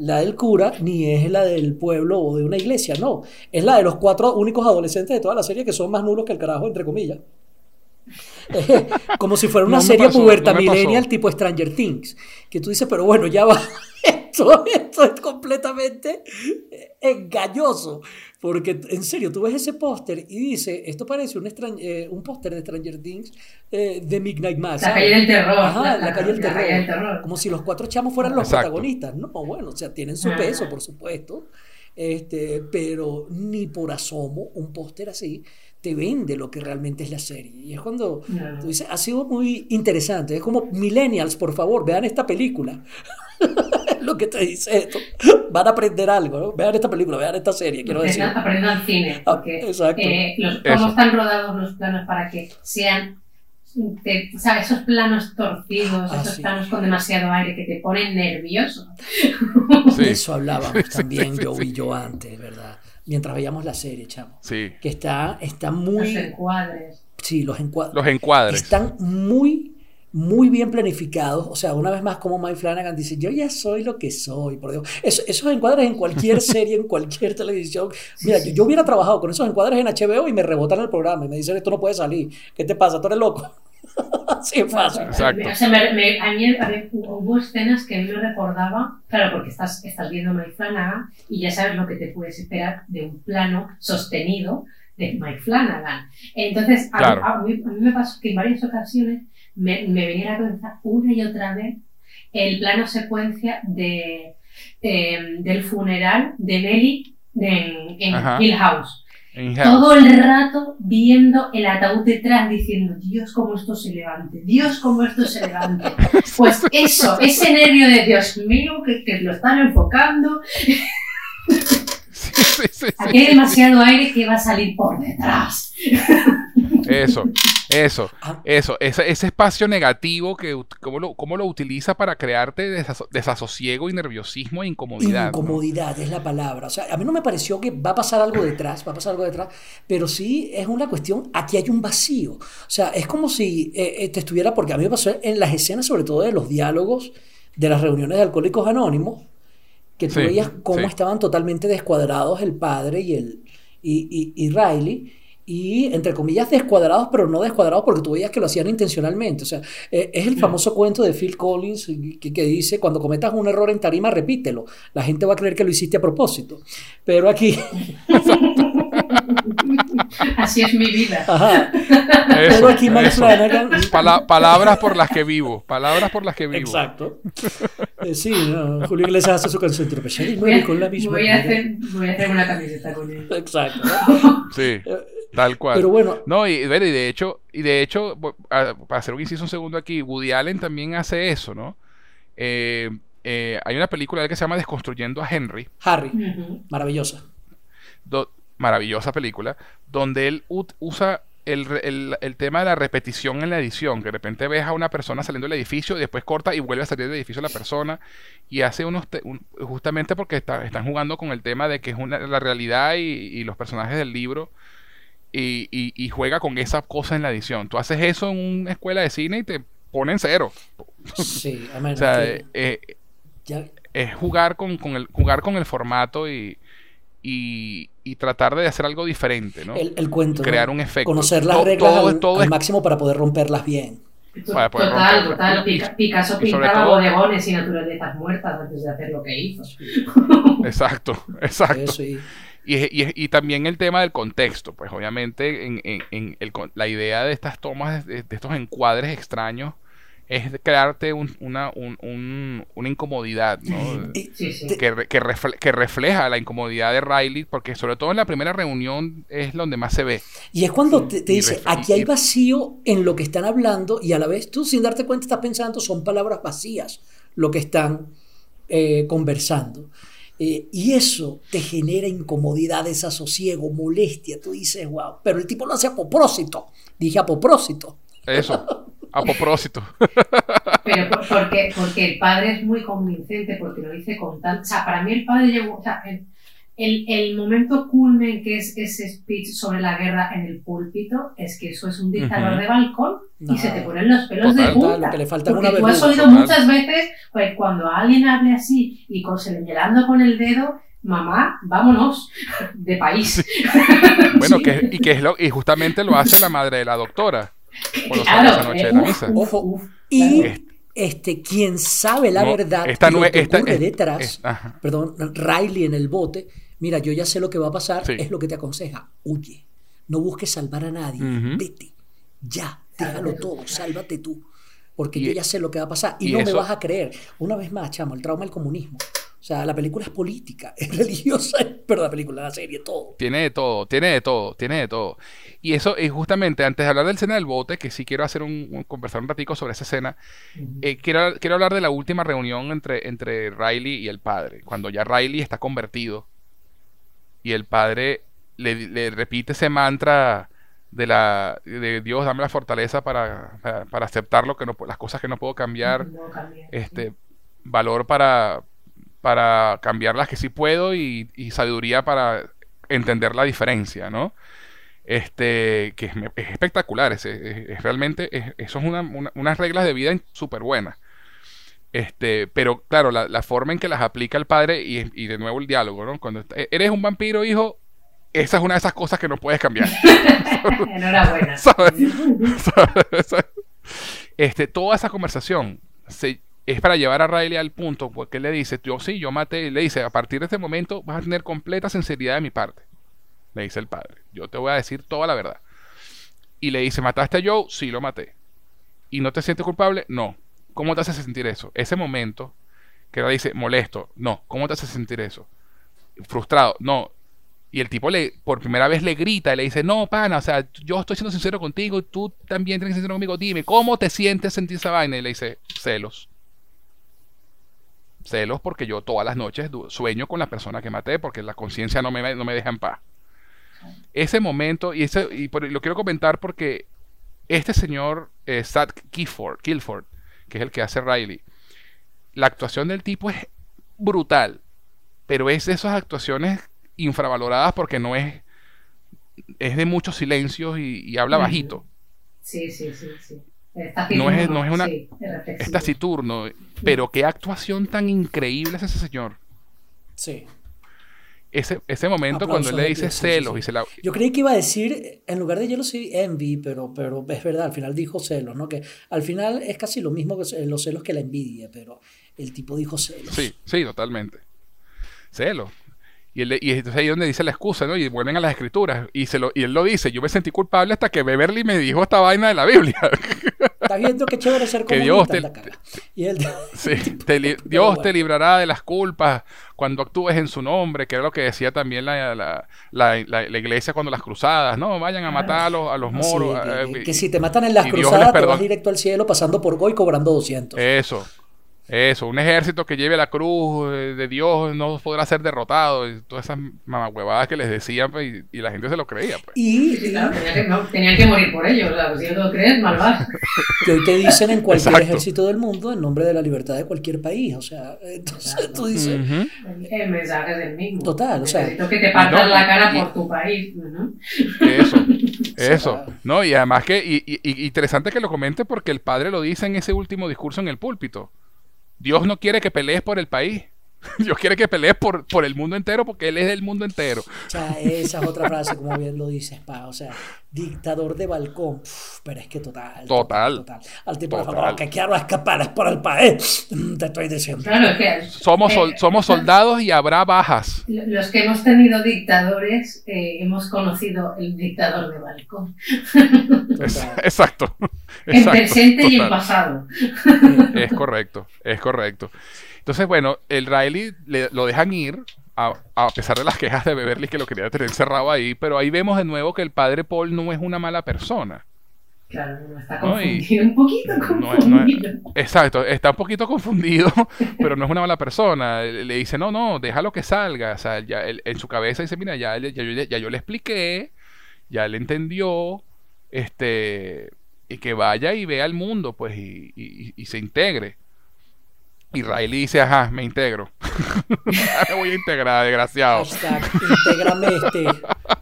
la del cura ni es la del pueblo o de una iglesia, no. Es la de los cuatro únicos adolescentes de toda la serie que son más nulos que el carajo, entre comillas. Como si fuera una serie puberta millennial tipo Stranger Things. Que tú dices, pero bueno, ya va. [LAUGHS] Esto, esto es completamente engañoso. Porque en serio, tú ves ese póster y dice, esto parece un, eh, un póster de Stranger Things eh, de Midnight Mass. La calle del terror. Ajá, la, calle del terror. Como si los cuatro chamos fueran los protagonistas. No, bueno, o sea, tienen su peso, por supuesto. Este, pero ni por asomo un póster así te vende lo que realmente es la serie. Y es cuando tú dices, ha sido muy interesante. Es como, millennials, por favor, vean esta película. [LAUGHS] lo que te dice esto. Van a aprender algo, ¿no? Vean esta película, vean esta serie, quiero decir. Aprendan cine. Ah, porque, exacto. Eh, ¿Cómo están rodados los planos para que sean ¿sabes? Esos planos torcidos, ah, esos planos con demasiado aire que te ponen nervioso. [LAUGHS] De eso hablábamos [LAUGHS] también yo y yo antes, ¿verdad? Mientras veíamos la serie, chamo. Sí. Que está, está muy. Los encuadres Sí, los encuadres. Los encuadres. Están muy, muy bien planificados. O sea, una vez más, como Mike Flanagan dice, yo ya soy lo que soy, por Dios. esos encuadres en cualquier [LAUGHS] serie, en cualquier televisión. Mira, yo, yo, hubiera trabajado con esos encuadres en HBO y me rebotan el programa y me dicen, esto no puede salir. ¿Qué te pasa? ¿Tú eres loco? [LAUGHS] sí, fácil. Exacto. O sea, me, me, a mí hubo escenas que a mí me recordaba, claro, porque estás, estás viendo Mike Flanagan y ya sabes lo que te puedes esperar de un plano sostenido de Mike Flanagan. Entonces, a, mí, me pasó que en varias ocasiones me, me, venía a la cabeza una y otra vez el plano secuencia de, eh, del funeral de Nelly en, en Hill House. Todo el rato viendo el ataúd detrás diciendo, Dios, cómo esto se levante, Dios, cómo esto se levante. [LAUGHS] Pues eso, ese nervio de Dios mío, que, que lo están enfocando. [LAUGHS] [LAUGHS] Aquí hay demasiado aire que va a salir por detrás. Eso, eso, ah. eso, ese, ese espacio negativo que cómo lo, cómo lo utiliza para crearte desasosiego y nerviosismo e incomodidad. Incomodidad es la palabra. O sea, a mí no me pareció que va a pasar algo detrás, va a pasar algo detrás, pero sí es una cuestión, aquí hay un vacío. O sea, es como si eh, eh, te estuviera, porque a mí me pasó en las escenas, sobre todo de los diálogos de las reuniones de Alcohólicos Anónimos, que tú veías cómo estaban totalmente descuadrados el padre y, el, y, y, y Riley y entre comillas descuadrados, pero no descuadrados porque tú veías que lo hacían intencionalmente. O sea, eh, es el famoso cuento de Phil Collins que, que, dice, cuando cometas un error en tarima, repítelo. La gente va a creer que lo hiciste a propósito. Pero aquí... [LAUGHS] [LAUGHS] Así es mi vida. Pero aquí Mike Flanagan... palabras por las que vivo. Palabras por las que vivo. Exacto. Eh, sí, Julio Iglesias hace su canción y voy, con la misma. Voy a, hacer, voy a hacer una camiseta con él. Exacto. [LAUGHS] Sí. Tal cual. Pero bueno. No, y, y de hecho, y de hecho, para hacer un inciso un segundo aquí, Woody Allen también hace eso, ¿no? Eh, eh, hay una película que se llama Desconstruyendo a Henry. Harry. Maravillosa. Maravillosa película. Donde él usa el, tema de la repetición en la edición. Que de repente ves a una persona saliendo del edificio y después corta y vuelve a salir del edificio la persona. Y hace unos. justamente porque están jugando con el tema de que es una, la realidad y los personajes del libro y, y, juega con esa cosa en la edición. Tú haces eso en una escuela de cine y te ponen cero. Sí, [LAUGHS] o sea, eh, es jugar con, con, el, jugar con el formato y, y, y, tratar de hacer algo diferente, ¿no? El, cuento. Crear un efecto. Conocer las reglas al, máximo para poder romperlas bien. total, total. Picasso pintaba bodegones y naturalezas muertas antes de hacer lo que hizo. [LAUGHS] Exacto, exacto. Eso y y, y, también el tema del contexto, pues obviamente en, en, el, la idea de estas tomas, de, estos encuadres extraños, es crearte una, una, incomodidad, ¿no? Que, que, refleja la incomodidad de Riley, porque sobre todo en la primera reunión es donde más se ve. Y es cuando te, dice, aquí hay vacío en lo que están hablando y a la vez tú sin darte cuenta estás pensando son palabras vacías lo que están eh, conversando. Eh, y eso te genera incomodidad, desasosiego, molestia. Tú dices, wow, pero el tipo lo hace a propósito. Dije a propósito. Eso, [LAUGHS] a propósito. [LAUGHS] Pero porque, porque el padre es muy convincente, porque lo dice con tanto. O sea, para mí el padre llegó. O sea, el, el, momento culmen que es ese speech sobre la guerra en el púlpito es que eso es un dictador de balcón y se te ponen los pelos de punta. le falta porque tú has oído muchas veces pues, cuando alguien hable así y con, señalando con el dedo, mamá, vámonos de país. bueno, [LAUGHS] que, y que es lo, y justamente lo hace la madre de la doctora. Claro, [LAUGHS] noche de la misa. Ojo, y este, quien sabe la verdad esta lo que ocurre detrás, perdón, Riley en el bote, mira, yo ya sé lo que va a pasar, es lo que te aconseja, huye, no busques salvar a nadie, vete, ya, déjalo todo, sálvate tú, porque yo ya sé lo que va a pasar y, no me vas a creer. Una vez más, chamo, el trauma del comunismo. O sea, la película es política, [LAUGHS] es religiosa, [LAUGHS] pero la película, la serie, todo. Tiene de todo, tiene de todo, tiene de todo. Y eso, y justamente antes de hablar de la escena del bote, que sí quiero hacer un, conversar un ratico sobre esa escena, eh, quiero, quiero hablar de la última reunión entre, entre Riley y el padre, cuando ya Riley está convertido y el padre le, repite ese mantra de la de Dios dame la fortaleza para, para, aceptar lo que no, las cosas que no puedo cambiar, este valor para para cambiar las que sí puedo y, sabiduría para entender la diferencia, ¿no? Este, que es, es espectacular, es, es, realmente, eso es una, unas reglas de vida súper buenas. Este, pero claro, la, la, forma en que las aplica el padre y, y de nuevo el diálogo, ¿no? Cuando eres un vampiro, hijo, esa es una de esas cosas que no puedes cambiar. [LAUGHS] [LAUGHS] Enhorabuena. Este, toda esa conversación se, es para llevar a Riley al punto porque él le dice, yo sí, yo maté, le dice, a partir de este momento vas a tener completa sinceridad de mi parte, le dice el padre, yo te voy a decir toda la verdad. Y le dice, ¿mataste a Joe? Sí, lo maté. ¿Y no te sientes culpable? No. ¿Cómo te hace sentir eso? Ese momento que le dice, molesto, no. ¿Cómo te hace sentir eso? Frustrado, no. Y el tipo le, por primera vez le grita y le dice, no, pana, o sea, yo estoy siendo sincero contigo y tú también tienes que ser sincero conmigo. Dime, ¿cómo te sientes sentir esa vaina? Y le dice, celos celos porque yo todas las noches sueño con la persona que maté porque la conciencia no me, no me deja en paz. Ese momento, y, ese, y lo quiero comentar porque este señor, eh, Sad Kilford, que es el que hace Riley, la actuación del tipo es brutal, pero es de esas actuaciones infravaloradas porque no es, es de muchos silencios y, habla bajito. Sí, sí, sí, sí no es, no es una. es taciturno. Pero qué actuación tan increíble es ese señor. Sí. Ese, ese momento cuando él le dice celos y se la... Yo creí que iba a decir, en lugar de sí, envy, pero, pero es verdad, al final dijo celos, ¿no? Que al final es casi lo mismo que los celos que la envidia, pero el tipo dijo celos. Sí, sí, totalmente. Celos. Y, él, y entonces ahí es donde dice la excusa, ¿no? Y vuelven a las escrituras. Y, se lo, y él lo dice, yo me sentí culpable hasta que Beverly me dijo esta vaina de la Biblia. [LAUGHS] Estás viendo qué chévere ser que Dios te, y él, sí, Dios te librará de las culpas cuando actúes en su nombre, que era lo que decía también la, la, la, iglesia cuando las cruzadas, ¿no? Vayan a matar a los, a los moros. que, que, si te matan en las cruzadas, te vas directo al cielo pasando por Goy cobrando 200. Eso, eso, un ejército que lleve la cruz de Dios no podrá ser derrotado. Y todas esas mamahuevadas que les decían pues, y, la gente se lo creía. Pues. Y, claro, tenían que, morir por ello. O sea, si no lo crees, malvado. [LAUGHS] Que hoy te dicen en cualquier ejército del mundo en nombre de la libertad de cualquier país. O sea, [LAUGHS] entonces tú dices. El mensaje es el mismo. Total, o sea. Necesito que te partan la cara por tu país. ¿no? Eso, [LAUGHS] eso. no, y además que. Y, y, interesante que lo comente porque el padre lo dice en ese último discurso en el púlpito. Dios no quiere que pelees por el país. [LAUGHS] Dios quiere que pelees por, por el mundo entero porque Él es del mundo entero. O sea, esa es otra frase, como bien lo dices, pa. O sea, dictador de balcón. pero es que total. Total. total, Al tipo, de favor, que quiero escapar es por el país. Te estoy diciendo. Claro, es que, somos, eh, somos soldados y habrá bajas. Los que hemos tenido dictadores, eh, hemos conocido el dictador de balcón. [LAUGHS] exacto. En presente y en pasado. Es correcto, es correcto. Entonces, bueno, el Riley lo dejan ir, a, pesar de las quejas de Beverly que lo quería tener encerrado ahí, pero ahí vemos de nuevo que el padre Paul no es una mala persona. Claro, está confundido, un poquito confundido. exacto, está un poquito confundido, [LAUGHS] pero no es una mala persona. Le, dice, no, no, déjalo que salga. O sea, ya en su cabeza dice, mira, ya, ya, ya, yo le expliqué, ya él entendió, este, y que vaya y vea el mundo, pues, y se integre. Y Riley dice, ajá, me integro. [LAUGHS] me voy a integrar, desgraciado. Hashtag, intégrame este.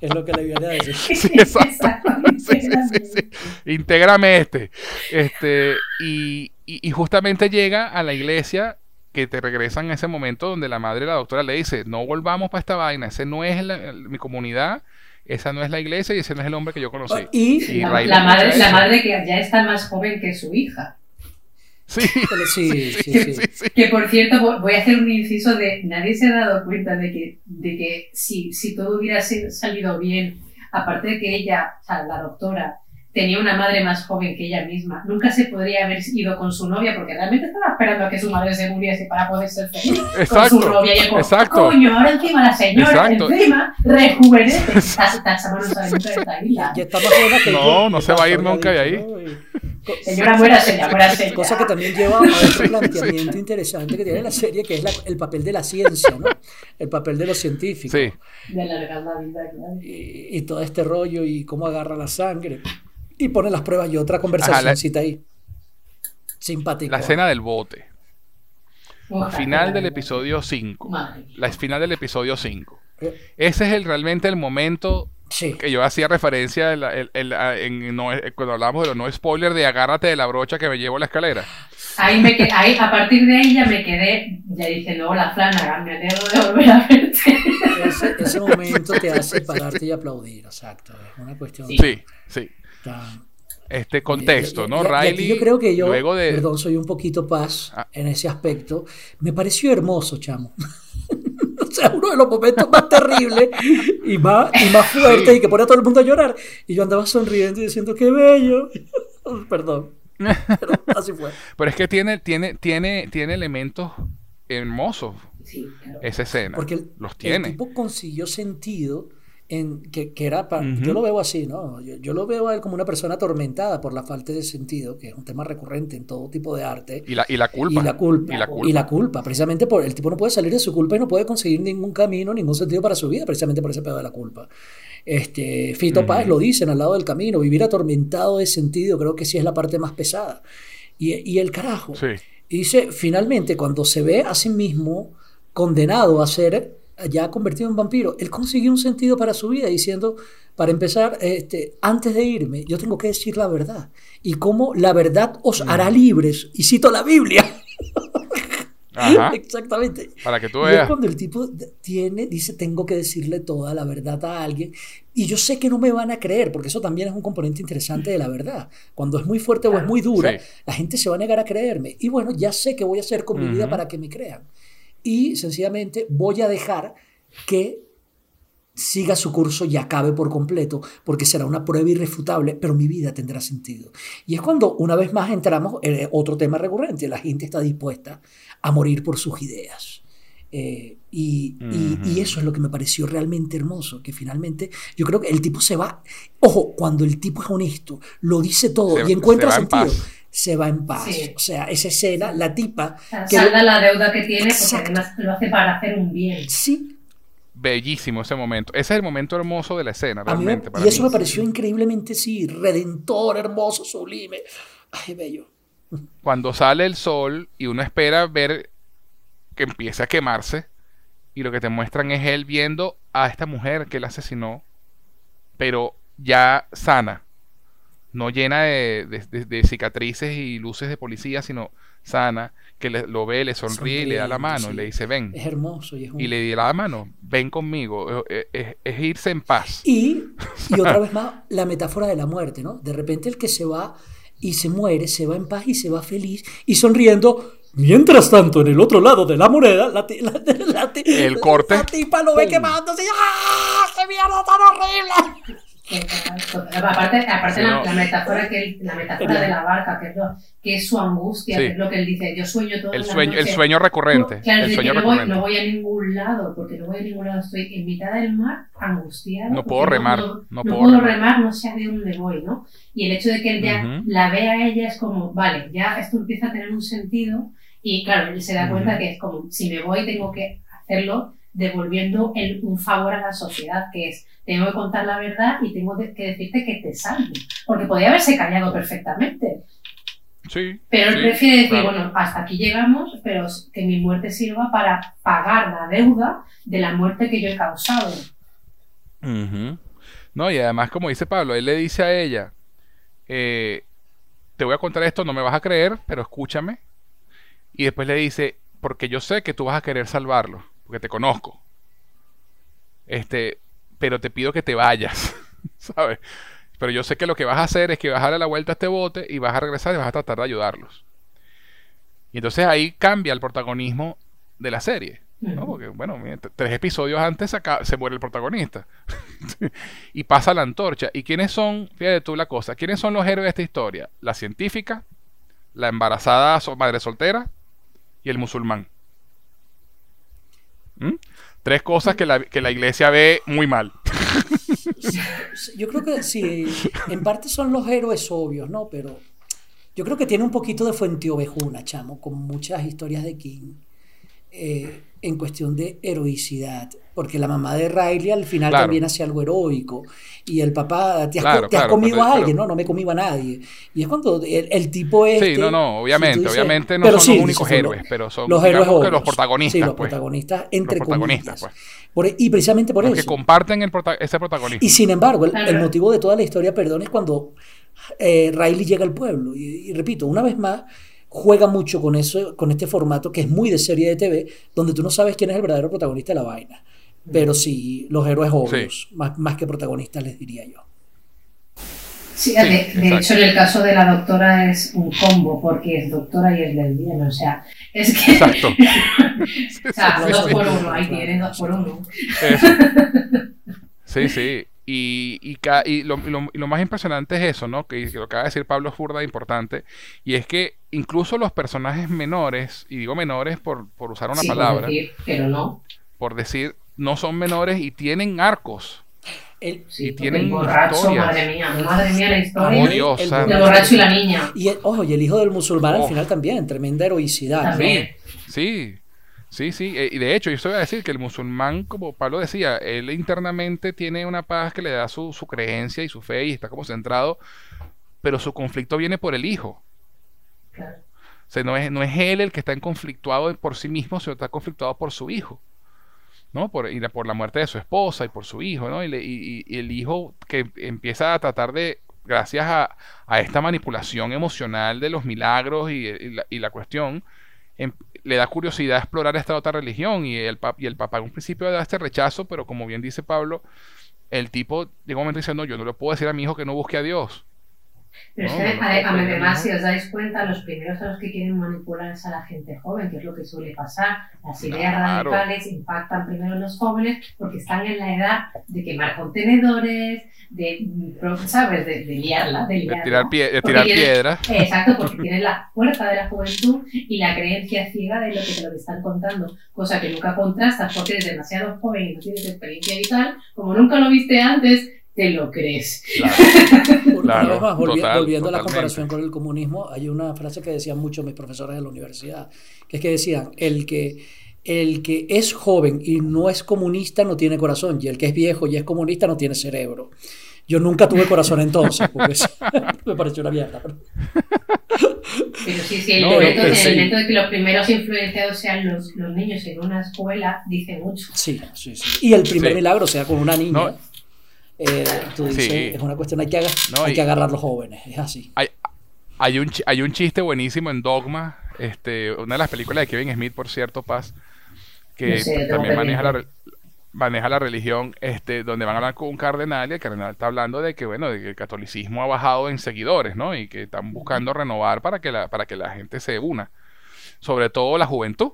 Es lo que le viene a decir. Sí, exacto. [LAUGHS] Sí, sí, sí, Intégrame este. Este, y, y, justamente llega a la iglesia que te regresan en ese momento donde la madre la doctora le dice, no volvamos para esta vaina, ese no es mi comunidad, esa no es la iglesia y ese no es el hombre que yo conocí. Y, la, madre, la madre que ya está más joven que su hija. Sí. Sí, sí, sí, Que por cierto, voy a hacer un inciso de nadie se ha dado cuenta de que, de que si, si todo hubiera salido bien, aparte de que ella, o sea, la doctora, tenía una madre más joven que ella misma, nunca se podría haber ido con su novia porque realmente estaba esperando a que su madre se muriese para poder ser feliz con su novia. Y como, exacto. coño, ahora encima la señora, encima, rejuvenece. No sabe nunca de esta isla. No, no se va a ir nunca de ahí. Señora, señora, muérase. Cosa que también lleva a otro planteamiento interesante que tiene la serie, que es el papel de la ciencia, ¿no? El papel de los científicos. Sí. De alargar la vida, y, y, todo este rollo y cómo agarra la sangre. Y pone las pruebas y otra conversación ahí. Simpática. La escena del bote. final del episodio 5. La final del episodio 5. Eh. Ese es el, realmente el momento Sí. Que yo hacía referencia en, a- en- no- eh, cuando hablábamos de los no spoiler de agárrate de la brocha que me llevo a la escalera. Ahí me que- ahí, a partir de ahí ya me quedé, ya dije, luego la Flanagan, me alegro de volver a verte. Ese, ese momento te [LAUGHS] hace pararte y aplaudir, exacto. Es una cuestión. Sí, sí. tan- Este contexto, Y- ¿no? y- y Riley, yo creo que yo, luego de... perdón, soy un poquito paz Ah. en ese aspecto. Me pareció hermoso, chamo. Sea, uno de los momentos más terribles y más, y más fuertes y que pone a todo el mundo a llorar. Y yo andaba sonriendo y diciendo, qué bello. [LAUGHS] perdón. Pero así fue. Pero es que tiene, tiene, tiene, tiene elementos hermosos Sí, claro. esa escena. Porque el, Los el tiene. tipo consiguió sentido en que, que era pa- yo lo veo así, ¿no? Yo, yo lo veo a él como una persona atormentada por la falta de sentido, que es un tema recurrente en todo tipo de arte. Y la, y la culpa. Y la culpa. Y la culpa. Y la culpa, precisamente por el tipo no puede salir de su culpa y no puede conseguir ningún camino, ningún sentido para su vida, precisamente por ese pedo de la culpa. Este, Fito Ujú. Páez lo dicen al lado del camino, vivir atormentado de sentido, creo que sí es la parte más pesada. Y, y el carajo. Sí. Y dice, finalmente, cuando se ve a sí mismo condenado a ser ya convertido en vampiro, él consiguió un sentido para su vida diciendo, para empezar, este, antes de irme, yo tengo que decir la verdad. Y cómo la verdad os hará libres. Y cito la Biblia. Ajá. [LAUGHS] Exactamente. Para que tú Y es veas. cuando el tipo tiene, dice, tengo que decirle toda la verdad a alguien. Y yo sé que no me van a creer, porque eso también es un componente interesante de la verdad. Cuando es muy fuerte o es muy dura, Sí. la gente se va a negar a creerme. Y bueno, ya sé qué voy a hacer con mi vida para que me crean. Y sencillamente voy a dejar que siga su curso y acabe por completo, porque será una prueba irrefutable, pero mi vida tendrá sentido. Y es cuando una vez más entramos en otro tema recurrente, la gente está dispuesta a morir por sus ideas. Eh, y, eso es lo que me pareció realmente hermoso, que finalmente yo creo que el tipo se va, ojo, cuando el tipo es honesto, lo dice todo Se- y encuentra en sentido. Se va en paz. Sí. O sea, esa escena, la tipa, O sea, que- salda la deuda que tiene, porque Exacto. además lo hace para hacer un bien. sí, Bellísimo ese momento. Ese es el momento hermoso de la escena, me- realmente. para y eso mí. me pareció increíblemente, sí, redentor, hermoso, sublime. Ay, bello. Cuando sale el sol y uno espera ver que empiece a quemarse y lo que te muestran es él viendo a esta mujer que él asesinó, pero ya sana, no llena de, de- de- de cicatrices y luces de policía, sino sana, que le- lo ve, le sonríe y le da la mano y le dice, ven. Es hermoso y es un... Y le da la mano, ven conmigo, es, es- es irse en paz. Y, y otra [LAUGHS] vez más, la metáfora de la muerte, ¿no? De repente el que se va y se muere, se va en paz y se va feliz y sonriendo. Mientras tanto, en el otro lado de la moneda, la, El corte. Tipa lo ve ¡Pum! quemándose. y, ¡Ah! ¡Qué mierda tan horrible! Aparte, aparte la, no. la metáfora que la metáfora de la barca, que es, lo, que es su angustia, Sí. que es lo que él dice, yo sueño todo El sueño, el sueño recurrente. Claro, el sueño no, voy, recurrente. no voy a ningún lado, porque no voy a ningún lado, estoy en mitad del mar, angustiado. No puedo remar, No, no no puedo puedo remar. remar, no sé a dónde voy, ¿no? Y el hecho de que él ya la vea a ella es como, vale, ya esto empieza a tener un sentido, y claro, él se da cuenta que es como, si me voy, tengo que hacerlo devolviendo el- un favor a la sociedad, que es, tengo que contar la verdad y tengo que decirte que te salve. Porque podía haberse callado perfectamente. Sí. Pero él sí, prefiere decir, claro. bueno, hasta aquí llegamos, pero que mi muerte sirva para pagar la deuda de la muerte que yo he causado. Ujú. No, y además, como dice Pablo, él le dice a ella, eh, te voy a contar esto, no me vas a creer, pero escúchame. Y después le dice, porque yo sé que tú vas a querer salvarlo, porque te conozco. Este, pero te pido que te vayas, [LAUGHS] ¿sabes? Pero yo sé que lo que vas a hacer es que vas a darle la vuelta a este bote y vas a regresar y vas a tratar de ayudarlos. Y entonces ahí cambia el protagonismo de la serie. Porque, bueno, mira, tres episodios antes se muere el protagonista. [LAUGHS] y pasa la antorcha. ¿Y quiénes son? Fíjate tú la cosa. ¿Quiénes son los héroes de esta historia? La científica, la embarazada madre soltera y el musulmán. ¿Mm? Tres cosas que la, que la iglesia ve muy mal. Yo creo que sí, en parte son los héroes obvios, ¿no? Pero yo creo que tiene un poquito de fuente ovejuna, chamo, con muchas historias de King. eh, en cuestión de heroicidad, porque la mamá de Riley al final también hace algo heroico, y el papá, te has, comido a alguien, no, no me comí a nadie. Y es cuando el, tipo es... Sí, no, no, obviamente, obviamente no son los únicos héroes, pero son los héroes los protagonistas. Sí, los pues. protagonistas, entre comillas. Pues. E, y precisamente por eso. Que comparten ese protagonismo. Y sin embargo, el, motivo de toda la historia, perdón, es cuando eh, Riley llega al pueblo. y repito, una vez más juega mucho con eso, con este formato que es muy de serie de TV, donde tú no sabes quién es el verdadero protagonista de la vaina. Pero sí, los héroes obvios, más, más que protagonistas les diría yo. Sí, de, hecho en el caso de la doctora es un combo, porque es doctora y es lesbiana, o sea, es que... Exacto. [LAUGHS] o sea, dos por uno, ahí tienes dos por uno. Sí, sí. Y, y, lo, más impresionante es eso, ¿no? Que, lo que acaba de decir Pablo Furda importante, y es que incluso los personajes menores, y digo menores por, usar una palabra, por decir, pero no. Por decir, no son menores y tienen arcos. El, y tienen el borracho, madre mía, madre mía la historia. Oh, el, borracho y la niña. Y ojo, y el hijo del musulmán al final también, tremenda heroicidad. Sí, sí. Sí, sí, eh, y de hecho, yo voy a decir que el musulmán, como Pablo decía, él internamente tiene una paz que le da su, su creencia y su fe y está como centrado, pero su conflicto viene por el hijo. O sea, no es, no es él el que está en conflictuado por sí mismo, sino está conflictuado por su hijo. ¿no? Por, y por la muerte de su esposa y por su hijo, ¿no? Y, y, el hijo que empieza a tratar de, gracias a, a esta manipulación emocional de los milagros y, la, y la, cuestión, em, le da curiosidad explorar esta otra religión y el, y el papá en un principio da este rechazo, pero como bien dice Pablo, el tipo llega un momento dice, no, yo no le puedo decir a mi hijo que no busque a Dios. Pero es que además, si os dais cuenta, los primeros a los que quieren manipular es a la gente joven, que es lo que suele pasar. Las ideas radicales impactan primero en los jóvenes porque están en la edad de quemar contenedores, de, ¿sabes? De, liarla, de, tirar, piedras. [LAUGHS] Exacto, porque tienen la fuerza de la juventud y la creencia ciega de lo que te lo están contando, cosa que nunca contrastas porque eres demasiado joven y no tienes experiencia vital, como nunca lo viste antes, te lo crees. Claro. [LAUGHS] volviendo a la comparación con el comunismo, hay una frase que decían muchos mis profesores de la universidad, que es que decían, el que, el que es joven y no es comunista no tiene corazón, y el que es viejo y es comunista no tiene cerebro. Yo nunca tuve corazón entonces, porque [LAUGHS] me pareció una mierda. Pero, sí, sí, el, momento de que los primeros influenciados sean los, los, niños en una escuela dice mucho. Sí, sí, sí. Y el primer milagro sea con una niña. Eh, tú dices, es una cuestión, hay que, hay que agarrar los jóvenes, es así. Hay, hay, un, hay un chiste buenísimo en Dogma, este, una de las películas de Kevin Smith, por cierto, Paz, que también maneja la, maneja la religión, este, donde van a hablar con un cardenal y el cardenal está hablando de que, bueno, de que el catolicismo ha bajado en seguidores, ¿no? Y que están buscando renovar para que la, para que la gente se una, sobre todo la juventud.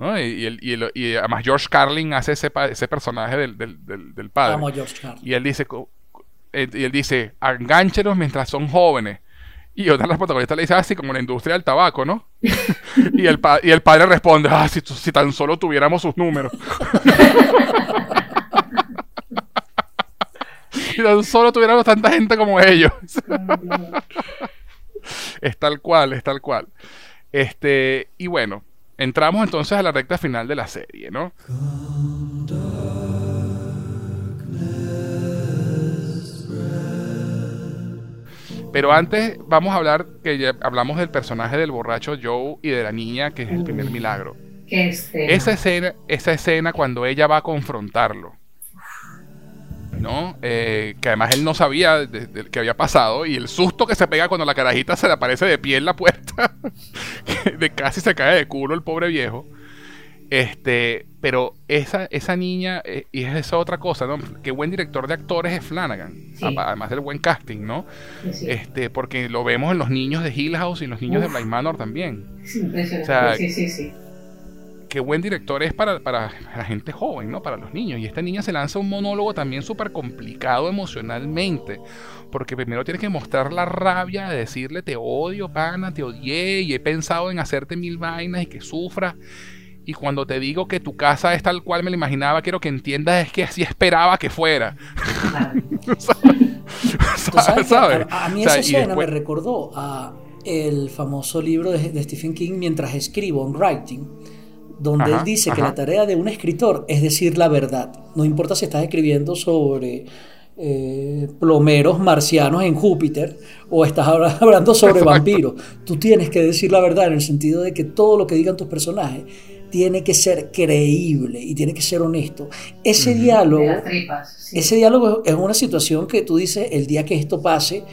¿No? Y, y, y, además George Carlin hace ese, ese personaje del, del, del, padre. Y él dice, eh, y él dice, agánchenos mientras son jóvenes. Y otra de las protagonistas le dice así, ah, como la industria del tabaco, ¿no? [LAUGHS] y, el y el padre responde, ah, si, si tan solo tuviéramos sus números. [LAUGHS] si tan solo tuviéramos tanta gente como ellos. [LAUGHS] es tal cual, es tal cual. Este, y bueno, entramos entonces a la recta final de la serie, ¿no? Pero antes vamos a hablar, que ya hablamos del personaje del borracho Joe y de la niña, que es el primer milagro. Esa escena, esa escena cuando ella va a confrontarlo. ¿No? Eh, que además él no sabía de, que había pasado y el susto que se pega cuando la carajita se le aparece de pie en la puerta, [LAUGHS] de casi se cae de culo el pobre viejo. Este, pero esa, esa niña, eh, y es esa otra cosa, ¿no? Qué buen director de actores es Flanagan, además del buen casting, ¿no? Este, porque lo vemos en los niños de Hill House y los niños de Blind Manor también. sí, sí, sí qué buen director es para, para, la gente joven, ¿no? Para los niños. Y esta niña se lanza un monólogo también súper complicado emocionalmente. Porque primero tienes que mostrar la rabia de decirle te odio, pana, te odié y he pensado en hacerte mil vainas y que sufras. Y cuando te digo que tu casa es tal cual me la imaginaba, quiero que entiendas es que así esperaba que fuera. [LAUGHS] ¿Sabes? A, mí esa escena me recordó a el famoso libro de, de Stephen King mientras escribo en writing donde él dice que la tarea de un escritor es decir la verdad. No importa si estás escribiendo sobre eh, plomeros marcianos en Júpiter o estás [LAUGHS] hablando sobre vampiros. Tú tienes que decir la verdad en el sentido de que todo lo que digan tus personajes tiene que ser creíble y tiene que ser honesto. Ese diálogo, ese diálogo es una situación que tú dices el día que esto pase.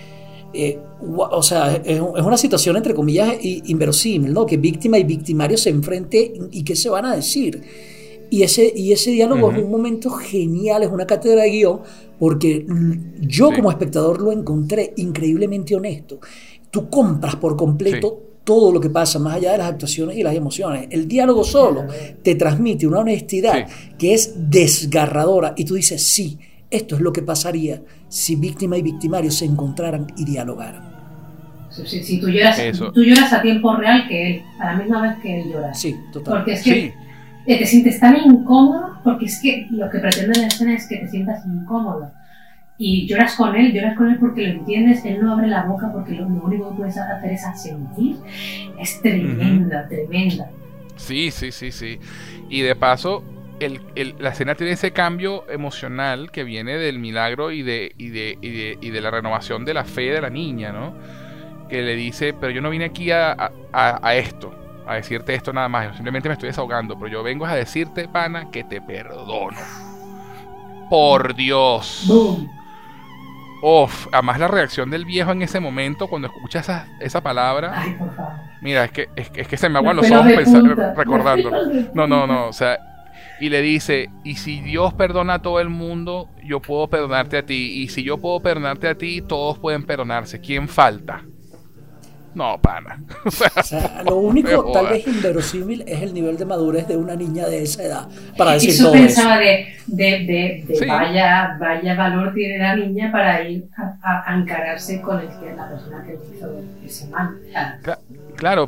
Eh, o sea, es, una situación entre comillas inverosímil, ¿no? Que víctima y victimario se enfrenten y qué se van a decir. Y ese, y ese diálogo es un momento genial, es una cátedra de guion, porque yo como espectador lo encontré increíblemente honesto. Tú compras por completo todo lo que pasa, más allá de las actuaciones y las emociones. El diálogo solo te transmite una honestidad que es desgarradora y tú dices, sí, esto es lo que pasaría si víctima y victimario se encontraran y dialogaran. Si, tú, lloras, tú, lloras, a tiempo real que él, a la misma vez que él llora. Sí, total. Porque es que te sientes tan incómodo, porque es que lo que pretende la escena es que te sientas incómodo y lloras con él, lloras con él porque lo entiendes, él no abre la boca porque lo, único que puedes hacer es sentir. Es tremenda, tremenda. Sí, sí, sí, sí. Y de paso, el, el, la escena tiene ese cambio emocional que viene del milagro y de, y de, y de, y de la renovación de la fe de la niña, ¿no? Que le dice, pero yo no vine aquí a, a, a esto, a decirte esto nada más, simplemente me estoy desahogando, pero yo vengo a decirte, pana, que te perdono. Por Dios. Boom. Uf, además la reacción del viejo en ese momento cuando escucha esa, esa palabra. Ay, por favor. Mira, es que, es, que se me aguan los ojos pensar, recordándolo. No, no, no, o sea, y le dice, y si Dios perdona a todo el mundo, yo puedo perdonarte a ti, y si yo puedo perdonarte a ti, todos pueden perdonarse. ¿Quién falta? No, pana. [LAUGHS] O sea, lo único tal vez inverosímil es el nivel de madurez de una niña de esa edad para decir eso pensaba de, de, de, vaya, vaya valor tiene la niña para ir a, encararse con el, la persona que hizo ese mal. Claro,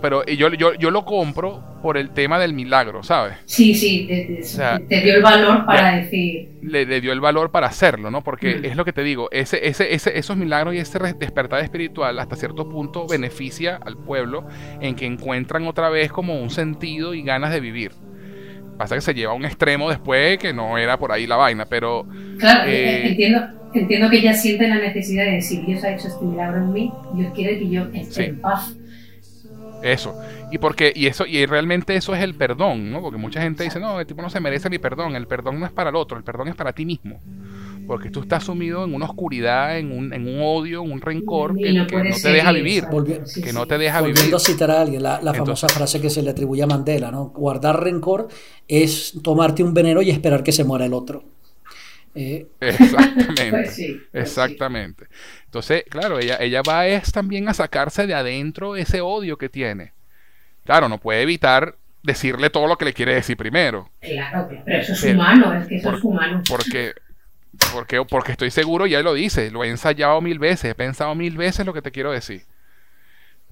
pero yo, yo, yo lo compro por el tema del milagro, ¿sabes? Sí, sí, te, dio el valor para decir... Le, dio el valor para hacerlo, ¿no? Porque mm. es lo que te digo, ese, ese, ese, esos milagros y ese despertar espiritual hasta cierto punto beneficia al pueblo en que encuentran otra vez como un sentido y ganas de vivir. Pasa que se lleva a un extremo después que no era por ahí la vaina, pero... Claro, eh, entiendo, entiendo que ella siente la necesidad de decir, Dios ha hecho este milagro en mí, Dios quiere que yo esté en paz eso. Y porque, y eso, y realmente eso es el perdón, ¿no? Porque mucha gente dice, no, el tipo no se merece mi perdón. El perdón no es para el otro, el perdón es para ti mismo. Porque tú estás sumido en una oscuridad, en un, en un odio, en un rencor que no, te deja vivir. que no te deja vivir. Volviendo a citar a alguien, la, famosa frase que se le atribuye a Mandela, ¿no? Guardar rencor es tomarte un veneno y esperar que se muera el otro. Eh, exactamente. Pues exactamente. Entonces, claro, ella, ella va es también a sacarse de adentro ese odio que tiene. Claro, no puede evitar decirle todo lo que le quiere decir primero. Claro, pero eso es humano, es que eso es humano. Porque, porque, porque estoy seguro, ya lo dice, lo he ensayado mil veces, he pensado mil veces lo que te quiero decir.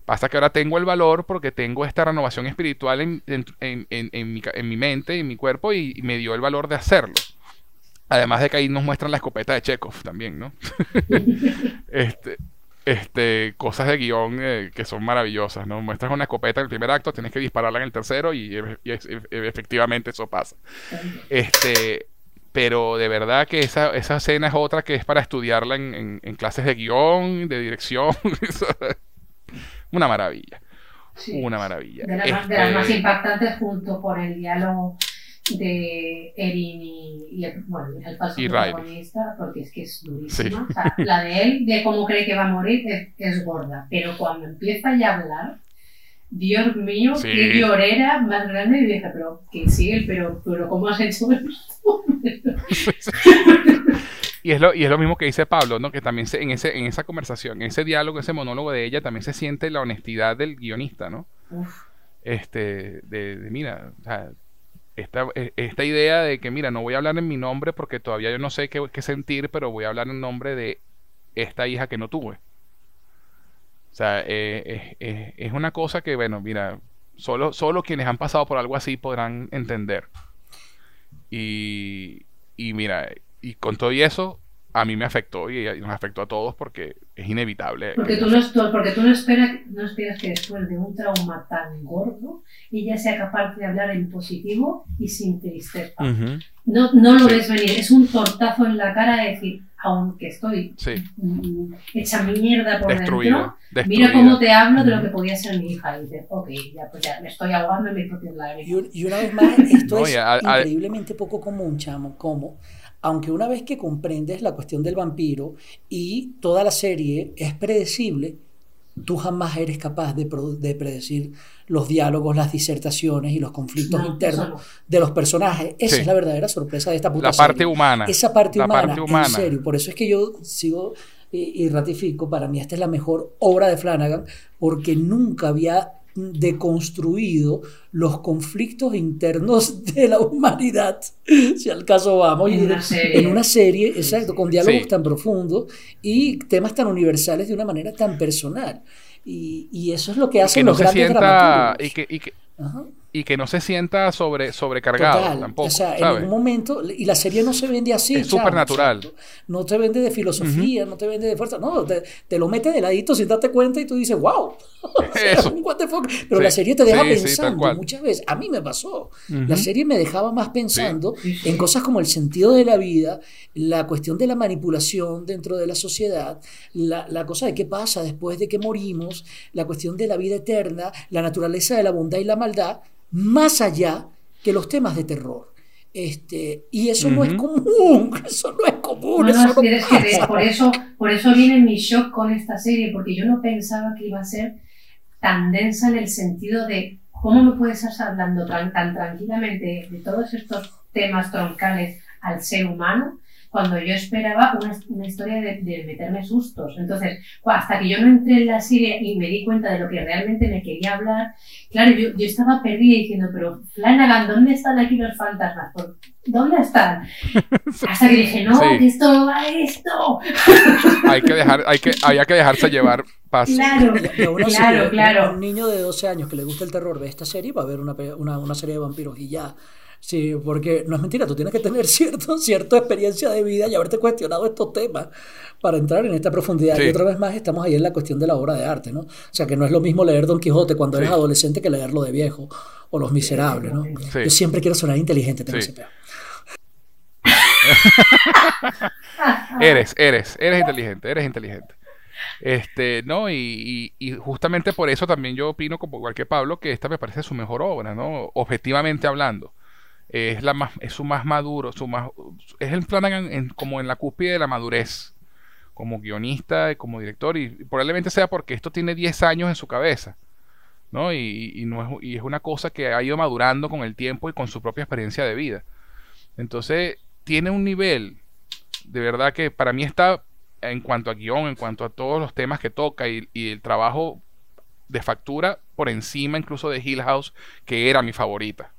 Pasa que ahora tengo el valor porque tengo esta renovación espiritual en, en, en, en mi, mi, mente, en mi cuerpo, y me dio el valor de hacerlo. Además de que ahí nos muestran la escopeta de Chekhov también, ¿no? [LAUGHS] este, este, cosas de guion eh, que son maravillosas, ¿no? Muestras una escopeta en el primer acto, tienes que dispararla en el tercero y, efectivamente eso pasa. Este, pero de verdad que esa, esa escena es otra que es para estudiarla en, clases de guion, de dirección. [LAUGHS] una maravilla. una maravilla. De, de las más este impactantes junto con el diálogo de Erin y, el, bueno, el falso protagonista, porque es que es durísima. O sea, la de él, de cómo cree que va a morir, es, gorda. Pero cuando empieza ya a hablar, Dios mío, qué llorera más grande. Y dije, pero que sigue, pero, pero ¿cómo has hecho esto? [LAUGHS] y es, lo, y es lo mismo que dice Pablo, ¿no? que también se, en, ese, en esa conversación, en ese diálogo, ese monólogo de ella, también se siente la honestidad del guionista, ¿no? Este, de, de, mira, o sea, esta, e, esta idea de que, mira, no voy a hablar en mi nombre porque todavía yo no sé qué, qué sentir, pero voy a hablar en nombre de esta hija que no tuve. O sea, eh, es una cosa que, bueno, mira, solo, solo quienes han pasado por algo así podrán entender. Y, y mira, y con todo y eso, a mí me afectó y, nos afectó a todos porque es inevitable. Porque tú no, porque tú no, esperas, no esperas que después de un trauma tan gordo ella sea capaz de hablar en positivo y sin tristeza. No, no lo ves venir, es un tortazo en la cara de decir, aunque estoy mm, hecha mierda por dentro, mira cómo te hablo de lo que podía ser mi hija. Y dices, ok, ya, pues ya me estoy ahogando en mis propios lágrimas. Y, una vez más, esto es increíblemente poco común, chamo, como aunque una vez que comprendes la cuestión del vampiro y toda la serie es predecible, tú jamás eres capaz de, predecir los diálogos, las disertaciones y los conflictos internos de los personajes. Esa es la verdadera sorpresa de esta puta La parte humana. Esa parte, humana, en serio. Por eso es que yo sigo y ratifico, para mí esta es la mejor obra de Flanagan, porque nunca había deconstruido los conflictos internos [LAUGHS] de la humanidad, [LAUGHS] si al caso vamos, en una serie, en una serie exacto, con diálogos tan profundos y temas tan universales de una manera tan personal. Y, eso es lo que hacen los grandes y y que no se sienta sobre, sobrecargado tampoco. O sea, en algún momento, y la serie no se vende así. Es súper natural. No te vende de filosofía, no te vende de fuerza, no, te, lo mete de ladito sin darte cuenta y tú dices, [LAUGHS] [LAUGHS] wow. Pero la serie te deja pensando muchas veces. A mí me pasó. La serie me dejaba más pensando en cosas como el sentido de la vida, la cuestión de la manipulación dentro de la sociedad, la, la cosa de qué pasa después de que morimos, la cuestión de la vida eterna, la naturaleza de la bondad y la maldad más allá que los temas de terror. Este, y eso no es común, [LAUGHS] eso no es común. por, eso, por eso viene mi shock con esta serie, porque yo no pensaba que iba a ser tan densa en el sentido de cómo me puedes estar hablando tan, tan tranquilamente de todos estos temas troncales al ser humano cuando yo esperaba una, una historia de, de, meterme sustos. Entonces, hasta que yo no entré en la serie y me di cuenta de lo que realmente me quería hablar, claro, yo, yo estaba perdida diciendo, pero Flanagan, ¿dónde están aquí los fantasmas? ¿Dónde están? [LAUGHS] Hasta que dije, no, esto va esto. [LAUGHS] hay que dejar, hay que, había que dejarse llevar paso. Claro, claro, claro. Un niño de 12 años que le gusta el terror ve esta serie va a ver una, una, una serie de vampiros y ya Sí, porque no es mentira, tú tienes que tener [LAUGHS] cierto, cierta experiencia de vida y haberte cuestionado estos temas para entrar en esta profundidad. Y otra vez más estamos ahí en la cuestión de la obra de arte, ¿no? O sea, que no es lo mismo leer Don Quijote cuando eres adolescente que leerlo de viejo o Los Miserables, ¿no? Yo siempre quiero sonar inteligente, tengo ese [LAUGHS] eres, eres, eres inteligente, eres inteligente. Este, ¿no? Y, y, justamente por eso también yo opino, como igual que Pablo, que esta me parece su mejor obra, ¿no? Objetivamente hablando es, la más, es su más maduro, su más, es el Flanagan como en la cúspide de la madurez, como guionista y como director, y, probablemente sea porque esto tiene 10 años en su cabeza, ¿no? Y, no es, y es una cosa que ha ido madurando con el tiempo y con su propia experiencia de vida. Entonces, tiene un nivel, de verdad que para mí está, en cuanto a guion, en cuanto a todos los temas que toca y, y el trabajo de factura por encima incluso de Hill House, que era mi favorita.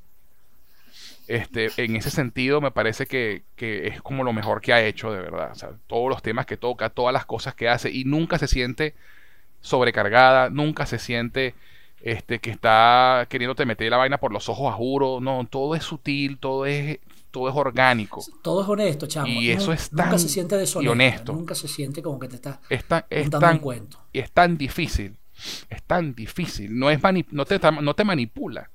Este, en ese sentido me parece que, es como lo mejor que ha hecho, de verdad. todos los temas que toca, todas las cosas que hace y nunca se siente sobrecargada, nunca se siente este, que está queriéndote meter la vaina por los ojos a juro. No, todo es sutil, todo es, todo es orgánico. Todo es honesto, chamo. Y eso es tan nunca se siente y honesto. Nunca se siente como que te está es tan, es tan, cuento. Y es tan difícil. Es tan difícil. No, es no, te, no te manipula.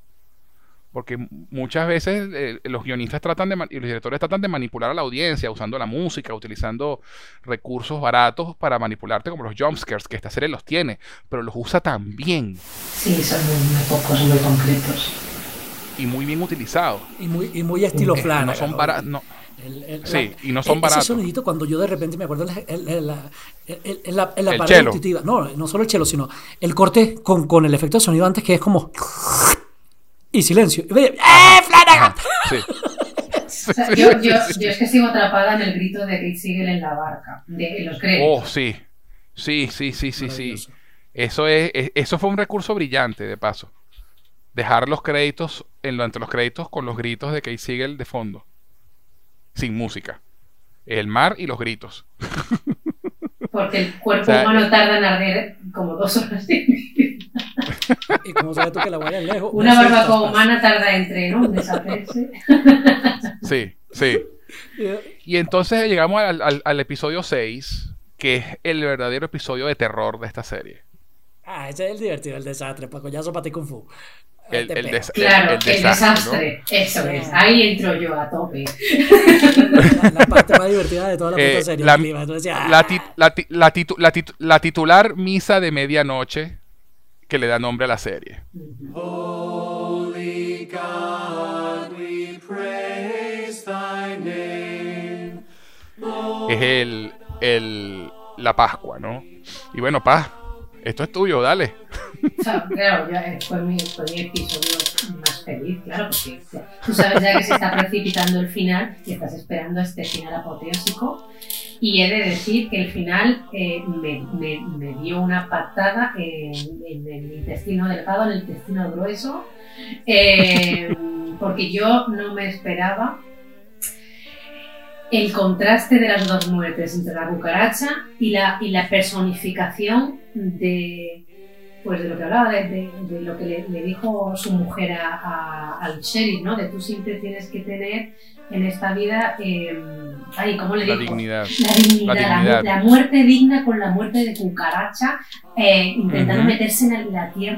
Porque muchas veces eh, los guionistas tratan de y los directores tratan de manipular a la audiencia usando la música, utilizando recursos baratos para manipularte, como los jumpscares, que esta serie los tiene, pero los usa tan bien. Sí, son muy, pocos, muy concretos. Y muy bien utilizados. Y muy, y muy estilo plan. No son baratos. No. sí, y no son baratos. Ese sonidito cuando yo de repente me acuerdo en la, en la, en la pared no, no solo el chelo, sino el corte con, con el efecto de sonido antes que es como y silencio. ¡Eh, Flanagan! Sí. [LAUGHS] yo, yo, yo, es que sigo atrapada en el grito de Kate Siegel en la barca, de los créditos. Oh, sí. Sí, sí, sí, sí, sí. Eso, es, eso fue un recurso brillante, de paso. Dejar los créditos, en, entre los créditos, con los gritos de Kate Siegel de fondo. Sin música. El mar y los gritos. [LAUGHS] Porque el cuerpo humano tarda en arder como dos horas. [LAUGHS] ¿Y cómo sabes tú que la huella lejos? Una barbacoa humana tarda entre, ¿no? Desaparecerse. [LAUGHS] Sí, sí. Y entonces llegamos al, al- al episodio 6, que es el verdadero episodio de terror de esta serie. Ah, ese es el divertido, el desastre, para coñazo para ti Kung Fu. El, el des- Claro, el- el, el desastre. Eso es. Ahí entro yo a tope. [LAUGHS] la, la parte más divertida de toda la puta Eh, serie. la- el clima. Tú decías, ¿no? "Ah". La, ti- la ti- la titu- la titu- la titular misa de medianoche que le da nombre a la serie. Holy God, we praise thy name. Es el, el, la Pascua, ¿no? Y bueno, Paz, esto es tuyo, dale. Claro, ya, eh, fue, mi, episodio más feliz, claro, porque tú sabes ya que se está precipitando el final y estás esperando este final apoteósico. Y he de decir que el final eh, me, me- me dio una patada en, en el intestino delgado, en el intestino grueso, eh, porque yo no me esperaba el contraste de las dos muertes entre la cucaracha y la, y la personificación de, pues de lo que hablaba, de, de- de lo que le, le dijo su mujer a- a- al sheriff, ¿no? De tú siempre tienes que tener en esta vida, eh, ay, ¿cómo le La dijo? dignidad. La dignidad, La dignidad. la muerte digna con la muerte de cucaracha, eh, intentando Ujú. meterse en la tierra.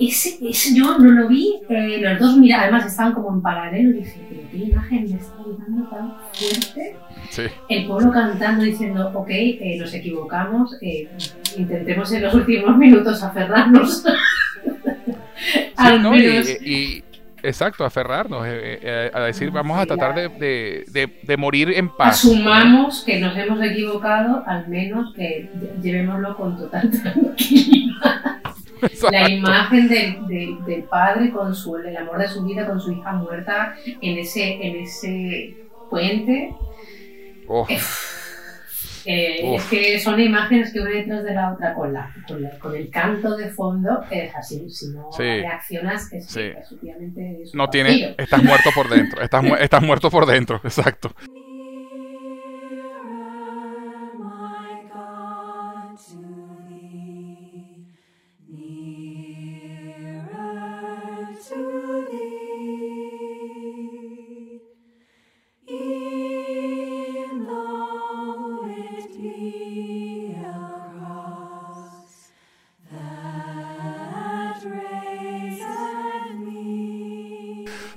Ese, ese yo no lo vi, eh, los dos mira, además estaban como en paralelo y dije, pero qué imagen me está dando tan fuerte. Sí. El pueblo cantando diciendo, ok, eh, nos equivocamos, eh, intentemos en los últimos minutos aferrarnos. Sí, [LAUGHS] al ¿no? Y, menos. y- exacto, aferrarnos, eh, eh, a decir, vamos a tratar de, de- de- de morir en paz. Asumamos que nos hemos equivocado, al menos que lle- llevémoslo con total [LAUGHS] tranquilidad. La imagen del, del- del padre con su, el amor de su vida con su hija muerta en ese, en ese puente. Oh, Eh, Uf. es que son imágenes que una detrás de la otra con, la, con, la- con el canto de fondo es así. Si no Sí. reaccionas, es Sí. que es no tiene, estás muerto por dentro, estás, mu- estás muerto por dentro, [LAUGHS] exacto.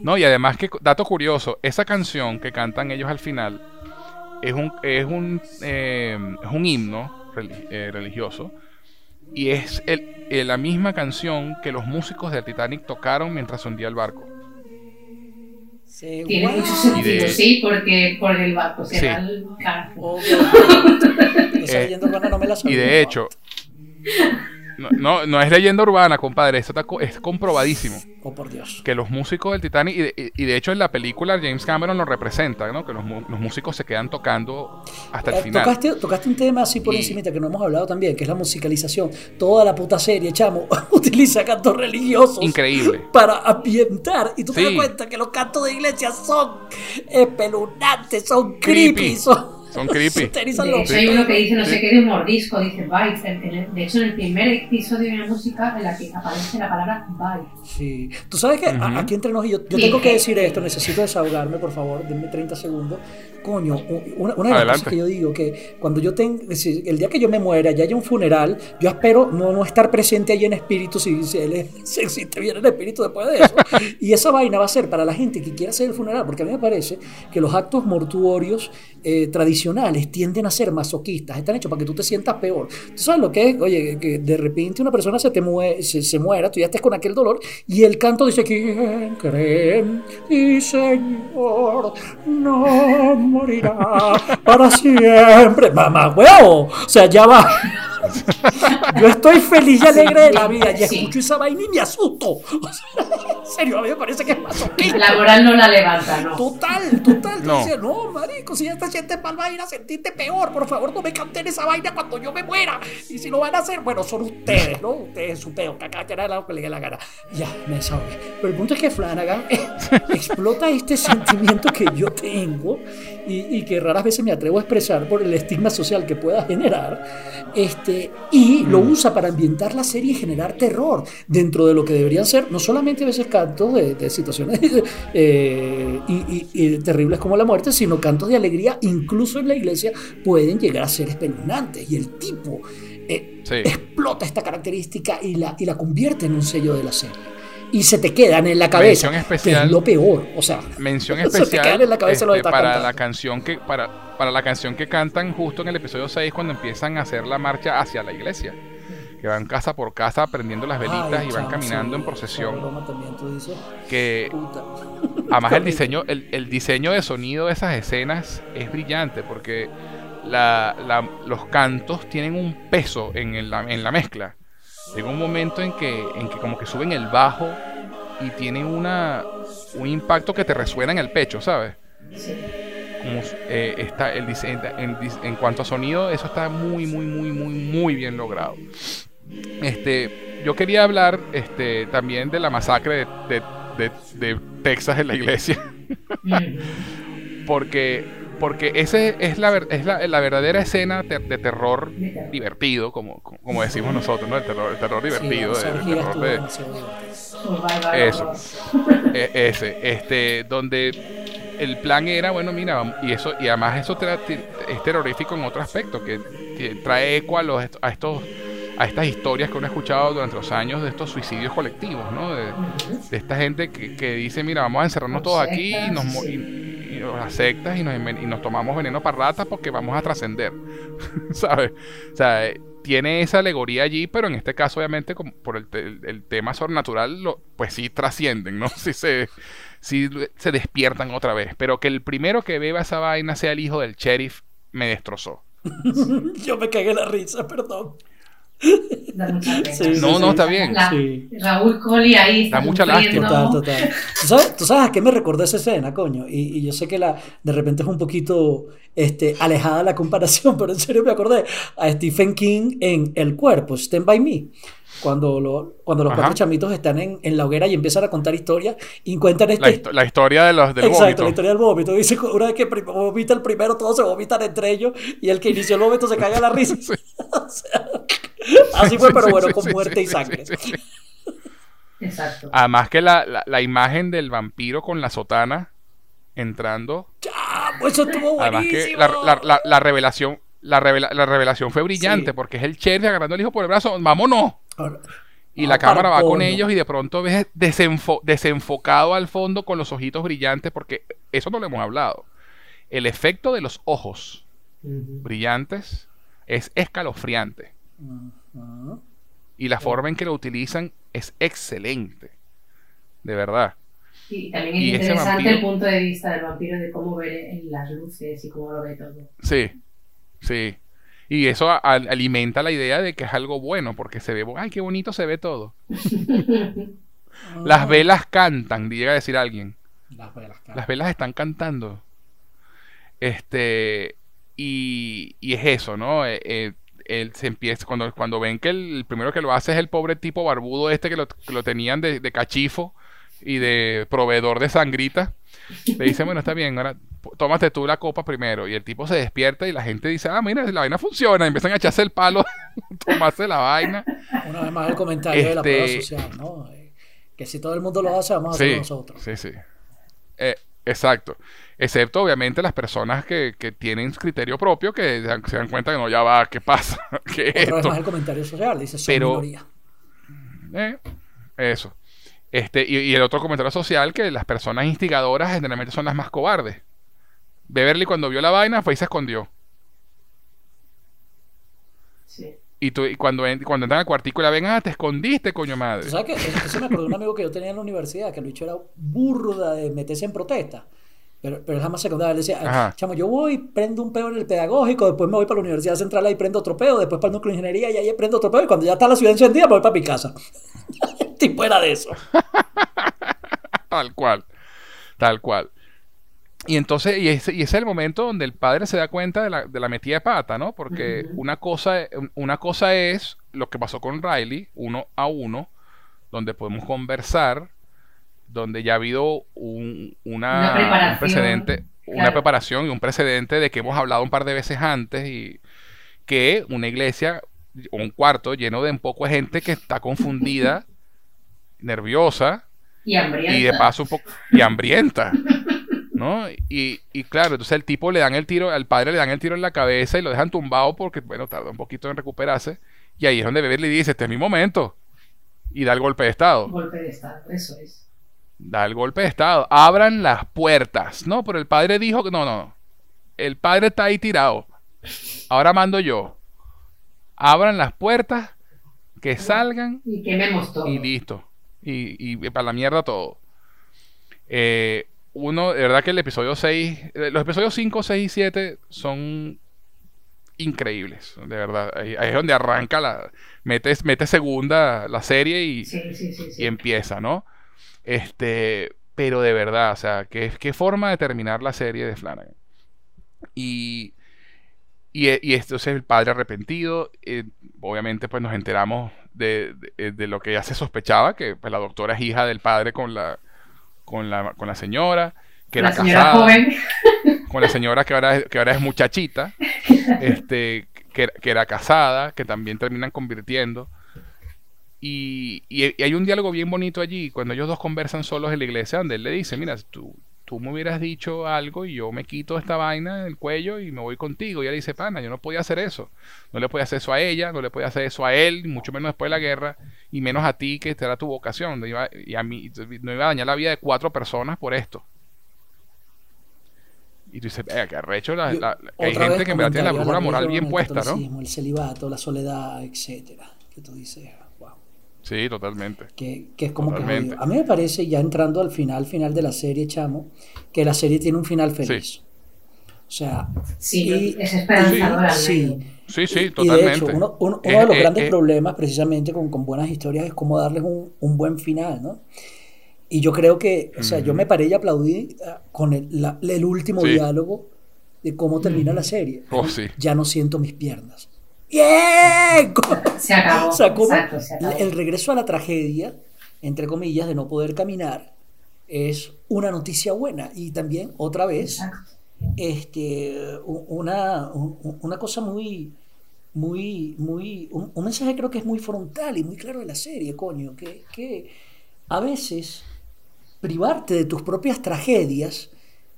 No, y además que, dato curioso, esa canción que cantan ellos al final es un, es un, eh, es un himno eh, religioso y es el, eh, la misma canción que los músicos del Titanic tocaron mientras hundía el barco. Sí, Tiene mucho sentido, de- sí, porque por el barco se Sí. va el carajo. Oh, [LAUGHS] Eh, leyenda urbana no me la Y de hecho, no, no, no es leyenda urbana, compadre, esto está co- es comprobadísimo. Oh, por Dios. que los músicos del Titanic, y de, y- de hecho en la película James Cameron lo representa, ¿no? Que los, músicos se quedan tocando hasta el Eh, final. Tocaste, tocaste un tema así por Y- encimita que no hemos hablado también, que es la musicalización. Toda la puta serie, chamo, [LAUGHS] utiliza cantos religiosos. Increíble. Para ambientar. Y tú te das cuenta que los cantos de iglesia son espeluznantes, son Creepy. creepy, son, Son creepy. De hecho, hay uno que dice no Sí. sé qué de un mordisco, dice bite. De hecho, en el primer episodio de una música en la que aparece la palabra bite. Sí. Tú sabes que a- Ujú. aquí entre nos y yo, yo tengo que decir esto, necesito desahogarme, por favor, denme 30 segundos. Coño, una, una de las Adelante. cosas que yo digo, que cuando yo tengo, el día que yo me muera, ya haya un funeral, yo espero no, no estar presente ahí en espíritu, si, si él es- [LAUGHS] si existe bien el espíritu después de eso. [LAUGHS] y esa vaina va a ser para la gente que quiera hacer el funeral, porque a mí me parece que los actos mortuorios eh, tradicionales tienden a ser masoquistas, están hechos para que tú te sientas peor. ¿Tú sabes lo que es? Oye, que de repente una persona se te mue- se, se muera, tú ya estés con aquel dolor, y el canto dice, ¿quién cree en ti, Señor? No morirá para siempre. Mamá, huevo. O sea, ya va. [LAUGHS] Yo estoy feliz y alegre de la vida y Sí. escucho esa vaina y me asusto. [LAUGHS] O sea, en serio, a mí me parece que es masoquista. La moral no la levanta, ¿no? Total, total. No. no, marico, si ya te sientes mal, va a ir a sentirte peor. Por favor, no me canten esa vaina cuando yo me muera. Y si lo van a hacer, bueno, son ustedes, ¿no? Ustedes, su peo, que acá quien lo que le dé la gana. Ya, me desahogué. Pero el punto es que Flanagan eh, explota este [LAUGHS] sentimiento que yo tengo y, y que raras veces me atrevo a expresar por el estigma social que pueda generar, este, y lo usa para ambientar la serie y generar terror dentro de lo que deberían ser no solamente a veces cantos de, de situaciones [LAUGHS] eh, y, y- y terribles como la muerte, sino cantos de alegría, incluso en la iglesia, pueden llegar a ser espeluznantes. Y el tipo eh, Sí. explota esta característica y la, y la convierte en un sello de la serie. Y se te quedan en la cabeza. Mención especial. Que es lo peor. O sea, Mención [LAUGHS] se te especial quedan en la cabeza lo que este, para cantando. la canción que para, para la canción que cantan justo en el episodio 6 cuando empiezan a hacer la marcha hacia la iglesia. Que van casa por casa prendiendo las velitas Ay, y van caminando sí, en procesión. broma tú dices, Que puta. Además el [LAUGHS] diseño, el, el diseño de sonido de esas escenas es brillante porque la- la- los cantos tienen un peso en, el- la, en la mezcla. Llega un momento en que, en que como que suben el bajo y tienen una, un impacto que te resuena en el pecho, ¿sabes? Sí. Como, eh, está el en, en cuanto a sonido, eso está muy, muy, muy, muy, muy bien logrado. Este, yo quería hablar este, también de la masacre de, de- de- de Texas en la iglesia. Ujú. [LAUGHS] porque porque ese es la es la, la verdadera escena de terror De terror. divertido como, como decimos nosotros no el terror el terror divertido esa el terror de Eso. e- ese este donde el plan era bueno mira y eso y además eso es terrorífico en otro aspecto que, trae eco a los a estos a estas historias que uno ha escuchado durante los años de estos suicidios colectivos no de, esta gente que, que dice, mira, vamos a encerrarnos todos aquí y nos, y, y las sectas y nos, enven- y nos tomamos veneno para ratas porque vamos a trascender, [LAUGHS] ¿sabes? O sea, tiene esa alegoría allí, pero en este caso, obviamente, por el, te- el- el tema sobrenatural, pues sí trascienden, ¿no? [LAUGHS] Sí se, sí se despiertan otra vez. Pero que el primero que beba esa vaina sea el hijo del sheriff, me destrozó. [LAUGHS] Yo me cagué la risa, perdón. Da mucha pena. Sí, No, sí, no, sí. está bien. La- Sí. Raúl Colli ahí está Da mucha lástima. Total, total. ¿Tú sabes, tú sabes a qué me recordó esa escena, coño? Y, y yo sé que la, de repente es un poquito este, alejada la comparación, [LAUGHS] pero en serio me acordé a Stephen King en El Cuerpo, Stand By Me. Cuando, lo- cuando los Ajá. cuatro chamitos están en, en la hoguera y empiezan a contar historias y cuentan La, este... histo- la historia de los del Exacto, vómito. la historia del vómito. Dice, una vez que vomita el primero, todos se vomitan entre ellos y el que inició el vómito se caga la risa. [LAUGHS] O sea, [LAUGHS] así fue, pero bueno, con muerte y sangre. Exacto. Además que la, la, la imagen del vampiro con la sotana entrando. ¡Chamo! Eso estuvo Además que buenísimo. la, la- la- la revelación. La, revela- la revelación fue brillante Sí. porque es el sheriff agarrando al hijo por el brazo. ¡Vámonos! Ahora, Y la cámara va con ellos y de pronto ves desenfo- desenfocado al fondo con los ojitos brillantes porque eso no lo hemos hablado. El efecto de los ojos brillantes es escalofriante. Y la forma en que lo utilizan es excelente. De verdad. Y también es Y interesante vampiro- el punto de vista del vampiro de cómo ve en las luces y cómo lo ve todo. Sí, sí. Y eso a- a- alimenta la idea de que es algo bueno, porque se ve, ay, qué bonito se ve todo. [LAUGHS] Las velas cantan, llega a decir alguien. Las velas, claro. Las velas están cantando. Este, y, y es eso, ¿no? Eh, eh, él se empieza, cuando, cuando ven que el, el primero que lo hace es el pobre tipo barbudo este que lo, que lo tenían de, de cachifo y de proveedor de sangrita, le dicen, bueno, está bien, ahora tómate tú la copa primero. Y el tipo se despierta y la gente dice, ah, mira, la vaina funciona. Y empiezan a echarse el palo, [LAUGHS] tomarse la vaina. Una vez más el comentario de la Este- prueba social, ¿no? Eh, Que si todo el mundo lo hace, vamos a Sí, hacerlo nosotros. sí, sí. Eh, exacto. Excepto, obviamente, las personas que, que tienen criterio propio, que se dan, cuenta que no, ya va, ¿qué pasa? [LAUGHS] ¿Qué es Otra vez esto? más el comentario social, dice, son Pero- minoría. Eh, eso. Este, y, y el otro comentario social, que las personas instigadoras generalmente son las más cobardes. Beverly cuando vio la vaina fue y se escondió. Sí. Y, tú, y cuando, en- cuando entran al cuartico y la ven, ah, te escondiste, coño madre. ¿Tú sabes que Eso me acordó un amigo que yo tenía en la universidad, que el bicho era burda de meterse en protesta. Pero, pero jamás secundaria. Él decía, Ajá. chamo, yo voy, prendo un peo en el pedagógico, después me voy para la Universidad Central y prendo otro peo, después para el núcleo de ingeniería y ahí prendo otro peo, y cuando ya está la ciudad encendida, me voy para mi casa. [LAUGHS] el tipo era de eso. [LAUGHS] Tal cual. Tal cual. Y entonces, y ese, y ese es el momento donde el padre se da cuenta de la, de la metida de pata, ¿no? Porque una, cosa, una cosa es lo que pasó con Riley, uno a uno, donde podemos conversar, donde ya ha habido un, una- Una un preparación. precedente, una preparación y un precedente de que hemos hablado un par de veces antes y que una iglesia o un cuarto lleno de un poco de gente que está confundida, [LAUGHS] nerviosa Y hambrienta. y de paso un poco y hambrienta. [LAUGHS] ¿No? Y, y claro, entonces el tipo le dan el tiro, al padre le dan el tiro en la cabeza y lo dejan tumbado porque, bueno, tarda un poquito en recuperarse. Y ahí es donde Beverly dice, este es mi momento. Y da el golpe de estado. Golpe de estado, eso es. Da el golpe de estado. Abran las puertas. No, pero el padre dijo que no, no. El padre está ahí tirado. Ahora mando yo. Abran las puertas, que salgan Y quememos todo. y listo. Y, y para la mierda todo. Eh, uno, de verdad que el episodio 6, eh, los episodios 5, 6 y 7 son increíbles, de verdad. Ahí, ahí es donde arranca la. Mete, mete segunda la serie y, Sí, sí, sí. sí. y empieza, ¿no? Este, pero de verdad, o sea, qué, qué forma de terminar la serie de Flanagan. Y, y, y entonces el padre arrepentido, eh, obviamente pues nos enteramos de, de- de lo que ya se sospechaba, que pues, la doctora es hija del padre con la, con la, con la señora, que la era señora casada joven. con la señora que ahora es, que ahora es muchachita, [LAUGHS] este, que, que era casada, que también terminan convirtiendo. Y, y- y hay un diálogo bien bonito allí, cuando ellos dos conversan solos en la iglesia, donde él le dice, mira, tú, tú me hubieras dicho algo y yo me quito esta vaina del cuello y me voy contigo. Y ella dice, pana, yo no podía hacer eso. No le podía hacer eso a ella, no le podía hacer eso a él, mucho menos después de la guerra, y menos a ti, que esta era tu vocación. No iba- y a mí, no iba a dañar la vida de cuatro personas por esto. Y tú dices, "Vea, que arrecho la, hay gente que en verdad tiene la brújula moral bien puesta, ¿no? El celibato, la soledad, etcétera. Que tú dices. Sí, totalmente. Que, que es como que jodido. A mí me parece, ya entrando al final, final de la serie, chamo, que la serie tiene un final feliz. O sea, Sí, y- es esperanzadora. al sí. Sí, sí, Y- totalmente. Y de hecho, uno, uno- uno Es- de los es- grandes es- problemas precisamente con, con buenas historias es cómo darles un, un buen final, ¿no? Y yo creo que, o sea, yo me paré y aplaudí ah, con el, la- el último Sí. diálogo de cómo termina la serie. Oh, sí. Ya no siento mis piernas. ¡Bien! Se acabó. O sea, como Exacto, se acabó. el regreso a la tragedia, entre comillas, de no poder caminar, es una noticia buena. Y también, otra vez, Exacto. este, una, una cosa muy, muy, muy, un, un mensaje creo que es muy frontal y muy claro de la serie, coño, que, que a veces privarte de tus propias tragedias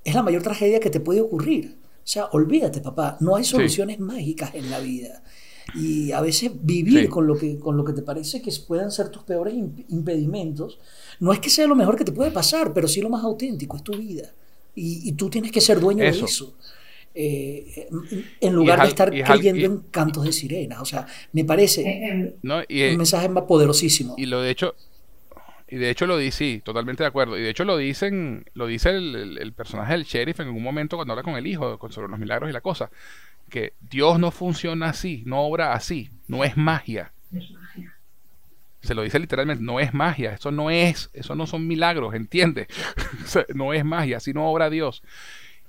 es la mayor tragedia que te puede ocurrir. O sea, olvídate, papá, no hay soluciones mágicas en la vida. Y a veces vivir Sí. con, lo que, con lo que te parece que puedan ser tus peores imp- impedimentos, no es que sea lo mejor que te puede pasar, pero sí lo más auténtico, es tu vida. Y, y tú tienes que ser dueño Eso. de eso. Eh, en lugar es de estar y es al- creyendo y- en cantos de sirena. O sea, me parece Eh, ¿no? Y, eh, un mensaje más poderosísimo. y lo de hecho, y de hecho lo dice, sí, totalmente de acuerdo. Y de hecho lo dicen, lo dice el, el- el personaje del sheriff en algún momento cuando habla con el hijo con- sobre los milagros y la cosa. Que Dios no funciona así, no obra así, no es magia. es magia. Se lo dice literalmente, no es magia, eso no es, eso no son milagros, ¿entiendes? [LAUGHS] No es magia, así no obra Dios.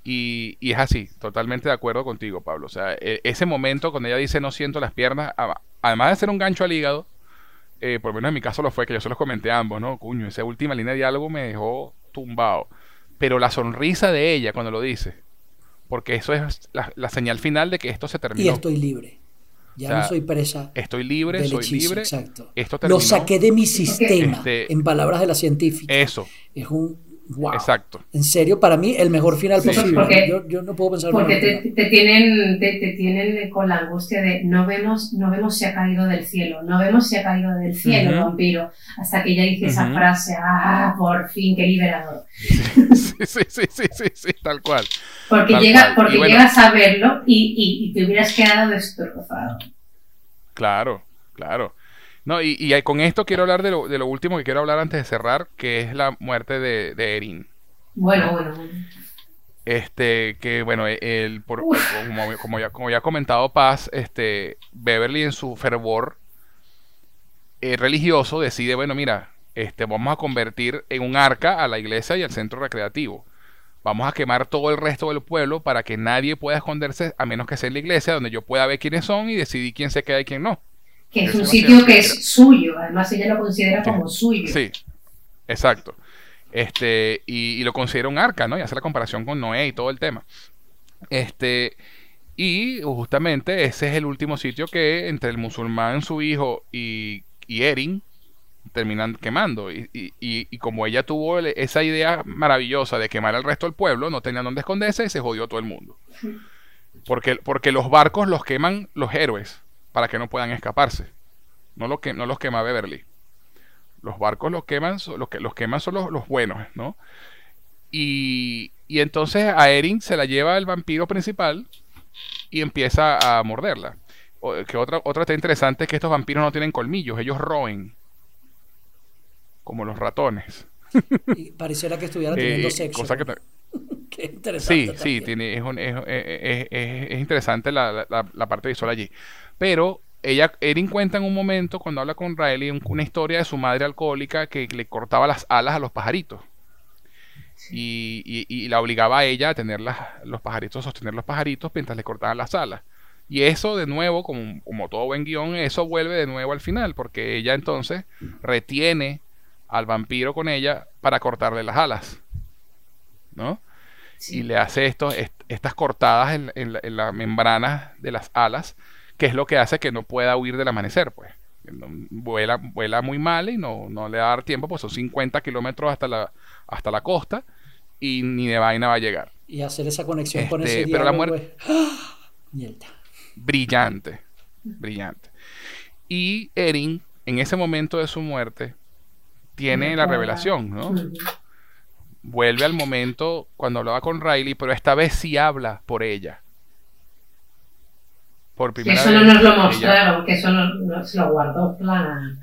Y, y es así, totalmente de acuerdo contigo, Pablo. O sea, e- ese momento cuando ella dice no siento las piernas, además de ser un gancho al hígado, eh, por lo menos en mi caso lo fue, que yo se los comenté a ambos, ¿no? Cuño, esa última línea de diálogo me dejó tumbado. Pero la sonrisa de ella cuando lo dice, porque eso es la, la señal final de que esto se Y terminó. estoy libre. Ya O sea, no soy presa Estoy libre, del soy hechizo. libre. Exacto. Esto terminó. Lo saqué de mi sistema, Este- en palabras de la científica. Eso, Es un wow. exacto. En serio, para mí, el mejor final Sí, posible. porque- yo, yo no puedo pensar Porque te, tienen, te, te tienen con la angustia de no vemos, no vemos si ha caído del cielo, no vemos si ha caído del cielo vampiro, hasta que ella dice esa frase, ah, por fin, qué liberador. [LAUGHS] sí, sí, sí, sí, sí, sí, tal cual. Porque, Tal llega, cual. porque bueno. llegas a verlo y, y, y te hubieras quedado destrozado. Claro, claro. No, y, y con esto quiero hablar de lo, de lo último que quiero hablar antes de cerrar, que es la muerte de, de Erin. Bueno, bueno, bueno. Este, que bueno, el, por, Uf. como, como ya, como ya ha comentado Paz, este, Beverly en su fervor eh, religioso decide, bueno, mira, este, vamos a convertir en un arca a la iglesia y al centro recreativo. Vamos a quemar todo el resto del pueblo para que nadie pueda esconderse a menos que sea en la iglesia donde yo pueda ver quiénes son y decidir quién se queda y quién no. Que es un sitio que es suyo, además ella lo considera como suyo. Sí, exacto. Este, y, y lo considera un arca, ¿no? Y hace la comparación con Noé y todo el tema. Este, y justamente ese es el último sitio que entre el musulmán, su hijo y, y Erin terminan quemando. Y, y- y- como ella tuvo esa idea maravillosa de quemar al resto del pueblo, no tenía dónde esconderse y se jodió todo el mundo. Porque, porque los barcos los queman los héroes para que no puedan escaparse. No, lo que, no los quema Beverly. Los barcos los queman, los que los queman son los, los buenos, ¿no? Y, y entonces a Erin se la lleva el vampiro principal y empieza a morderla. O- que otra, otra está interesante es que estos vampiros no tienen colmillos, ellos roen. Como los ratones. Y pareciera que estuviera Eh, teniendo sexo. cosa que ta- [LAUGHS] Qué interesante. Sí, sí, tiene, es, un- es, es- es- es interesante la, la- la parte visual allí. Pero ella, Erin cuenta en un momento, cuando habla con Riley, un- una historia de su madre alcohólica que le cortaba las alas a los pajaritos. Y, y- y la obligaba a ella a tener las- los pajaritos, sostener los pajaritos mientras le cortaban las alas. Y eso, de nuevo, como, como todo buen guion, eso vuelve de nuevo al final, porque ella entonces retiene al vampiro con ella para cortarle las alas. ¿No? Sí. y le hace estos, est- estas cortadas en, en la, en la membrana de las alas, que es lo que hace que no pueda huir del amanecer, pues. Vuela, vuela muy mal y no, no le va a dar tiempo, pues son 50 kilómetros hasta la, hasta la costa y ni de vaina va a llegar. Y hacer esa conexión con Este, ese pero la muerte- es- ¡Ah! Brillante, brillante. Y Erin, en ese momento de su muerte, tiene la revelación, ¿no? Vuelve al momento cuando hablaba con Riley, pero esta vez sí habla por ella. Por primera eso no nos lo mostraron, que eso no, se lo guardó Flanagan.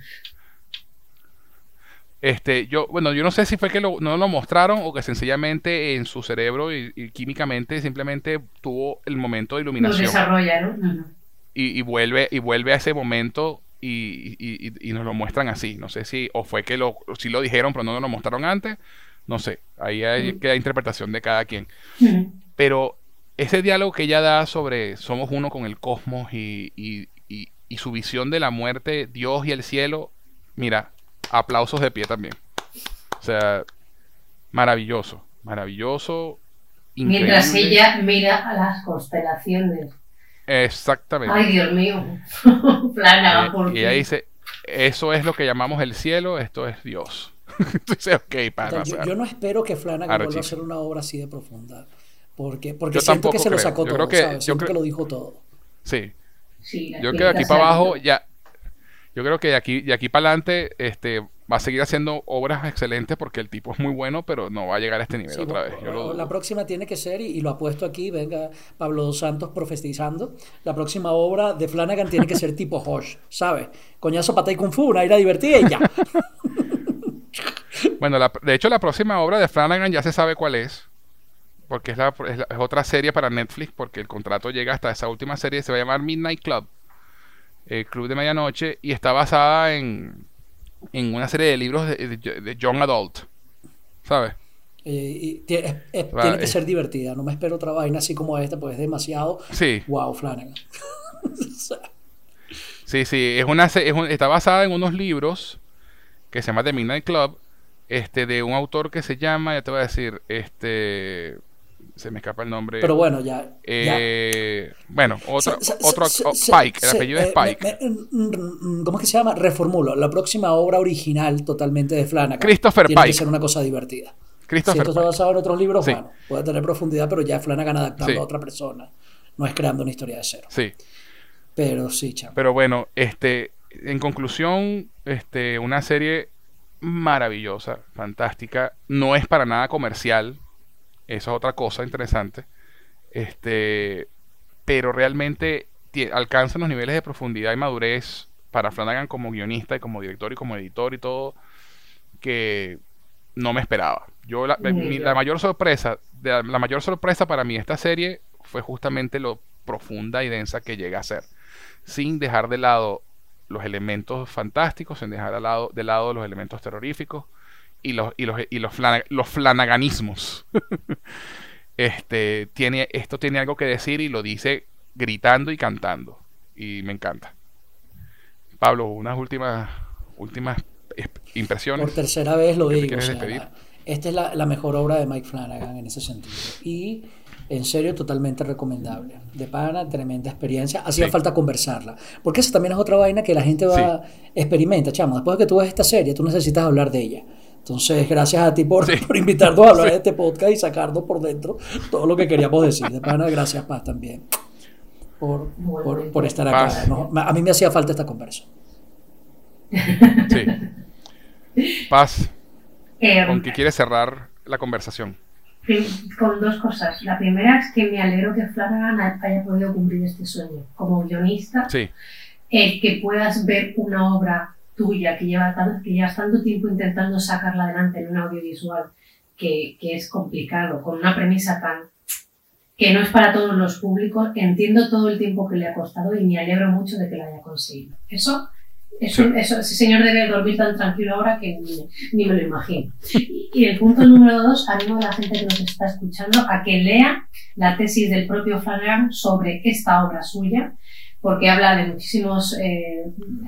este, yo, bueno, yo no sé si fue que lo- no lo mostraron o que sencillamente en su cerebro y, y químicamente simplemente tuvo el momento de Lo iluminación desarrolla, ¿no? Y, y vuelve y vuelve a ese momento y, y- nos lo muestran así. No sé si o fue que lo si lo dijeron pero no nos lo mostraron antes. No sé. Ahí hay, Mm. queda interpretación de cada quien. Pero ese diálogo que ella da sobre somos uno con el cosmos y, y- y- y su visión de la muerte, Dios y el cielo, mira, aplausos de pie también. O sea, maravilloso, maravilloso. Mientras increíble. ella mira a las constelaciones. Exactamente. Ay, Dios mío. [LAUGHS] Flanagan, Eh, ¿por y ella dice, eso es lo que llamamos el cielo, esto es Dios. [LAUGHS] Entonces, ok, para O sea, yo, yo no espero que Flanagan vuelva a hacer una obra así de profunda. Porque, porque Yo siento que se lo creo. sacó Yo todo, creo que- ¿sabes? yo Siento creo- que lo dijo todo. Sí, yo creo que de aquí para abajo ya, yo creo que de aquí, de aquí para adelante, este, va a seguir haciendo obras excelentes porque el tipo es muy bueno, pero no va a llegar a este nivel Sí, otra vez. Yo lo la próxima tiene que ser, y, y lo apuesto aquí, venga Pablo Dos Santos profetizando, la próxima obra de Flanagan tiene que ser [LAUGHS] tipo Hosh, ¿sabes? Coñazo, pata y kung fu, una ira divertida y ya. [LAUGHS] Bueno, la- de hecho la próxima obra de Flanagan ya se sabe cuál es. Porque es, la- es la- es otra serie para Netflix, porque el contrato llega hasta esa última serie, se va a llamar Midnight Club, el Club de Medianoche, y está basada en, en una serie de libros de, de- de Young Adult, ¿sabes? Eh, y tie- es- es- Va, tiene que eh. ser divertida, no me espero otra vaina así como esta, pues es demasiado Sí, wow, Flanagan. [LAUGHS] Sí, sí, es una, es un- está basada en unos libros que se llama The Midnight Club, este, de un autor que se llama, ya te voy a decir, este, se me escapa el nombre. pero bueno, ya. ya. Eh, bueno, otro, Se- otro se- oh, se- Pike, el apellido es eh, Pike. me- me- mm, ¿Cómo es que se llama? Reformulo. La próxima obra original totalmente de Flanagan. Christopher tiene que Pike. ser una cosa divertida. Si Christopher esto está basado en otros libros, Sí. bueno, puede tener profundidad, pero ya Flanagan adaptando Sí. a otra persona. No es creando una historia de cero. Sí, Pero sí, chamo. pero bueno, este, en conclusión, este, una serie maravillosa, fantástica, no es para nada comercial, eso es otra cosa interesante, este, pero realmente tie- alcanza los niveles de profundidad y madurez para Flanagan como guionista y como director y como editor y todo que no me esperaba. Yo la, mi- mayor sorpresa, la, la mayor sorpresa para mí esta serie fue justamente lo profunda y densa que llega a ser, sin dejar de lado los elementos fantásticos, sin dejar de lado, de lado los elementos terroríficos y los y los y los, los flanaganismos. [LAUGHS] este tiene esto tiene algo que decir y lo dice gritando y cantando y me encanta. Pablo, unas últimas últimas es- impresiones. Por tercera vez lo ¿Qué te digo. o sea, esta es la, la mejor obra de Mike Flanagan en ese sentido. Y en serio, totalmente recomendable. De pana, tremenda experiencia. Hacía Sí. falta conversarla. Porque esa también es otra vaina que la gente va, experimenta, chamo. Después de que tú ves esta serie, tú necesitas hablar de ella. Entonces, gracias a ti por, Sí. [LAUGHS] por invitarnos a hablar de este podcast y sacarnos por dentro todo lo que queríamos decir. De pana, gracias, Paz, también. Por, por, por estar acá. Paz. No, a mí me hacía falta esta conversa. Sí. Paz, Eh, ¿con qué quieres cerrar la conversación? con dos cosas. La primera es que me alegro que Flanagan ha- haya podido cumplir este sueño. Como guionista, Sí, el que puedas ver una obra tuya que, lleva tan- que llevas tanto tiempo intentando sacarla adelante en un audiovisual que, que es complicado, con una premisa tan que no es para todos los públicos, entiendo todo el tiempo que le ha costado y me alegro mucho de que lo haya conseguido. Eso, eso, eso ese señor debe dormir tan tranquilo ahora que ni, ni me lo imagino. Y, y el punto número dos, animo a la gente que nos está escuchando a que lea la tesis del propio Flanagan sobre esta obra suya, porque habla de muchísimos, eh,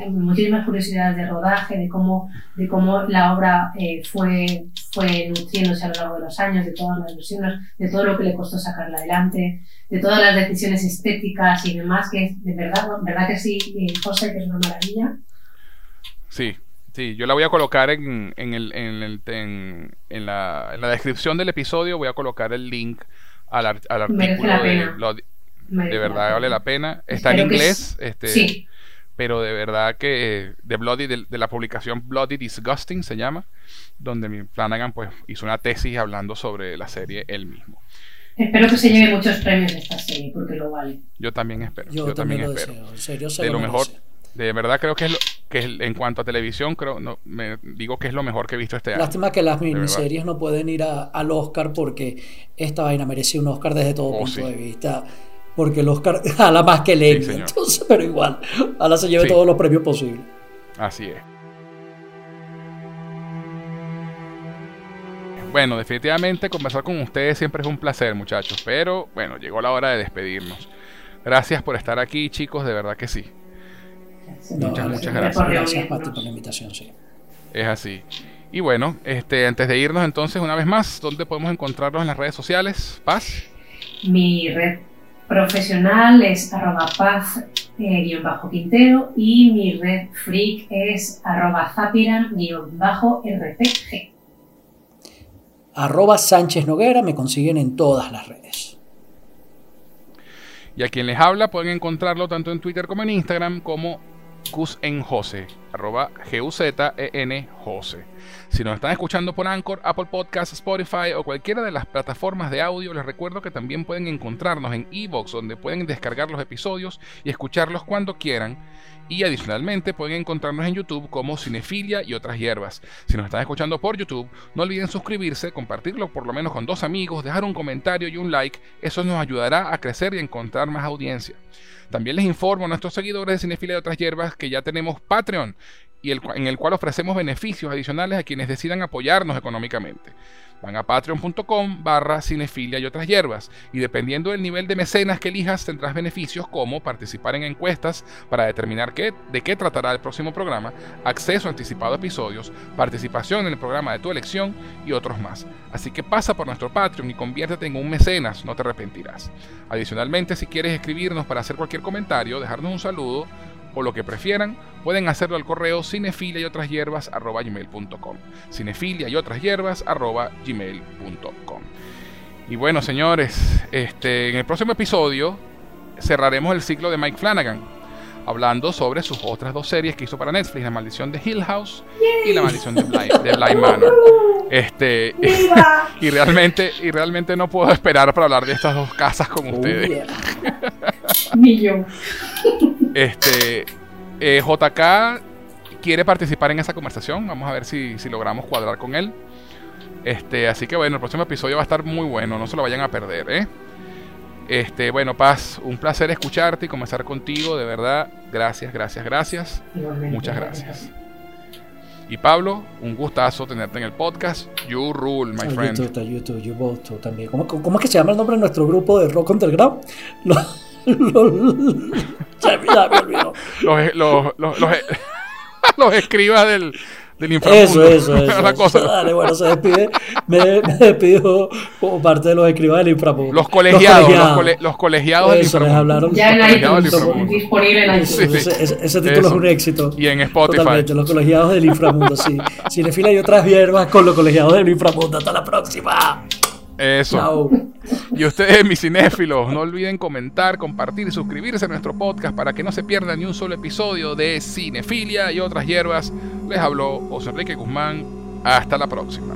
muchísimas curiosidades de rodaje, de cómo, de cómo la obra eh, fue, fue nutriéndose a lo largo de los años, de todas las versiones, de todo lo que le costó sacarla adelante, de todas las decisiones estéticas y demás, que es de verdad, verdad que sí, eh, José, que es una maravilla. sí, sí. Yo la voy a colocar en, en, el, en, el- en- la, en la descripción del episodio. Voy a colocar el link al, ar- al artículo de pena. Merece De verdad vale la pena. Está en Espero inglés, este, Sí, pero de verdad que eh, de Bloody, de, de la publicación Bloody Disgusting se llama, donde mi Flanagan pues hizo una tesis hablando sobre la serie él mismo. espero que se lleve muchos premios esta serie, porque lo vale. Yo también espero. Yo, Yo, también, lo espero. deseo. En serio, se De lo merece. mejor, de verdad creo que es lo que es, en cuanto a televisión creo no me digo que es lo mejor que he visto este año. Lástima que las miniseries no pueden ir a- al Oscar porque esta vaina merece un Oscar desde todo Oh, punto sí. de vista. Porque el Oscar [LAUGHS] jala más que el Emmy, señor. entonces, pero igual, ojalá se lleve Sí. todos los premios posibles. Así es. Bueno, definitivamente conversar con ustedes siempre es un placer, muchachos. Pero bueno, llegó la hora de despedirnos. Gracias por estar aquí, chicos, de verdad que sí. No, Muchas, muchas gracias. Gracias. Pati, por la invitación, sí. Es así. Y bueno, este, antes de irnos entonces, una vez más, ¿dónde podemos encontrarlos en las redes sociales? Paz. Mi red profesional es arroba paz eh, guion bajo quintero y mi red freak es arroba zapiran guion bajo rpg. Arroba Sánchez Noguera, me consiguen en todas las redes. Y a quien les habla pueden encontrarlo tanto en Twitter como en Instagram como Gus en Jose, arroba G-U-Z-E-N Jose. Si nos están escuchando por Anchor, Apple Podcasts, Spotify o cualquiera de las plataformas de audio, les recuerdo que también pueden encontrarnos en Evox, donde pueden descargar los episodios y escucharlos cuando quieran. Y adicionalmente pueden encontrarnos en YouTube como Cinefilia y otras hierbas. Si nos están escuchando por YouTube, no olviden suscribirse, compartirlo por lo menos con dos amigos, dejar un comentario y un like. Eso nos ayudará a crecer y encontrar más audiencia. También les informo a nuestros seguidores de Cinefilia y otras hierbas que ya tenemos Patreon y en el cual ofrecemos beneficios adicionales a quienes decidan apoyarnos económicamente. Van a patreon.com barra cinefilia y otras hierbas y dependiendo del nivel de mecenas que elijas tendrás beneficios como participar en encuestas para determinar qué, de qué tratará el próximo programa, acceso anticipado a episodios, participación en el programa de tu elección y otros más. Así que pasa por nuestro Patreon y conviértete en un mecenas, no te arrepentirás. Adicionalmente, si quieres escribirnos para hacer cualquier comentario, dejarnos un saludo o lo que prefieran, pueden hacerlo al correo cinefilia y otras hierbas arroba gmail.com. Cinefilia y otras hierbas arroba gmail.com. Y bueno, señores, este, en el próximo episodio cerraremos el ciclo de Mike Flanagan, hablando sobre sus otras dos series que hizo para Netflix, La Maldición de Hill House y La Maldición de Bly, de Manor. Este, [LAUGHS] y realmente, y realmente no puedo esperar para hablar de estas dos casas con ustedes. Oh, yeah. [LAUGHS] Ni yo. Este, eh, JK quiere participar en esa conversación. Vamos a ver si, si logramos cuadrar con él. Este, así que bueno, el próximo episodio va a estar muy bueno. No se lo vayan a perder, ¿eh? Este, bueno, Paz, un placer escucharte y comenzar contigo. De verdad, gracias, gracias, gracias. Muchas gracias. Y Pablo, un gustazo tenerte en el podcast. You rule, my friend. YouTube, a YouTube, you both too también. ¿Cómo, cómo es que se llama el nombre de nuestro grupo de rock underground? [LAUGHS] Lo- ya, ya me olvidó. Los, los, los, los, [LAUGHS] los escribas del, del inframundo. Eso, eso, [LAUGHS] eso. la cosa. Dale, bueno, se despide. Me, me despido como parte de los escribas del inframundo. Los colegiados, los, cole- los colegiados del Eso, les inframundo. hablaron. Ya en del iTunes, disponible en iTunes. Sí, sí. Ese, ese- ese título Eso. es un éxito. Y en Spotify. Totalmente, los colegiados del inframundo, sí. [LAUGHS] Cinefila y otras hierbas con los colegiados del inframundo. Hasta la próxima. Eso. Y ustedes, mis cinéfilos, no olviden comentar, compartir y suscribirse a nuestro podcast para que no se pierdan ni un solo episodio de Cinefilia y otras hierbas. Les habló José Enrique Guzmán. Hasta la próxima.